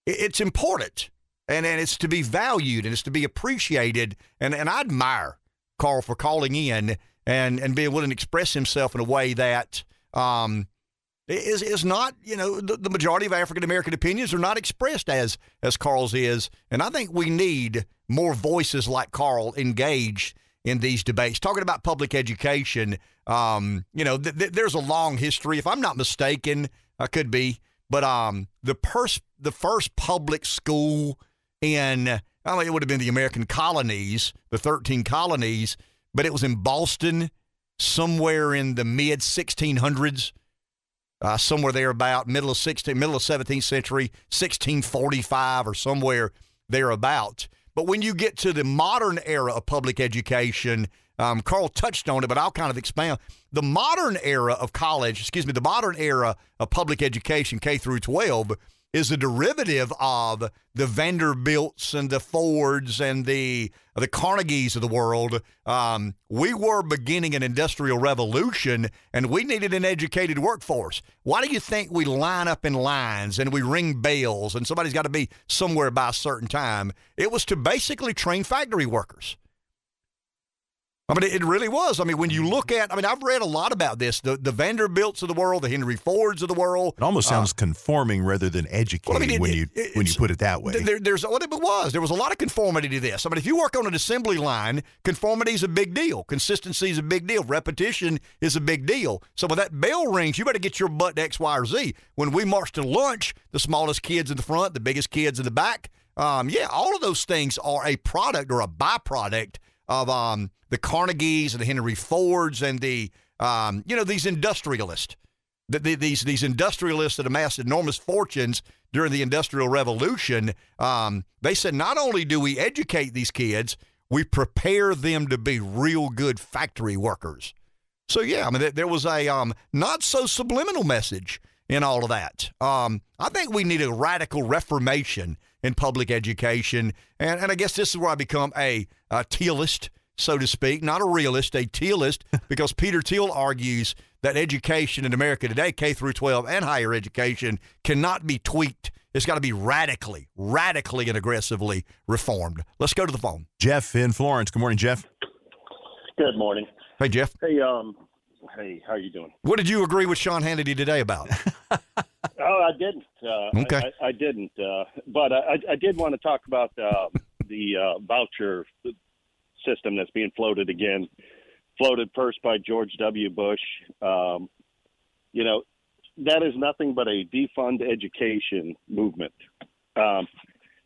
it's important and, and it's to be valued and it's to be appreciated. And, and I admire Carl for calling in and, and being willing to express himself in a way that um, is is not you know the, the majority of African American opinions are not expressed as as Carl's is, and I think we need more voices like Carl engaged in these debates. Talking about public education, um, you know, th- th- there's a long history. If I'm not mistaken, I could be, but um, the pers- the first public school in, it would have been the American colonies, the 13 colonies, but it was in Boston somewhere in the mid 1600s, uh, somewhere there about middle of 16, middle of 17th century, 1645 or somewhere thereabout. But when you get to the modern era of public education, um, Carl touched on it, but I'll kind of expand. The modern era of college, excuse me, the modern era of public education, K through 12, is a derivative of the Vanderbilts and the Fords and the the Carnegies of the world. Um, we were beginning an industrial revolution, and we needed an educated workforce. Why do you think we line up in lines and we ring bells, and somebody's got to be somewhere by a certain time? It was to basically train factory workers. I mean, it really was. I mean, when you look at, I mean, I've read a lot about this. The the Vanderbilts of the world, the Henry Fords of the world. It almost sounds uh, conforming rather than educating well, I mean, it, when you it, when you put it that way. There, there's what it was. There was a lot of conformity to this. I mean, if you work on an assembly line, conformity is a big deal. Consistency is a big deal. Repetition is a big deal. So when that bell rings, you better get your butt to X, Y, or Z. When we march to lunch, the smallest kids in the front, the biggest kids in the back. Um, yeah, all of those things are a product or a byproduct of um, the Carnegies and the Henry Fords and the um, you know these industrialists, the, the, these these industrialists that amassed enormous fortunes during the Industrial Revolution. Um, they said not only do we educate these kids, we prepare them to be real good factory workers. So yeah, I mean there was a um, not so subliminal message in all of that. Um, I think we need a radical reformation in public education, and, and I guess this is where I become a, a tealist so to speak, not a realist, a tealist, <laughs> because Peter Thiel argues that education in America today, K through 12 and higher education, cannot be tweaked. It's got to be radically, radically and aggressively reformed. Let's go to the phone. Jeff in Florence. Good morning, Jeff. Good morning. Hey, Jeff. Hey, um, hey, how are you doing? What did you agree with Sean Hannity today about? <laughs> oh, I didn't. Uh, okay. I, I didn't. Uh, but I, I did want to talk about uh, the uh, voucher system that's being floated again, floated first by George W. Bush. Um, you know, that is nothing but a defund education movement. Um,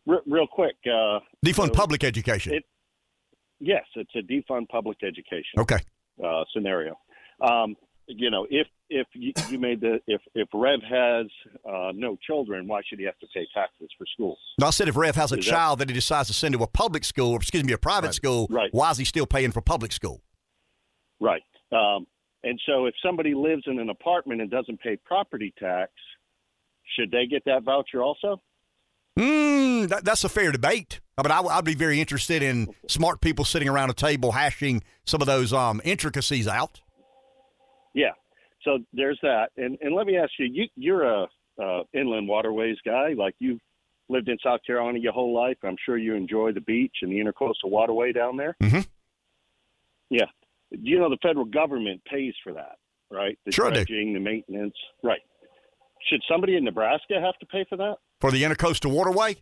real quick, uh, defund public education. It, yes, it's a defund public education. Okay. Uh, scenario. Um, you know, if if you, you, made the if if Rev has uh, no children, why should he have to pay taxes for schools? No, I said if Rev has a is child that, that, he decides to send to a public school, or excuse me, a private right. school, right. why is he still paying for public school? Right. Um, and so, if somebody lives in an apartment and doesn't pay property tax, should they get that voucher also? Mm, that, that's a fair debate. But I, would be very interested in smart people sitting around a table hashing some of those um, intricacies out. Yeah. So there's that. And and let me ask you, you you're a uh, inland waterways guy, like you've lived in South Carolina your whole life. I'm sure you enjoy the beach and the intercoastal waterway down there. Mm-hmm. Yeah. You know the federal government pays for that, right? The sure dredging, the maintenance, right? Should somebody in Nebraska have to pay for that? For the intercoastal waterway?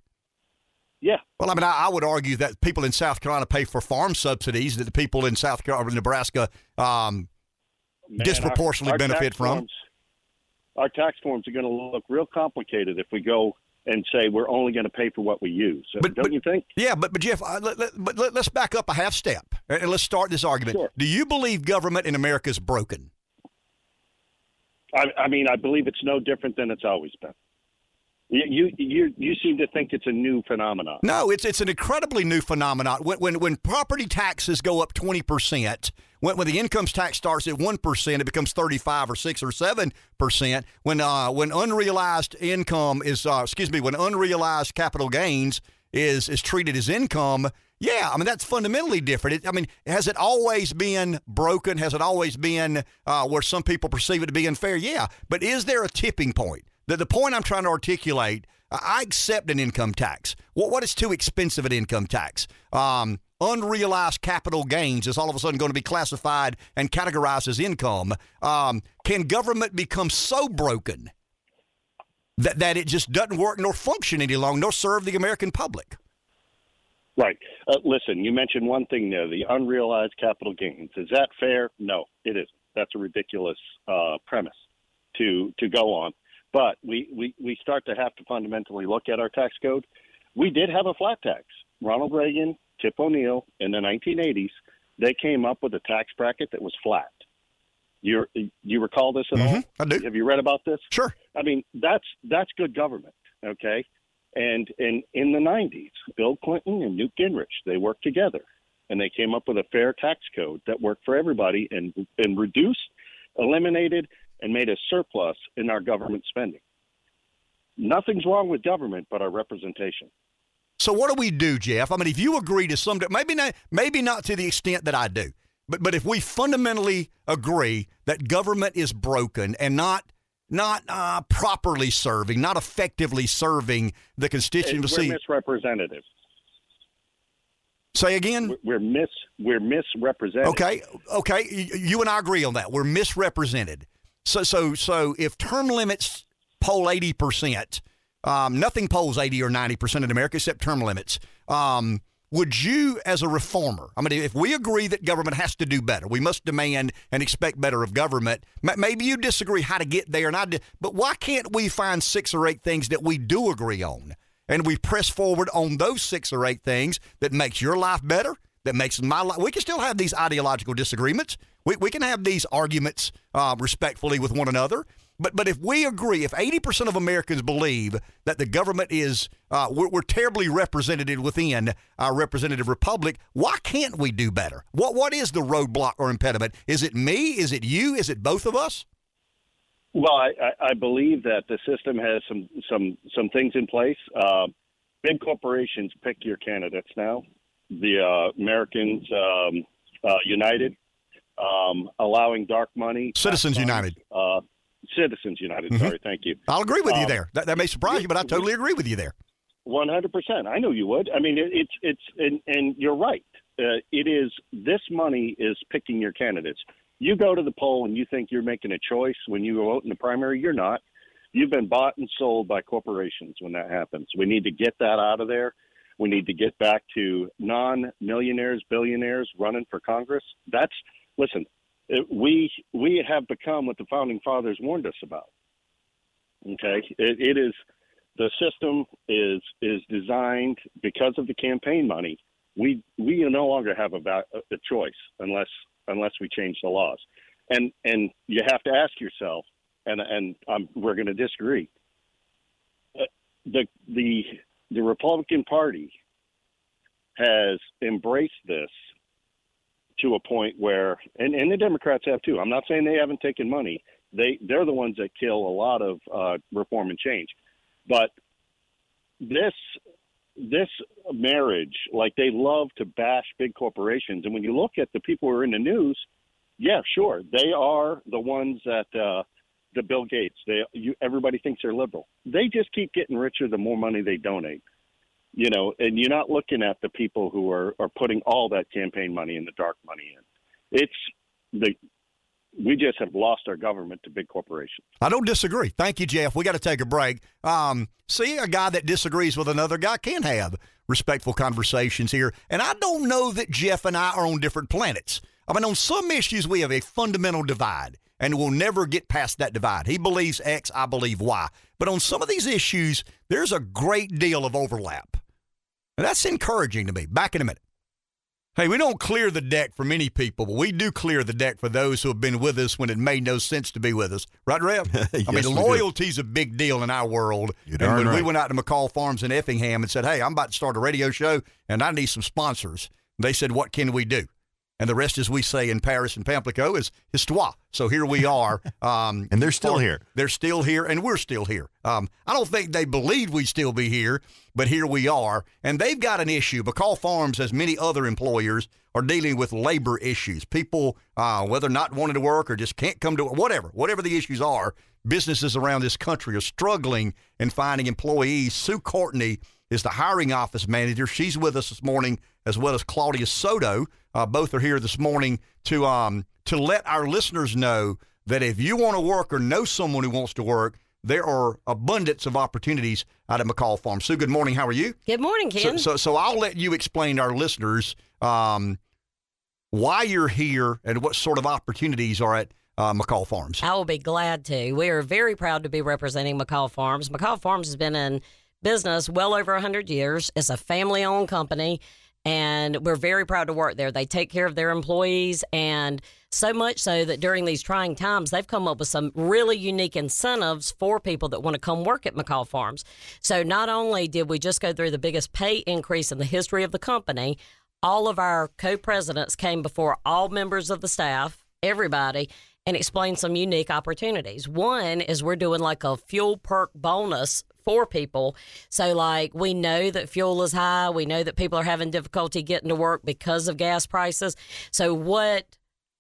Yeah. Well, I mean, I, I, would argue that people in South Carolina pay for farm subsidies that the people in South Carolina, Nebraska, um, Man, disproportionately our, our benefit from. Forms, our tax forms are going to look real complicated if we go and say we're only going to pay for what we use. But, don't but, you think? Yeah, but but Jeff, uh, let, let, but let, us back up a half step and let's start this argument. Sure. Do you believe government in America is broken? I, I mean, I believe it's no different than it's always been. You, you you seem to think it's a new phenomenon. No, it's it's an incredibly new phenomenon. When when, when property taxes go up twenty percent, when, when the income tax starts at one percent, it becomes thirty five or six or seven percent. When uh, when unrealized income is uh, excuse me, when unrealized capital gains is is treated as income, yeah, I mean that's fundamentally different. It, I mean, has it always been broken? Has it always been uh, where some people perceive it to be unfair? Yeah, but is there a tipping point? The, the point I'm trying to articulate, I accept an income tax. What, what is too expensive an income tax? Um, unrealized capital gains is all of a sudden going to be classified and categorized as income. Um, can government become so broken that, that it just doesn't work nor function any longer nor serve the American public? Right. Uh, listen, you mentioned one thing there the unrealized capital gains. Is that fair? No, it isn't. That's a ridiculous uh, premise to, to go on. But we, we, we start to have to fundamentally look at our tax code. We did have a flat tax. Ronald Reagan, Tip O'Neill in the 1980s, they came up with a tax bracket that was flat. You you recall this at mm-hmm, all? I do. Have you read about this? Sure. I mean, that's that's good government, okay? And in in the 90s, Bill Clinton and Newt Gingrich, they worked together and they came up with a fair tax code that worked for everybody and and reduced, eliminated and made a surplus in our government spending. nothing's wrong with government, but our representation. So what do we do, Jeff? I mean, if you agree to some, maybe not, maybe not to the extent that I do, but but if we fundamentally agree that government is broken and not not uh, properly serving, not effectively serving the constituency, we're misrepresentative. Say again. We're mis we're misrepresented. Okay, okay. You and I agree on that. We're misrepresented. So so so if term limits poll eighty percent, um, nothing polls eighty or ninety percent in America except term limits. Um, would you, as a reformer, I mean, if we agree that government has to do better, we must demand and expect better of government. Maybe you disagree how to get there, and I. But why can't we find six or eight things that we do agree on? and we press forward on those six or eight things that makes your life better, that makes my life. We can still have these ideological disagreements. We, we can have these arguments uh, respectfully with one another. But but if we agree, if 80% of Americans believe that the government is, uh, we're, we're, terribly represented within our representative republic, why can't we do better? What What is the roadblock or impediment? Is it me? Is it you? Is it both of us? Well, I, I believe that the system has some some some things in place. Uh, big corporations pick your candidates now. The uh, Americans um, uh, United um, allowing dark money. Citizens United. Uh, Citizens United. Mm-hmm. Sorry, thank you. I'll agree with um, you there. That, that may surprise you, but I totally agree with you there. One hundred percent. I know you would. I mean, it, it's it's and, and you're right. Uh, it is this money is picking your candidates you go to the poll and you think you're making a choice when you vote in the primary, you're not. You've been bought and sold by corporations when that happens. We need to get that out of there. We need to get back to non millionaires, billionaires running for Congress. That's, listen, it, we, we have become what the founding fathers warned us about. Okay. It, it is, the system is, is designed because of the campaign money. We, we no longer have a, a choice unless unless we change the laws. And and you have to ask yourself, and and um, we're going to disagree. Uh, the the the Republican Party has embraced this to a point where, and, and the Democrats have too. I'm not saying they haven't taken money. They they're the ones that kill a lot of uh, reform and change, but this this marriage, like they love to bash big corporations. And when you look at the people who are in the news, yeah, sure, they are the ones that uh, the Bill Gates. They you, everybody thinks they're liberal. They just keep getting richer the more money they donate. You know, and you're not looking at the people who are are putting all that campaign money and the dark money in. It's the we just have lost our government to big corporations. I don't disagree. Thank you, Jeff. We got to take a break. Um, see, a guy that disagrees with another guy can have respectful conversations here. And I don't know that Jeff and I are on different planets. I mean, on some issues, we have a fundamental divide, and we'll never get past that divide. He believes X, I believe Y. But on some of these issues, there's a great deal of overlap. And that's encouraging to me. Back in a minute. Hey, we don't clear the deck for many people, but we do clear the deck for those who have been with us when it made no sense to be with us. Right, Rev? yes, <laughs> I mean, loyalty's a big deal in our world. You're and when right. we went out to McCall Farms in Effingham and said, hey, I'm about to start a radio show and I need some sponsors, they said, what can we do? And the rest, as we say in Paris and Pamplico, is histoire. So here we are. <laughs> Um, and they're still here. They're still here, and we're still here. Um, I don't think they believed we'd still be here, but here we are. And they've got an issue. McCall Farms, as many other employers, are dealing with labor issues. People, uh, whether not wanting to work or just can't come to work, whatever, whatever the issues are, businesses around this country are struggling in finding employees. Sue Courtney is the hiring office manager. She's with us this morning, as well as Claudia Soto. Uh, both are here this morning to um, to let our listeners know that if you want to work or know someone who wants to work, there are abundance of opportunities out at McCall Farm. Sue, good morning. How are you? Good morning, Ken. So, so, so I'll let you explain to our listeners um, why you're here and what sort of opportunities are at uh, McCall Farms. I will be glad to. We are very proud to be representing McCall Farms. McCall Farms has been in business well over 100 years. It's a family owned company, and we're very proud to work there. They take care of their employees, and so much so that during these trying times, they've come up with some really unique incentives for people that want to come work at McCall Farms. So not only did we just go through the biggest pay increase in the history of the company, all of our co presidents came before all members of the staff, everybody, and explained some unique opportunities. One is we're doing like a fuel perk bonus for people. So, like, we know that fuel is high. We know that people are having difficulty getting to work because of gas prices. So, what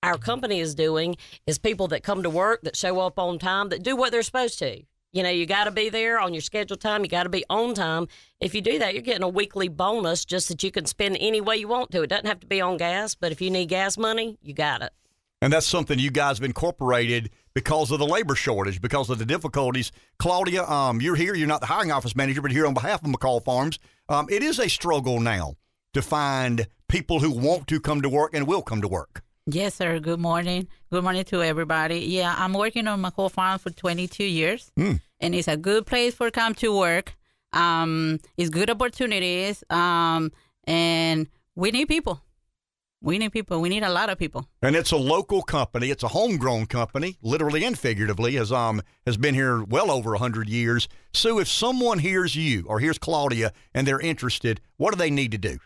our company is doing is people that come to work, that show up on time, that do what they're supposed to. You know, you got to be there on your scheduled time. You got to be on time. If you do that, you're getting a weekly bonus just that you can spend any way you want to. It doesn't have to be on gas, but if you need gas money, you got it. And that's something you guys have incorporated because of the labor shortage, because of the difficulties. Claudia, um, you're here. You're not the hiring office manager, but here on behalf of McCall Farms, um, it is a struggle now to find people who want to come to work and will come to work. Yes, sir. Good morning. Good morning to everybody. Yeah, I'm working on McCall Farm for 22 years, Mm. and it's a good place for come to work. Um, it's good opportunities, um, and we need people. We need people. We need a lot of people. And it's a local company. It's a homegrown company, literally and figuratively, as um has been here well over hundred years. Sue, if someone hears you or hears Claudia and they're interested, what do they need to do?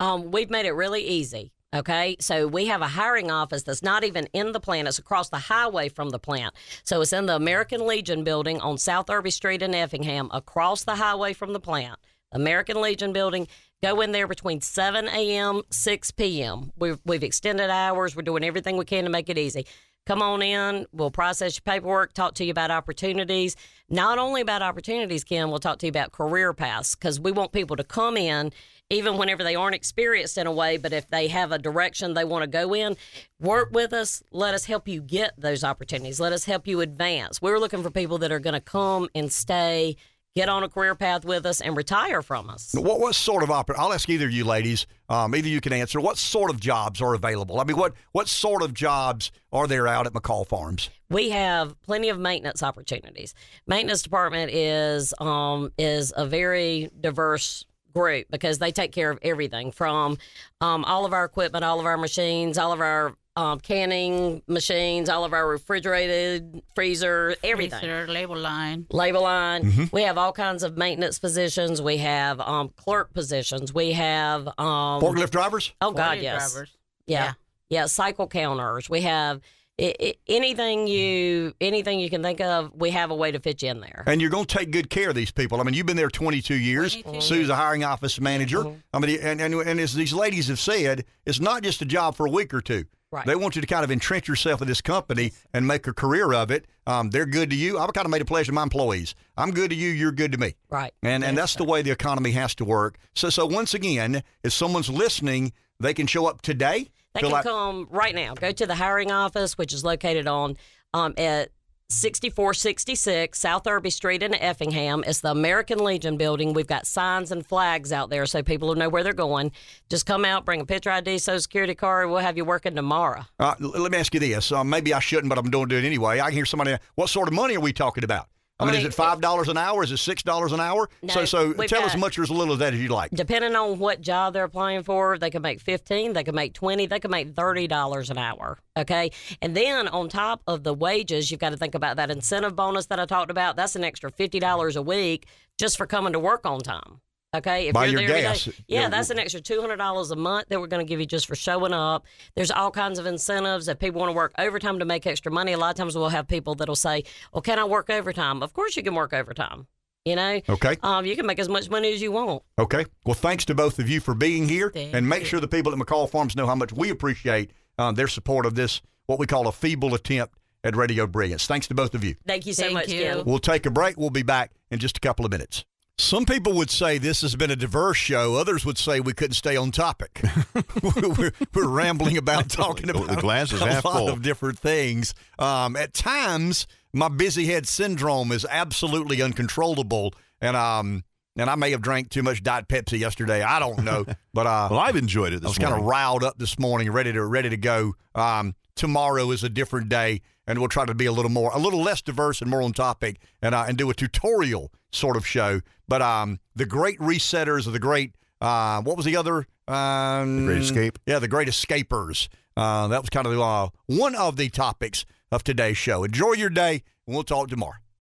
Um, we've made it really easy. Okay, so we have a hiring office that's not even in the plant; it's across the highway from the plant. So it's in the American Legion building on South Irby Street in Effingham, across the highway from the plant. American Legion building. Go in there between 7 a.m. 6 p.m. We've we've extended hours. We're doing everything we can to make it easy. Come on in. We'll process your paperwork, talk to you about opportunities. Not only about opportunities, Ken, we'll talk to you about career paths because we want people to come in even whenever they aren't experienced in a way, but if they have a direction they want to go in, work with us. Let us help you get those opportunities. Let us help you advance. We're looking for people that are going to come and stay, get on a career path with us, and retire from us. What what sort of oper- I'll ask either of you ladies. Um, either you can answer. What sort of jobs are available? I mean, what what sort of jobs are there out at McCall Farms? we have plenty of maintenance opportunities. Maintenance department is um, is a very diverse group because they take care of everything from um, all of our equipment, all of our machines, all of our um, canning machines, all of our refrigerated freezer, everything. Freezer, label line. label line. Mm-hmm. We have all kinds of maintenance positions. We have um, clerk positions. We have um, Forklift drivers? Oh God, yes. drivers. Yeah. yeah, cycle counters. We have i i anything you anything you can think of. We have a way to fit you in there. And you're going to take good care of these people. I mean, you've been there 22 years. Sue's a hiring office manager. I mean, and, and, and as these ladies have said, it's not just a job for a week or two. Right. They want you to kind of entrench yourself in this company and make a career of it. Um, they're good to you. I've kind of made a pledge to my employees. I'm good to you. You're good to me. Right. And and that's the way the economy has to work. So so once again, if someone's listening, they can show up today. They can out- come right now. Go to the hiring office, which is located on um, at 6466 South Irby Street in Effingham. It's the American Legion building. We've got signs and flags out there so people will know where they're going. Just come out, bring a picture ID, social security card. We'll have you working tomorrow. Uh, let me ask you this. Uh, maybe I shouldn't, but I'm doing it anyway. I can hear somebody. What sort of money are we talking about? I mean, is it five dollars an hour? Is it six dollars an hour? No, so, so tell as much or as little of that as you like. Depending on what job they're applying for, they can make 15, they can make 20, they can make $30 an hour. Okay. And then on top of the wages, you've got to think about that incentive bonus that I talked about. That's an extra $50 a week just for coming to work on time. Okay. Buy you're your there gas. day- yeah, Yeah. that's an extra $200 a month that we're going to give you just for showing up. There's all kinds of incentives. If people want to work overtime to make extra money, a lot of times we'll have people that'll say, Well, can I work overtime? Of course you can work overtime. You know? Okay. Um, you can make as much money as you want. Okay. Well, thanks to both of you for being here, and make sure the people at McCall Farms know how much we appreciate uh, their support of this what we call a feeble attempt at radio brilliance. Thanks to both of you. Thank you so Thank much, you. Ken. We'll take a break. We'll be back in just a couple of minutes. Some people would say this has been a diverse show. Others would say we couldn't stay on topic. <laughs> we're, we're rambling about <laughs> talking The about glass is a half lot full. of different things. Um, at times, my busy head syndrome is absolutely uncontrollable, and um, and I may have drank too much Diet Pepsi yesterday. I don't know, <laughs> but uh, well, I've enjoyed it. This I was kind of riled up this morning, ready to ready to go. Um, tomorrow is a different day, and we'll try to be a little more, a little less diverse and more on topic, and uh, and do a tutorial sort of show. But um, the great resetters of the great, uh, what was the other? Um, The Great Escape? Yeah, the great escapers. Uh, that was kind of uh, one of the topics of today's show. Enjoy your day, and we'll talk tomorrow.